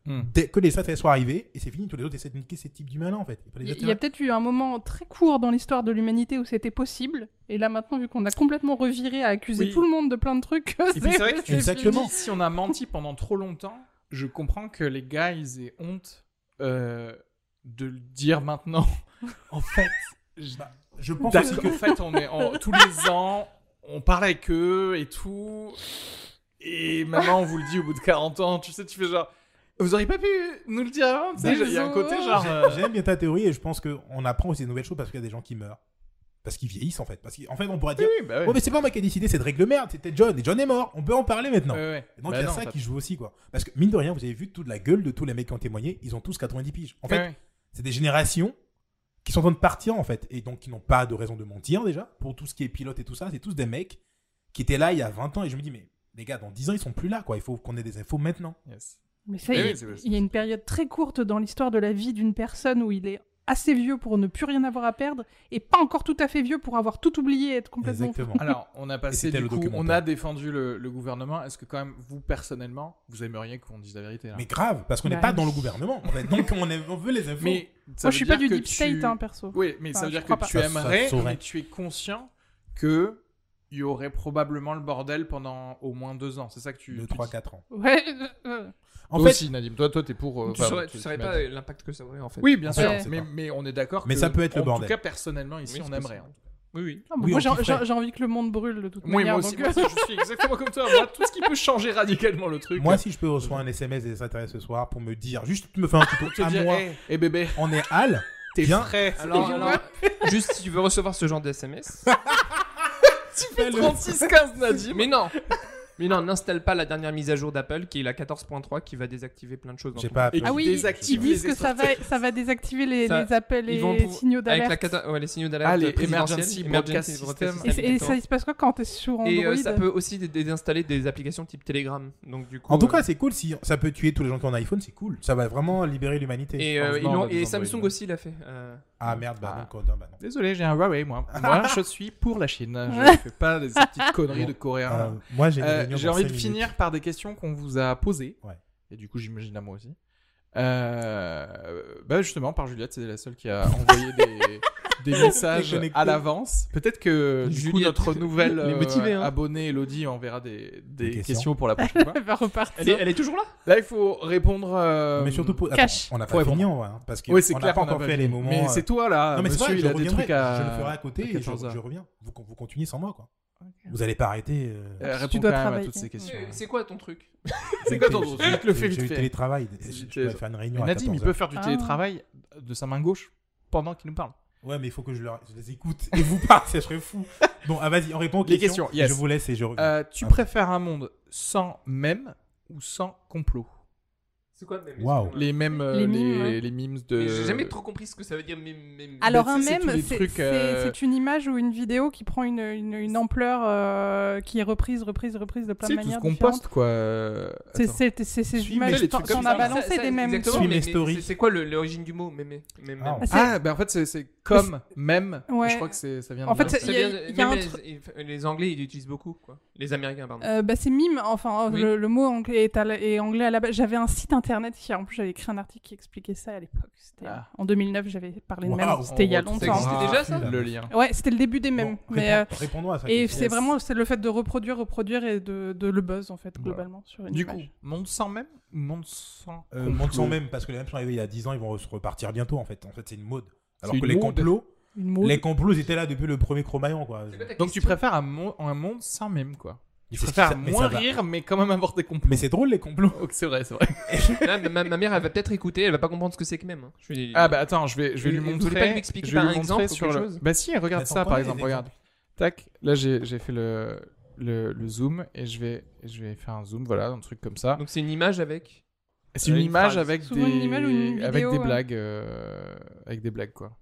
Hmm. dès que les extraterrestres soient arrivés et c'est fini. Tous les autres essaient de niquer ces types d'humains-là, en fait. Il y a- peut-être eu un moment très court dans l'histoire de l'humanité où c'était possible. Et là, maintenant, vu qu'on a complètement reviré à accuser Oui. tout le monde de plein de trucs, Et puis c'est vrai que tu Exactement. Si on a menti pendant trop longtemps, je comprends que les gars ils aient honte euh, de le dire maintenant. en fait, je- Bah, je pense que En fait, on est en- tous les ans, on parle avec eux et tout. Et maintenant, on vous le dit au bout de 40 ans. Tu sais, tu fais genre. Vous auriez pas pu nous le dire avant tu sais, Il y a un côté genre. euh, J'aime bien ta théorie et je pense qu'on apprend aussi de nouvelles choses parce qu'il y a des gens qui meurent. Parce qu'ils vieillissent en fait. Parce qu'en fait, on pourrait dire oui, bah ouais. Oh, mais c'est pas moi qui ai décidé cette règle merde, c'était John. Et John est mort. On peut en parler maintenant. Ouais, ouais. Et donc Bah il y a non, ça t'as- qui joue aussi quoi. Parce que mine de rien, vous avez vu toute la gueule de tous les mecs qui ont témoigné, ils ont tous 90 piges. En fait, c'est des générations qui sont en train de partir en fait et donc qui n'ont pas de raison de mentir déjà pour tout ce qui est pilote et tout ça. C'est tous des mecs qui étaient là il y a 20 ans et je me dis mais les gars dans 10 ans ils sont plus là quoi. Il faut qu'on ait des infos maintenant. Yes. Mais ça, Eh il, oui, il y a une période très courte dans l'histoire de la vie d'une personne où il est assez vieux pour ne plus rien avoir à perdre et pas encore tout à fait vieux pour avoir tout oublié et être complètement Exactement. Alors, on a passé du coup, on a défendu le, le gouvernement. Est-ce que quand même, vous personnellement, vous aimeriez qu'on dise la vérité là? Mais grave, parce qu'on n'est Bah, pas oui. dans le gouvernement. En fait. Donc on, est- on veut les infos. Mais ça Moi, je suis pas du deep state, tu- hein, perso. Oui, mais Enfin, ça veut dire que pas. tu Ça- aimerais, mais tu es conscient que il y aurait probablement le bordel pendant au moins deux ans. C'est ça que tu. de tu 3-4 ans. Ouais. euh, En Toi fait, aussi, Nadim. Toi, toi, t'es pour. euh, Tu enfin, saurais, tu- saurais pas l'impact que ça aurait en fait. Oui, bien En sûr. mais, mais on est d'accord. Mais que, ça peut être le En bordel. tout cas, personnellement, ici, Oui, on aimerait. hein. Oui, oui. bon, Oui, moi, j'ai envie que le monde brûle de toute Oui, manière. moi aussi, donc, moi aussi, je suis exactement comme toi. Moi, tout ce qui peut changer radicalement le truc. moi, si je peux recevoir un SMS des extraterrestres ce soir pour me dire, juste tu me fais un tuto te à dire, moi, hey, hey, bébé, on est Al, t'es frais. Alors, alors, juste si tu veux recevoir ce genre de SMS. tu fais 36-15 Nadim. mais non Mais non, n'installe pas la dernière mise à jour d'Apple qui est la 14.3 qui va désactiver plein de choses. dans j'ai pas. Ah oui, ils disent que ça va, ça va désactiver les, Ça- les appels et les signaux Avec la d'alerte. cata- ouais, les signaux d'alerte Ah, les Emergency Broadcast System. Et, et ça, il se passe quoi quand t'es sur Android Et euh, ça peut aussi dé- désinstaller des applications type Telegram. Donc du coup. En tout euh, cas, c'est cool. Si ça peut tuer tous les gens qui ont un iPhone, c'est cool. Ça va vraiment libérer l'humanité. et, euh, et. Samsung aussi l'a fait. Euh, Ah merde, bah Ah. euh, non, bah non. Désolé, j'ai un Huawei, moi. Moi, je suis pour la Chine. Je fais pas des petites conneries de Euh, coréens. moi, j'ai une Euh, réunion J'ai dans envie de minutes. finir par des questions qu'on vous a posées. Ouais. Et du coup, j'imagine à moi aussi. Euh, bah justement, par Juliette, c'est la seule qui a envoyé des, des messages à l'avance. Peut-être que du coup, notre nouvelle elle est euh, motivée, hein. abonnée Elodie enverra des, des Des questions. questions. pour la prochaine fois. Elle va repartir. Elle est, elle est toujours là? Là, il faut répondre. euh, Mais surtout, pour... cash. Attends, on n'a pas fini, en vrai, hein, parce que Oui, c'est on clair n'a pas qu'on a encore fait les moments. Mais euh, c'est toi là, Non, mais c'est monsieur, vrai, il je a des trucs à. Je le ferai à côté et je, 14 heures. je reviens. Vous, vous continuez sans moi, quoi. Vous allez pas arrêter. euh, Euh, Tu dois quand même à travailler. toutes ces questions. Euh, C'est quoi ton truc? C'est quoi ton truc? Le fait J'ai vite fait. télétravail. Je faire une réunion Nadim, il 14 peut faire du Ah. télétravail de sa main gauche pendant qu'il nous parle. Ouais, mais il faut que je, leur- je les écoute et vous parle, ça serait fou. Bon, ah, vas-y, on répond aux Les questions. questions, yes. Je vous laisse et je reviens. Euh, tu Ah. préfères un monde sans mème ou sans complot? C'est quoi excuse-moi Les mêmes, euh, Les les, les memes de. J'ai jamais trop compris ce que ça veut dire. Même- Alors un c'est mème, c'est c'est- euh, c'est une image ou une vidéo qui prend une, une, une ampleur euh, qui est reprise, reprise, reprise de plein de tout ce manières qu'on différentes. poste, quoi. C'est c'est- c'est ces images, ça. as balancé des mêmes. Exactement, Suis mais- mes mais stories. c'est- C'est quoi l'origine du mot mémé Ah, c'est- ben en fait, c'est- c'est comme, même. Ouais. Je crois que c'est- ça vient de En fait, c'est- a- a les, Anglais, ils l'utilisent beaucoup, quoi. Les Américains, pardon. Bah, c'est mime, enfin Oui. le, mot anglais est anglais à la base. J'avais un site internet qui, en plus, j'avais écrit un article qui expliquait ça à l'époque. C'était Ah. en 2009, j'avais parlé de mème. C'était il y a longtemps. existait déjà, ça Le lien. Ouais, c'était le début des mèmes. Bon, mais, euh, à ça. et c'est vraiment c'est le fait de reproduire, reproduire et de, de le buzz en fait Voilà. globalement sur une Du image. coup, monde sans même monde sans. Euh, monde sans même, parce que les mêmes sont arrivés il y a 10 ans, ils vont se repartir bientôt en fait. En fait, c'est une mode. Alors que les complots, Une mode. les complots ils étaient là depuis le premier Cro-Magnon quoi. Donc tu préfères un, mo- un monde sans même, quoi. Ça- mais moins rire, mais quand même avoir des complots. Mais c'est drôle les complots. C'est vrai, c'est vrai. Là, ma, ma mère, elle va peut-être écouter, elle va pas comprendre ce que c'est que même. hein. Je Ah bah attends, je vais, je vais lui et vous montrer. voulez pas lui expliquer je vais par lui un montrer exemple sur quelque le. chose Bah si, regarde ça par exemple, regarde. Tac, là j'ai j'ai fait le, le, le zoom et je vais, je vais faire un zoom, voilà, un truc comme ça. Donc c'est une image avec. C'est une une image avec des, une image ou une avec des ouais. blagues, euh, avec des blagues quoi.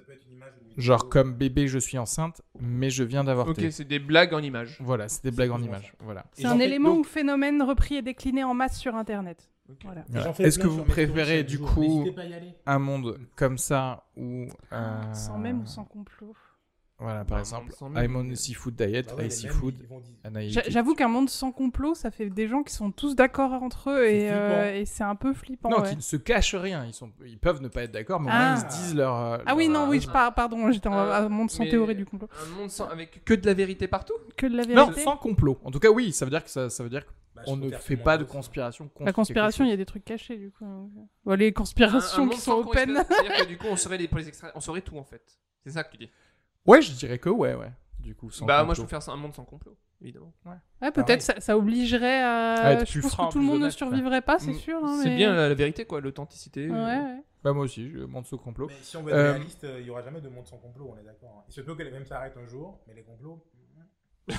Ça peut être une image ou une vidéo. Genre comme bébé, je suis enceinte, mais je viens d'avorter. Ok, c'est des blagues en image. Voilà, c'est des blagues en images. Voilà. C'est un élément donc- ou phénomène repris et décliné en masse sur internet. Voilà. Est-ce que vous préférez du jour. coup un monde comme ça ou euh, Sans même ou sans complot. Voilà, par Un exemple. I'm on a seafood diet, Bah ouais, I les see mêmes, food, ils vont dire- and I J'a- eat it. J'avoue qu'un monde sans complot, ça fait des gens qui sont tous d'accord entre eux et, C'est euh, et c'est un peu flippant. Non, ouais. qui ne se cachent rien. Ils, sont, ils peuvent ne pas être d'accord, mais au Ah. moins ils se disent leur. euh, Ah oui, non, oui, je par- pardon, j'étais en Euh, un monde sans théorie du complot. Un monde sans... avec que de la vérité partout? Que de la Non, vérité. sans complot. En tout cas, oui, ça veut dire que ça, ça veut dire Bah, qu'on ne fait pas de conspiration. La conspiration, il y a des trucs cachés du coup. Bon, les Un- un conspirations qui sont open. C'est-à-dire que du coup, saurait les, on saurait tout en fait. C'est ça que tu dis. Ouais, je dirais que ouais, ouais. Du coup, sans bah moi, je préfère ça, un monde sans complot, évidemment. Ouais, peut-être ça, ça obligerait à. À être je plus pense franc, que tout le monde ne survivrait pas, c'est Mm. sûr. hein, C'est mais- bien la, la vérité, quoi, l'authenticité. Ouais, euh. ouais. Bah, moi aussi, je monte ce complot. Mais si on veut être Euh, réaliste, il n'y aura jamais de monde sans complot, on est d'accord. hein. Il se peut que les mêmes s'arrêtent un jour, mais les complots.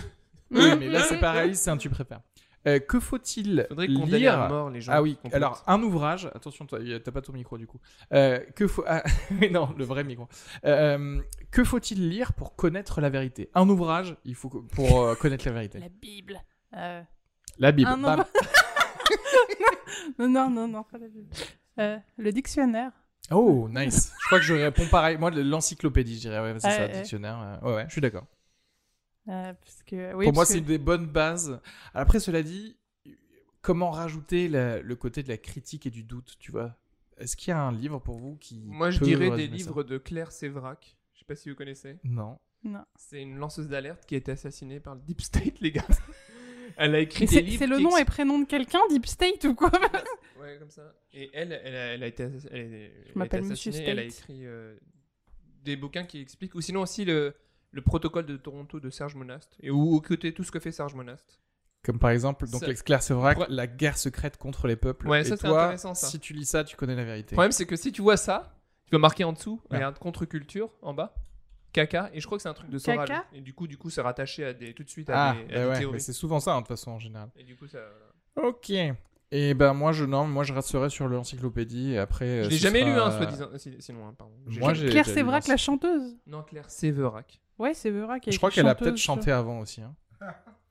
Oui, mais là, c'est pas réaliste, c'est un tu préfères. Euh, que faut-il Faudrait condamner à lire mort les gens. Ah oui, alors un ouvrage, attention, t'as pas ton micro du coup. Euh, que faut... ah, non, le vrai micro. Euh, que faut-il lire pour connaître la vérité? Un ouvrage, il faut pour euh, connaître la vérité. La Bible. Euh, La Bible. Non, non, non, non, non, pas la Bible. Euh, le dictionnaire. Oh, nice. je crois que je réponds pareil. Moi, l'encyclopédie, je dirais. Ouais, c'est Ouais, ça, ouais. dictionnaire. Ouais, ouais, je suis d'accord. Euh, parce que, oui, Pour moi, c'est des bonnes bases. Après, cela dit, comment rajouter la- le côté de la critique et du doute, tu vois? Est-ce qu'il y a un livre pour vous qui. Moi, je dirais des livres de Claire Sévrac. Je sais pas si vous connaissez. Non. Non. C'est une lanceuse d'alerte qui a été assassinée par le Deep State, les gars. Elle a écrit des c'est livres. c'est le nom et prénom de quelqu'un, Deep State ou quoi? Ouais, comme ça. Et elle, elle a, elle a été, assass- elle, a été. Elle a écrit euh, des bouquins qui expliquent, ou sinon aussi le, le protocole de Toronto de Serge Monast, et où au côté tout ce que fait Serge Monast. Comme par exemple, donc Sévrac, Ouais. la guerre secrète contre les peuples. Ouais, et ça, c'est toi, intéressant, ça. si tu lis ça, tu connais la vérité. Le problème, c'est que si tu vois ça, tu vas marquer en dessous, Ouais. regarde contre-culture en bas, caca, et je crois que c'est un truc de Soral. Caca Et du coup, du coup, c'est rattaché à des, tout de suite à Ah, des, à bah des ouais, théories. mais c'est souvent ça, hein, de toute façon, en général. Et du coup, ça. Ok. Et ben moi, je non, moi je resterai sur l'encyclopédie et après. Je euh, l'ai jamais lu, hein, soi-disant. Si- Sinon, hein, pardon. Moi, Claire Sévrac, l'ancien. la chanteuse. Non, Claire Séverac. Ouais, c'est Vera qui a Je crois qu'elle a peut-être chanté avant aussi. hein.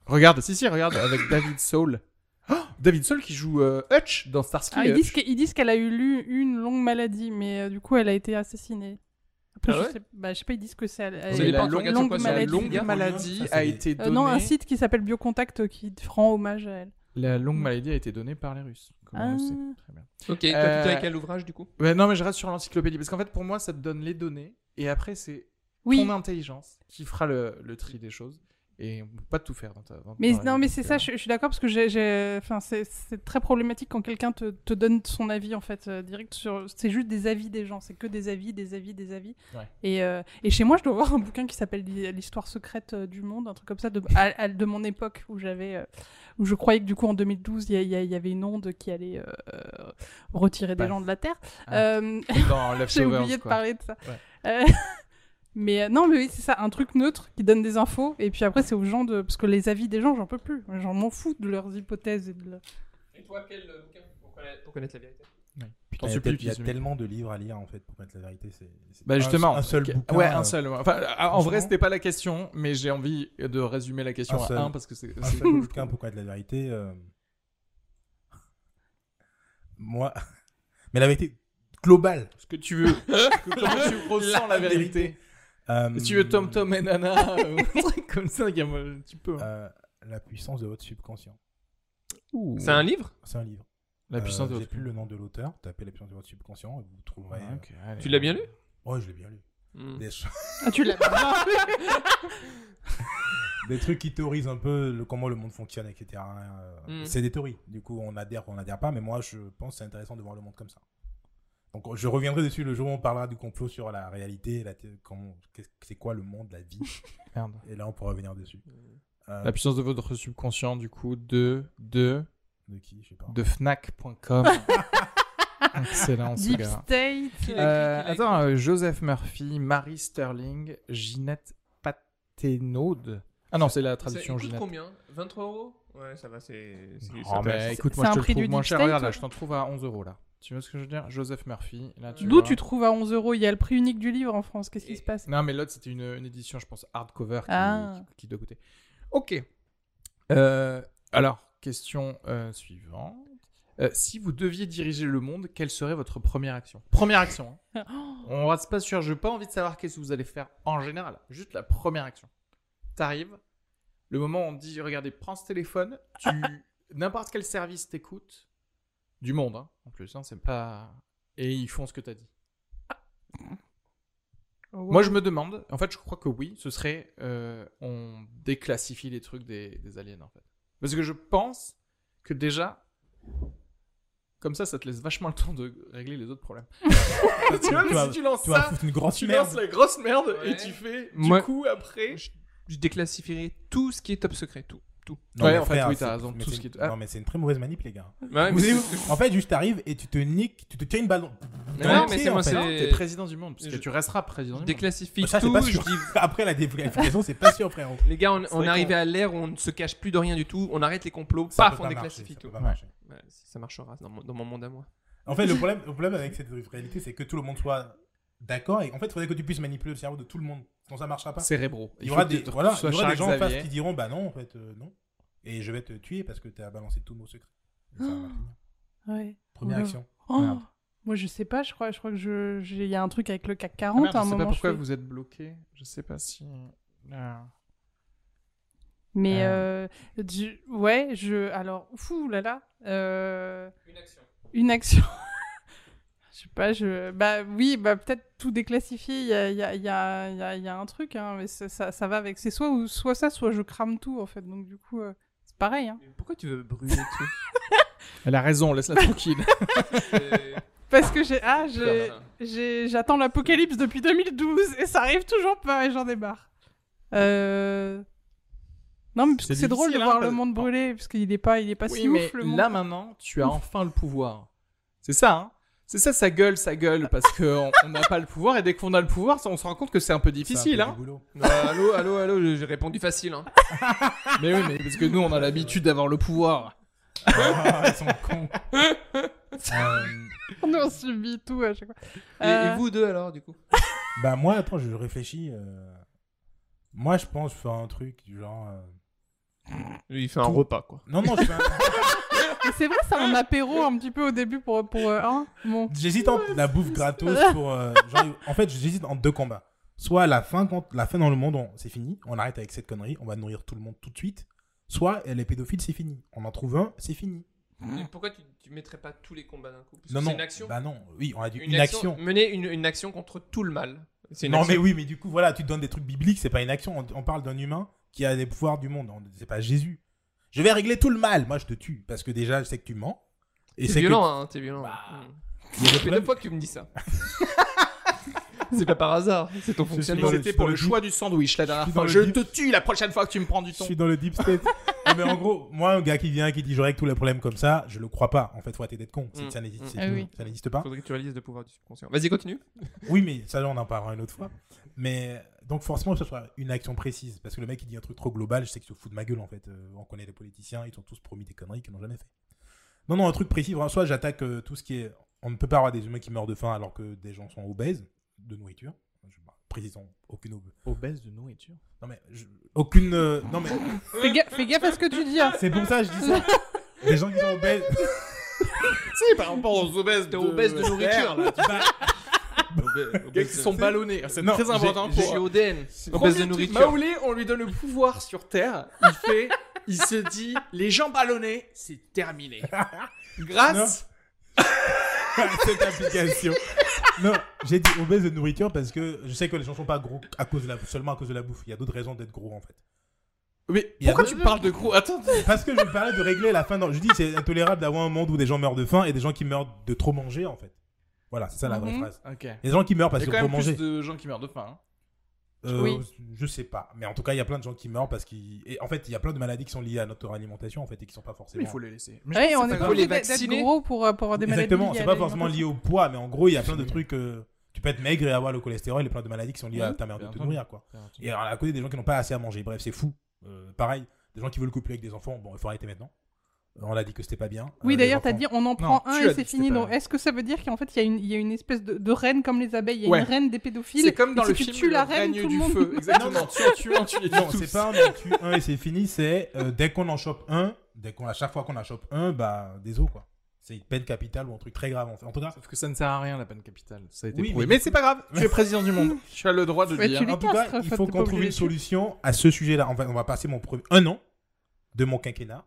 Regarde, si si, regarde avec David Soul. Oh, David Soul qui joue euh, Hutch dans Starsky Ah, ils, disent Hutch. que- ils disent qu'elle a eu lu une longue maladie, mais euh, du coup, elle a été assassinée. Après, Ah je, ouais sais, bah, je sais pas, ils disent que c'est. la longue, longue quoi, sur la maladie. longue maladie Ça, a été Euh, donnée. non, un site qui s'appelle Biocontact qui rend hommage à elle. La longue maladie a été donnée par les Russes. Comme on le Ah. sait. Très bien. Ok, toi, Euh, tu dirais quel ouvrage du coup? Ouais, non, mais je reste sur l'encyclopédie parce qu'en fait, pour moi, ça te donne les données et après, c'est Oui, ton intelligence qui fera le, le tri des choses et on peut pas tout faire dans ta. dans- mais non, vie, mais c'est ça, je, je suis d'accord parce que j'ai, j'ai- enfin, c'est, très problématique quand quelqu'un te, te donne son avis en fait euh, direct sur. C'est juste des avis des gens, c'est que des avis, des avis, des avis. Ouais. Et, euh, et chez moi, je dois avoir un bouquin qui s'appelle L'hi- l'histoire secrète euh, du monde, un truc comme ça, de, à- à- de mon époque où j'avais, euh, où je croyais que du coup en 2012 il y, avait une onde qui allait retirer des Bah. gens de la terre. Ah. Euh, J'ai oublié de parler de ça. Ouais. Mais euh, non, mais oui, c'est ça, un truc neutre qui donne des infos. Et puis après, c'est aux gens de. Parce que les avis des gens, j'en peux plus. J'en m'en fous de leurs hypothèses et de. Et toi, quel euh, bouquin pour connaître, pour connaître la vérité? Putain, T'en il y a, supplie, tel- il y a Kizumi. tellement de livres à lire en fait pour mettre la vérité. C'est Bah un- justement, un, seul bouquin. Ouais, euh, un seul. ouais. Enfin, en vrai, c'était pas la question, mais j'ai envie de résumer la question Un à un parce que c'est. Un seul bouquin pour connaître la vérité. euh, Moi, mais la vérité globale. Ce que tu veux. Comment tu ressens la vérité Si tu veux Tom Tom et Nana, euh, un truc comme ça, il y a un petit peu. euh, la puissance de votre subconscient. C'est un livre? C'est un livre. La puissance Euh, de J'ai votre. plus le nom de l'auteur. Tapez la puissance de votre subconscient et vous trouverez. Ah, ok, allez. Tu l'as bien lu? Euh, Ouais, je l'ai bien lu. Hmm. Des, ch- Ah, tu l'as des trucs qui théorisent un peu le, comment le monde fonctionne, etc. Euh, Mm. C'est des théories. Du coup, on adhère ou on n'adhère pas, mais moi, je pense que c'est intéressant de voir le monde comme ça. Donc, je reviendrai dessus le jour où on parlera du complot sur la réalité, la thé- comment, qu'est-ce- c'est quoi le monde, la vie. Merde. Et là, on pourra revenir dessus. Euh, La puissance de votre subconscient, du coup, de. de. de qui Je sais pas. de Fnac.com. Excellent, ce Deep gars. State. Euh, Euh, attends, euh, Joseph Murphy, Marie Sterling, Ginette Patenaude. Ah non, c'est la Ça traduction Ginette. combien? 23 euros? Ouais, ça va, c'est. Oh, mais écoute, moi je te le prix trouve du moins cher. Regarde, là, je t'en trouve à 11 euros là. Tu vois ce que je veux dire? Joseph Murphy. D'où tu trouves à 11 euros Il y a le prix unique du livre en France? Qu'est-ce qui se passe? Non, mais l'autre, c'était une, une édition, je pense, hardcover qui, Ah. qui, qui doit coûter. Ok. Euh, alors, question euh, suivante. Euh, si vous deviez diriger le monde, quelle serait votre première action? Première action. hein. On reste pas sûr. Je n'ai pas envie de savoir qu'est-ce que vous allez faire en général. Juste la première action. T'arrives. Le moment où on te dit, regardez, prends ce téléphone. Tu n'importe quel service t'écoute du monde, hein, en plus. Hein, c'est pas et ils font ce que t'as dit. Moi, je me demande, en fait, je crois que oui, ce serait, euh, on déclassifie les trucs des, des aliens, en fait. Parce que je pense que déjà, comme ça, ça te laisse vachement le temps de régler les autres problèmes. tu vois, Tu mais vas- si tu lances Tu vas ça, foutre une grosse tu merde. lances la grosse merde Ouais. et tu fais, du Moi- coup, après... Je, je déclassifierai tout ce qui est top secret, tout. Tout. Non, Ouais, mais en fait, frère, oui, c'est- t'as raison, mais tout ce qui ah. Non, mais c'est une très mauvaise manip, les gars. Ouais, mais en fait, juste t'arrives et tu te niques, tu te tiens une balle. dans le mais c'est moi, fait. c'est- Non, t'es président du monde, parce que Je- tu resteras président je du monde. déclassifie Ça, tout. pas je sûr. dis, Après la dévérification, c'est pas sûr, frérot. les gars, on, on est arrivé à l'ère où on ne se cache plus de rien du tout. On arrête les complots. Paf, on pas déclassifie tout. ça marchera dans mon, monde à moi. En fait, le problème avec cette réalité, c'est que tout le monde soit d'accord. Et en fait, il faudrait que tu puisses manipuler le cerveau de tout le monde. Sinon, ça marchera pas. Cérébraux. Il y aura des, voilà, il y aura des gens en face Xavier. qui diront Bah non, en fait, euh, non. Et je vais te tuer parce que tu as balancé tous nos secrets. Finir. Ouais. Première Oh. action. Oh. Moi, je sais pas, je crois, je crois que il y a un truc avec le CAC Ah 40 merde, à un je sais moment. pas pourquoi fais- vous êtes bloqué. Je sais pas si. Ah. Mais Ah. euh, du- ouais, je, alors, fou là là, euh, Une action. une action. je sais pas, je, bah oui, bah peut-être tout déclassifier. Il y a, il y a, il y a, il y a, il y a un truc, hein, mais ça, ça, ça va avec. C'est soit ou soit ça, soit je crame tout en fait. Donc du coup, euh, c'est pareil. Hein. Pourquoi tu veux brûler tout? Elle a raison, laisse-la tranquille. Parce que j'ai, ah, j'attends l'apocalypse depuis 2012 et ça arrive toujours pas et j'en ai marre. Euh... Non, mais parce que C'est drôle de difficile, voir hein, le monde brûler parce qu'il est pas, il est pas oui, si mais ouf le monde. là maintenant, tu as enfin le pouvoir. C'est ça, hein C'est ça, ça gueule, ça gueule, parce qu'on on n'a pas le pouvoir, et dès qu'on a le pouvoir, on se rend compte que c'est un peu C'est un difficile, peu hein. Non, allô, allô, allô, j'ai répondu facile. Hein. Mais oui, mais parce que nous, on a l'habitude d'avoir le pouvoir. Ah, ils sont cons. Euh, On en subit tout à chaque fois. Et, Euh, et vous deux alors, du coup? Bah moi, attends, je réfléchis. euh, Moi, je pense faire un truc du genre. euh, Il fait un Tout. repas, quoi. Non, non, je fais un- c'est vrai, c'est un apéro un petit peu au début pour pour euh, hein, bon. j'hésite entre la bouffe gratos pour. euh, genre, en fait, j'hésite entre deux combats. Soit la fin, quand la fin dans le monde, on- c'est fini, on arrête avec cette connerie, on va nourrir tout le monde tout de suite. Soit les pédophiles, c'est fini. On en trouve un, c'est fini. Mais pourquoi tu, tu mettrais pas tous les combats d'un coup? Parce que Non, c'est non. une action. Bah non, oui, on a dit une, action. Mener une, une action contre tout le mal. C'est une Non, action. mais oui, mais du coup, voilà, tu te donnes des trucs bibliques, c'est pas une action. On, on parle d'un humain qui a des pouvoirs du monde. On- C'est pas Jésus. Je vais régler tout le mal. Moi, je te tue. Parce que déjà, je sais que tu mens. Et T'es que- violent, hein, t'es violent. Bah, Mm. Il y a Ça fait deux fois que tu me dis ça. c'est pas par hasard, c'est ton fonctionnement. C'était pour le le choix du sandwich la dernière suis fois. Je deep. te tue la prochaine fois que tu me prends du Je ton. suis dans le deep state. Non, mais en gros, moi, un gars qui vient, qui dit je règle tous les problèmes comme ça, je le crois pas. En fait, faut arrêter d'être con. Mm. Ça n'existe Mm. Ah oui. pas. Faudrait que tu réalises le pouvoir du subconscient. Vas-y, continue. Oui, mais ça, on en parlera une autre fois. Mais donc, forcément, que ce soit une action précise. Parce que le mec, il dit un truc trop global, je sais qu'il se fout de ma gueule, en fait. Euh, on connaît les politiciens, ils ont tous promis des conneries qu'ils n'ont jamais fait. Non, non, un truc précis. Vraiment, soit j'attaque euh, tout ce qui est. On ne peut pas avoir des humains qui meurent de faim alors que des gens sont obèses de nourriture. Je, bah, précisons, aucune ob- Obèse de nourriture. Non, mais. je- aucune. euh, non, mais. Fais, ga- fais gaffe à ce que tu dis. hein. C'est pour ça que je dis ça. Des gens qui sont obèses. Si, par rapport aux obèses T'es obèse de nourriture, là. Bah, Qui sont ballonnés. C'est très important pour. de nourriture. Maoulé, on lui donne le pouvoir sur Terre. Il fait, il se dit, les gens ballonnés, c'est terminé. Grâce. cette application. Non, j'ai dit obèse de nourriture parce que je sais que les gens sont pas gros à cause de la, seulement à cause de la bouffe. Il y a d'autres raisons d'être gros en fait. Mais pourquoi tu parles de gros? Attends. Parce que je me parlais de régler la fin. Dans... Je dis c'est intolérable d'avoir un monde où des gens meurent de faim et des gens qui meurent de trop manger en fait. Voilà, c'est ça la vraie Mhm. phrase. Ok. Il y a Les gens qui meurent parce qu'ils quand ont même trop plus de gens qui meurent de faim. hein. Euh, Oui. Je sais pas, mais en tout cas il y a plein de gens qui meurent parce qu'ils. Et en fait il y a plein de maladies qui sont liées à notre alimentation en fait et qui sont pas forcément. Mais il faut les laisser. Mais Ouais, on est pas obligé d'être gros pour, euh, pour avoir des maladies. Exactement, liées c'est à pas forcément lié au poids, mais en gros il y a plein de trucs. euh, Tu peux être maigre et avoir le cholestérol et plein de maladies qui sont liées à Oui, ta manière de te entendu. nourrir quoi. Et alors, à côté, des gens qui n'ont pas assez à manger. Bref, c'est fou. Euh, pareil, des gens qui veulent coupler avec des enfants. Bon, il faut arrêter maintenant. On l'a dit que c'était pas bien. Oui, Euh, d'ailleurs, t'as enfants- dit on en prend un et c'est fini. pas- est-ce que ça veut dire qu'en fait, il y, a une- il y a une espèce de, de reine comme les abeilles Il y a Ouais. une reine des pédophiles. C'est comme dans le si film tu tues la reine, règne tout du le monde. feu. Exactement. tu en tues un, tu Non, c'est pas on en tue un et c'est fini. C'est euh, dès qu'on en chope un, dès qu'on, à chaque fois qu'on en chope un, bah, des os quoi. C'est une peine capitale ou un truc très grave en fait. En tout cas, Sauf que ça ne sert à rien la peine capitale. Ça a été Oui, prouvé. mais- Mais, c'est pas grave. Tu es président du monde. Tu as le droit de dire. en tout cas, il faut qu'on trouve une solution à ce sujet-là. On va, on va passer mon premier un an de mon quinquennat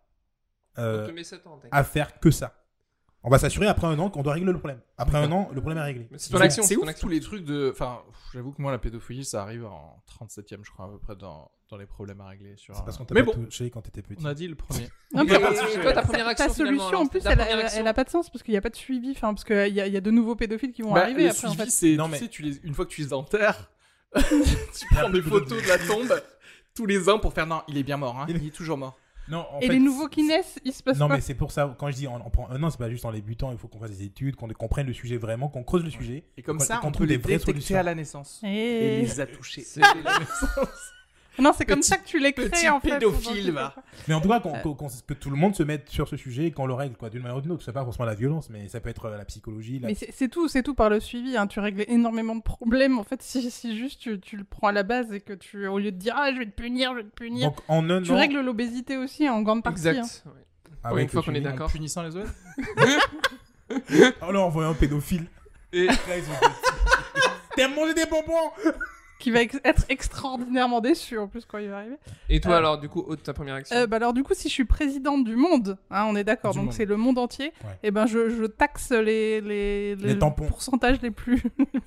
euh, On te met 7 ans, t'inquiète. à faire que ça. On va s'assurer après un an qu'on doit régler le problème. Après un an, le problème est réglé. C'est ton action, C'est tous les trucs de. Enfin, j'avoue que moi, la pédophilie, ça arrive en 37ème, je crois, à peu près dans, dans les problèmes à régler. Sur C'est un- parce qu'on t'a pas bon, touché quand t'étais petit. on a dit le premier. Non, mais toi, ta première action, Ta solution, en plus, ta elle, elle- a pas de sens parce qu'il n'y a pas de suivi. Enfin, parce qu'il y, a- il y a de nouveaux pédophiles qui vont Bah, arriver le après. En suivi, fait. c'est. Non, tu mais- sais, tu les... une fois que tu les enterres, tu prends des photos de la tombe tous les ans pour faire. Non, il est bien mort, hein. Il est toujours mort. Non, en Et fait, les nouveaux qui naissent, ils se passent Non, pas. mais c'est pour ça, quand je dis on, on prend un an, c'est pas juste en les butant, il faut qu'on fasse des études, qu'on comprenne le sujet vraiment, qu'on creuse le sujet. Et comme Qu'on- ça, qu'on on trouve peut les détecter à la naissance. Et Et... les a touchés. C'est- dès la naissance. Non, c'est comme ça que tu les crées petit en fait. pédophile, va. Mais en tout cas, qu'on- qu'on- qu'on- que tout le monde se mette sur ce sujet et qu'on le règle, quoi, d'une manière ou d'une autre. C'est pas forcément la violence, mais ça peut être euh, la psychologie. La... Mais c'est c'est tout, c'est tout par le suivi. Hein. Tu règles énormément de problèmes. En fait, si, si juste tu, tu le prends à la base et que tu, au lieu de dire ah je vais te punir, je vais te punir, Donc en un tu an, règles l'obésité aussi en grande partie. hein. Exact. ouais. avec une fois le qu'on est suivi, d'accord. En punissant les autres On leur envoie un pédophile. Et- Après, ils ont dit, T'as mangé des bonbons? Qui va ex- être extraordinairement déçu en plus quand il va arriver. Et toi Euh, alors, du coup, ta première action Euh, bah alors du coup, si je suis présidente du monde, hein, on est d'accord, donc c'est le monde entier, Ouais. et ben je, je taxe les, les, Les tampons. pourcentages les plus...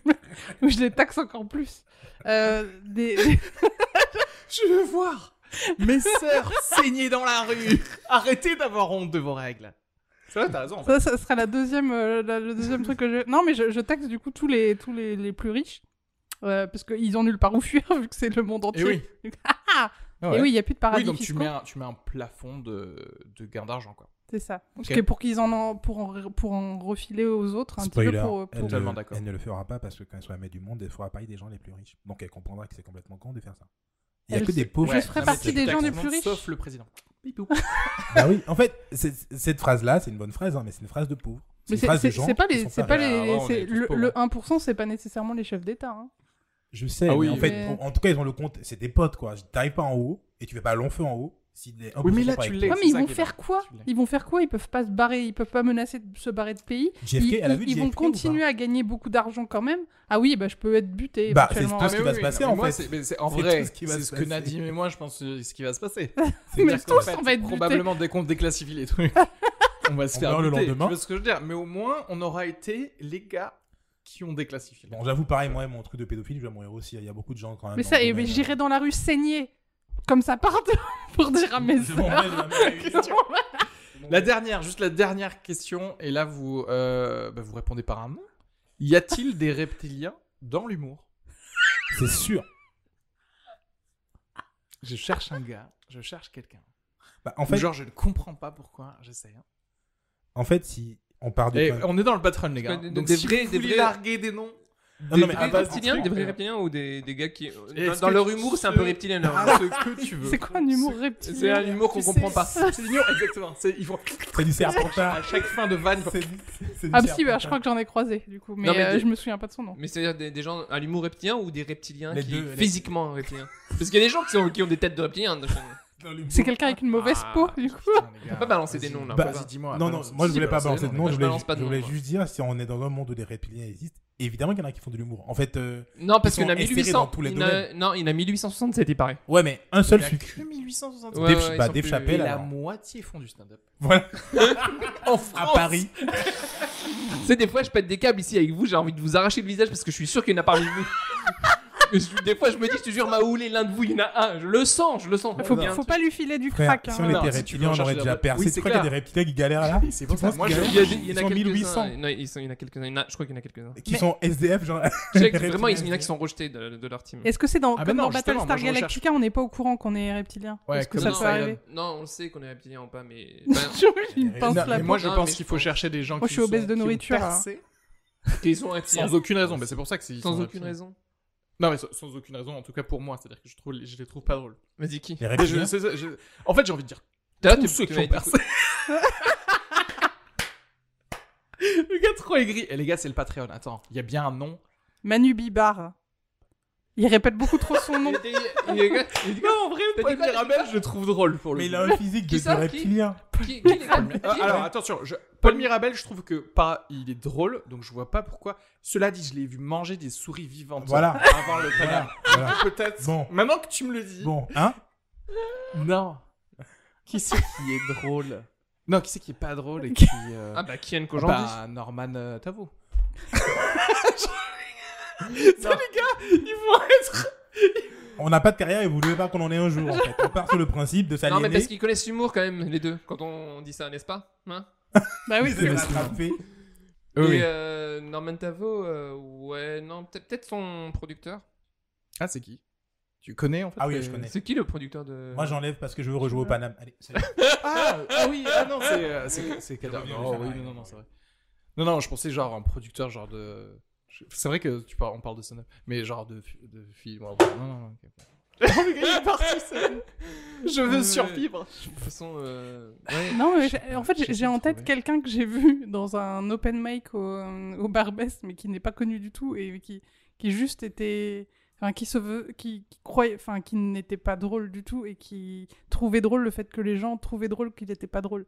Je les taxe encore plus. Euh, des- Je veux voir mes sœurs saigner dans la rue. Arrêtez d'avoir honte de vos règles. C'est vrai, t'as raison. en fait. Ça, ça sera la deuxième, euh, la- le deuxième truc que je... Non, mais je, je taxe du coup tous les, tous les, les plus riches. Euh, parce qu'ils ont nulle part où fuir vu que c'est le monde Et entier. oui. Ah Ah Et ouais. oui, il n'y a plus de paradis Oui, donc tu mets, un, tu mets un plafond de, de gain d'argent, quoi. C'est ça. Parce que pour qu'ils en, en- pour en, pour en refiler aux autres, un Spoiler, petit peu pour... pour- elle, Totalement ne, d'accord. elle ne le fera pas parce que quand elle sera maître du monde, elle fera pareil des gens les plus riches. Donc elle comprendra que c'est complètement con de faire ça. Il y a Elle que des pauvres. Je ferai partie des gens les le plus riches. Sauf le président. Bah oui, en fait, cette phrase-là, c'est une bonne phrase, hein, mais c'est une phrase de pauvre. C'est Mais pas les, c'est pas les, Ah, ouais, le 1%, c'est pas nécessairement les chefs d'État. hein. Je sais, Ah mais en fait, mais- en, en tout cas, ils ont le compte. C'est des potes, quoi. T'arrives pas en haut et tu fais pas long feu en haut. Si les 1% Oui, mais là, tu l'es. Ouais, mais ils vont faire quoi. Ils vont faire quoi Ils peuvent pas se barrer, ils peuvent pas menacer de se barrer de pays. JFK, ils, elle a ils- vu ils JFK vont continuer à gagner beaucoup d'argent quand même. Ah oui, bah je peux être buté Bah, c'est tout ce qui va se passer, en fait. c'est- en vrai, ce c'est ce que. Nadim et moi, je pense, euh, ce qui va se passer. Mais tous, fait, on va être. Probablement, dès qu'on déclassifie les trucs, on va se faire le lendemain. Tu vois ce que je veux dire? Mais au moins, on aura été les gars qui ont déclassifié. Bon, j'avoue, pareil, moi, mon truc de pédophile, je vais mourir aussi. Il y a beaucoup de gens quand même. Mais ça, et domaine, j'irai dans la rue saigner comme ça part pour dire à mes sœurs. La dernière, juste la dernière question, et là vous, euh, bah, vous répondez par un non. Y a-t-il des reptiliens dans l'humour? C'est sûr. Je cherche un gars, je cherche quelqu'un. Bah, en En fait, genre, je ne comprends pas pourquoi, j'essaie. hein. en fait, si on part de. Et on est dans le patron, les gars. Des- Donc, des si vrais- vous des voulez vrais- larguer des noms, Non, non, mais des à vrais base de reptiliens, des vrais reptiliens ou des, des gars qui. Est-ce Dans, que leur tu humour, c'est un sais- peu reptilien leur ce que tu veux. C'est quoi un humour C'est reptilien un humour qu'on comprend pas. C'est l'humour, exactement. C'est- Ils vont C'est du serpentin. à chaque fin de vanne. ils vont- C'est du- c'est du Ah si, bah, je crois que j'en ai croisé du coup, mais, Non, mais euh, des- je me souviens pas de son nom. Mais c'est-à-dire des, des gens à l'humour reptilien ou des reptiliens Les qui deux, les- physiquement reptiliens? Parce qu'il y a des gens qui, sont, qui ont des têtes de reptiliens. l'humour. C'est quelqu'un avec une mauvaise Ah, peau du coup. On gars, peut pas balancer des noms, là, Bah, dis-moi. Non, non, moi je voulais pas balance balancer de noms, nom, je voulais, juste dire si on est dans un monde où des reptiliens existent, évidemment qu'il y en a qui font de l'humour. En fait, euh, Non, parce qu'il y en a sont insérés 1800. dans tous les il y en a- domaines. non, il y en a 1867, il paraît. ouais, mais un seul Il y a sucre. que 1860. Ouais, bah, Dave Chappelle, la moitié font du stand-up. Voilà, En à France. Paris. Tu sais, des fois, je pète des câbles ici avec vous, j'ai envie de vous arracher le visage parce que je suis sûr qu'il y en a parmi vous. Je- des fois, je me dis, je te jure, Maoulé, l'un de vous, il y en a un. Je le sens, je le sens. Faut, faut pas lui filer du Frère, crack. si on hein. Non, était reptiliens, on aurait déjà la- percé. Oui, tu c'est crois qu'il y a des reptiliens qui galèrent là? C'est pour ça. Moi, je- Il y, en a Ils sont quelques-uns. 1800. Non, sont- il y en a quelques-uns. il y en a- Je crois qu'il y en a quelques-uns. Qui sont SDF, genre. Vraiment, il y en a qui sont rejetés de, leur team. Est-ce que c'est dans, Ah, Battlestar moi. Galactica, on n'est pas au courant qu'on est reptilien Ouais, Est-ce que ça non, peut arriver? Non, on le sait qu'on est reptilien ou pas, mais. Mais moi, je pense qu'il faut chercher des gens Moi, qui je suis obèse sont- de qui nourriture, hein. Ils sont. Sans aucune raison. Mais c'est pour ça que c'est Sans sont aucune raison. Non, mais sans, aucune raison, en tout cas pour moi. C'est-à-dire que je, trouve, je les trouve pas drôles. Vas-y, qui Les Mais je- c'est je- En fait, j'ai envie de dire Là, tous tu- ceux tu qui m'as ont percé. Le gars trop aigri. Et les gars, c'est le Patreon. Attends, il y a bien un nom. Manu Bibar. Il répète beaucoup trop son nom. Il était- il est- il Non, en vrai, T'as Paul dit Mirabel, je le trouve drôle pour le Mais il a un physique Qui de reptilien. Ah, Qui alors attention, je- Paul Mirabel, je trouve que pas, il est drôle, donc je vois pas pourquoi. Cela dit, je l'ai vu manger des souris vivantes. Voilà. Avant le Voilà. Peut-être. Bon. Maintenant que tu me le dis. Bon, hein? Non. Qui c'est qui est drôle? Non, qui c'est qui est pas drôle et qui. euh, Ah bah Kian qu'aujourd'hui. bah, Norman euh, Tavo. Ça, les gars, ils vont être. On n'a pas de carrière et vous voulez pas qu'on en ait un jour, en fait. On part sur le principe de Non mais parce qu'ils connaissent l'humour quand même les deux quand on dit ça n'est-ce pas hein? Bah oui, c'est rattraper. Oui. Et euh, Norman Tavo euh, ouais non peut-être peut-être son producteur. Ah, c'est qui? Tu connais en fait? Ah oui, je connais. C'est qui le producteur de Moi, j'enlève parce que je veux rejouer au Paname. Allez, salut. Ah, ah oui, ah non, c'est euh, c'est Non, oui, non, non, c'est vrai. Non, non, je pensais genre un producteur genre de. C'est vrai que tu parles, on parle de stand-up, mais genre de, de film. Non, non, non. il est parti. Je veux survivre. De toute façon euh, ouais. Non, mais en fait, j'ai- en tête quelqu'un que j'ai vu dans un open mic au, euh, au Barbès, mais qui n'est pas connu du tout et qui, qui juste était. Enfin, qui se veut, qui, qui croyait, enfin, qui n'était pas drôle du tout et qui trouvait drôle le fait que les gens trouvaient drôle qu'il n'était pas drôle.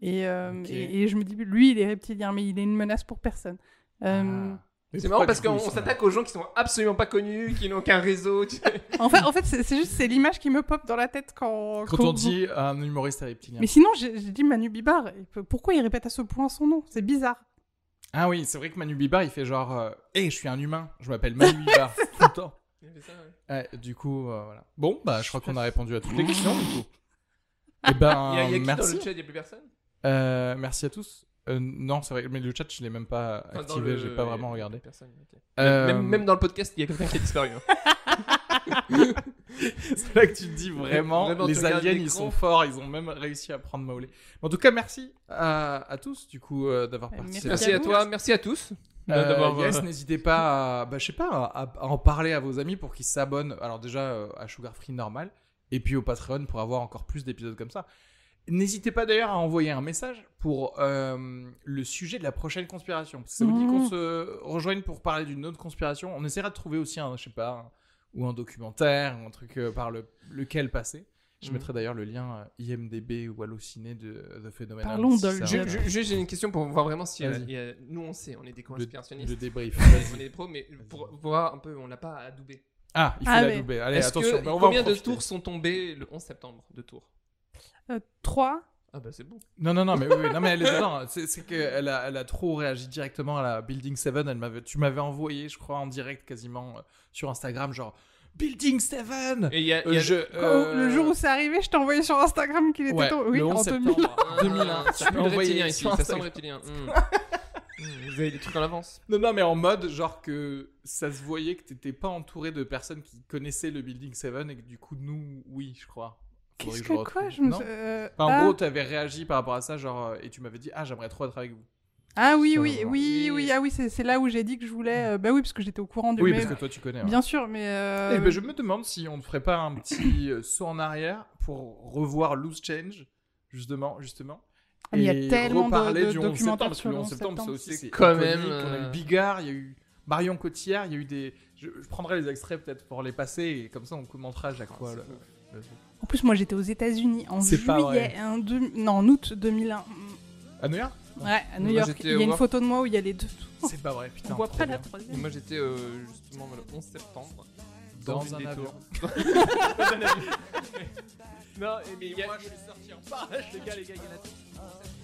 Et, euh, et, et je me dis, lui, il est reptilien, mais il est une menace pour personne. Euh, Ah. C'est marrant parce qu'on s'attaque aux gens qui sont absolument pas connus, qui n'ont aucun réseau. tu. En fait, en fait c'est juste c'est l'image qui me pop dans la tête quand. Quand on dit un humoriste reptilien. Mais sinon, j'ai dit Manu Bibar. Pourquoi il répète à ce point son nom? C'est bizarre. Ah oui, c'est vrai que Manu Bibar, il fait genre Hé, je suis un humain, je m'appelle Manu Bibar. tout le temps. Il fait ça, ouais. Ouais, du coup, euh, voilà. Bon, bah, je crois qu'on a répondu à toutes les questions, du coup. Eh ben, Il y a, il y a qui dans merci. le chat Il y a plus personne? Euh, merci à tous. Euh, non, c'est vrai, mais le chat, je l'ai même pas Enfin, dans activé, le- j'ai pas vraiment regardé. Personne. ok. Euh, Même, même dans le podcast, il y a quelqu'un qui a disparu. hein. c'est là que tu te dis vraiment, Vraiment, tu les regardes aliens, ils l'écran. sont forts, ils ont même réussi à prendre Maolé. En tout cas, merci à, à tous, du coup, euh, d'avoir participé. Merci à à vous. toi, merci à tous. Euh, d'avoir, yes, euh, n'hésitez pas à, bah, je sais pas, à, à en parler à vos amis pour qu'ils s'abonnent. Alors déjà euh, à Sugar Free normal et puis au Patreon pour avoir encore plus d'épisodes comme ça. N'hésitez pas d'ailleurs à envoyer un message pour euh, le sujet de la prochaine conspiration. Ça vous dit qu'on se rejoigne pour parler d'une autre conspiration On essaiera de trouver aussi un, je sais pas, un- ou un documentaire, ou un truc euh, par le, lequel passer. Je Mhm. mettrai d'ailleurs le lien euh, IMDB ou Allociné de The Phenomenon. Parlons si. Je- je- Juste, j'ai une question pour voir vraiment si. euh, Vas-y. il y a- nous, on sait, on est des conspirationnistes. le débrief. on est des pros, mais pour voir un peu, on n'a pas à doubler. Ah, il faut Ah, la mais- doubler. Allez, Est-ce attention. que, mais on va en combien de tours sont tombés le 11 septembre de tours? 3. Ah bah c'est bon. Non, non, non, mais oui, non, mais elle est dedans. C'est, c'est qu'elle a, elle a trop réagi directement à la Building 7. Elle m'avait, tu m'avais envoyé, je crois, en direct quasiment euh, sur Instagram, genre Building 7 Et il y a, Euh, y a- je, Quand- euh, Le jour où c'est arrivé, je t'ai envoyé sur Instagram qu'il était ouais, tombé. Oui, le 11 en septembre 2000. Ah, 2001. Ça Tu pue le envoyé reptilien ici, sur ça sent le reptilien. Hmm. Hmm, Vous avez des trucs en avance. Non, non, mais en mode, genre que ça se voyait que t'étais pas entouré de personnes qui connaissaient le Building 7 et que du coup, nous, oui, je crois. Qu'est-ce que que quoi je me... Euh, Enfin, en ah. gros, t'avais réagi par rapport à ça, genre, euh, et tu m'avais dit, ah, j'aimerais trop être avec vous. Ah oui, Ça, oui, oui, Oui. oui, ah oui, c'est là où j'ai dit que je voulais. euh, bah oui, parce que j'étais au courant du Oui, parce que toi, tu connais. ouais. Bien sûr, mais. euh, Eh ben, je me demande si on ne ferait pas un petit saut en arrière pour revoir Loose Change, justement, justement. Ah, il y a tellement de- de du 11 documentaires septembre, parce que sur le le 11 11 septembre, c'est aussi quand même, On a euh, eu Bigard, il y a eu Marion Cotillard, il y a eu des. Je, je prendrai les extraits peut-être pour les passer et comme ça on commentera à chaque fois. En plus, moi, j'étais aux États-Unis en C'est pas juillet, un deux- non, en août 2001. À New York? Ouais, à New Moi, York. Il y a une photo de moi où il y a les deux. C'est pas vrai, putain. On voit trop pas bien. la troisième. Et moi j'étais euh, justement le 11 septembre Dans un avion. non, mais il y a- je suis sorti en parachute, les gars, les gars, il y en a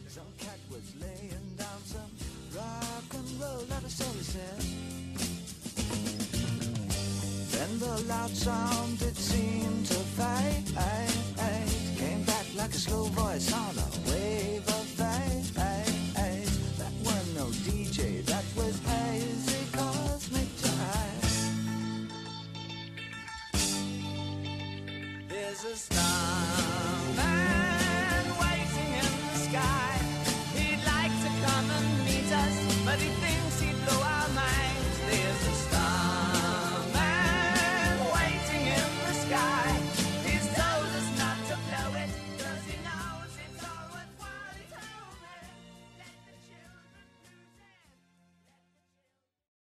Some cat was laying down some rock and roll, not a soul is said. Then the loud sound did fight. I, came back like a slow voice on a wave of fight.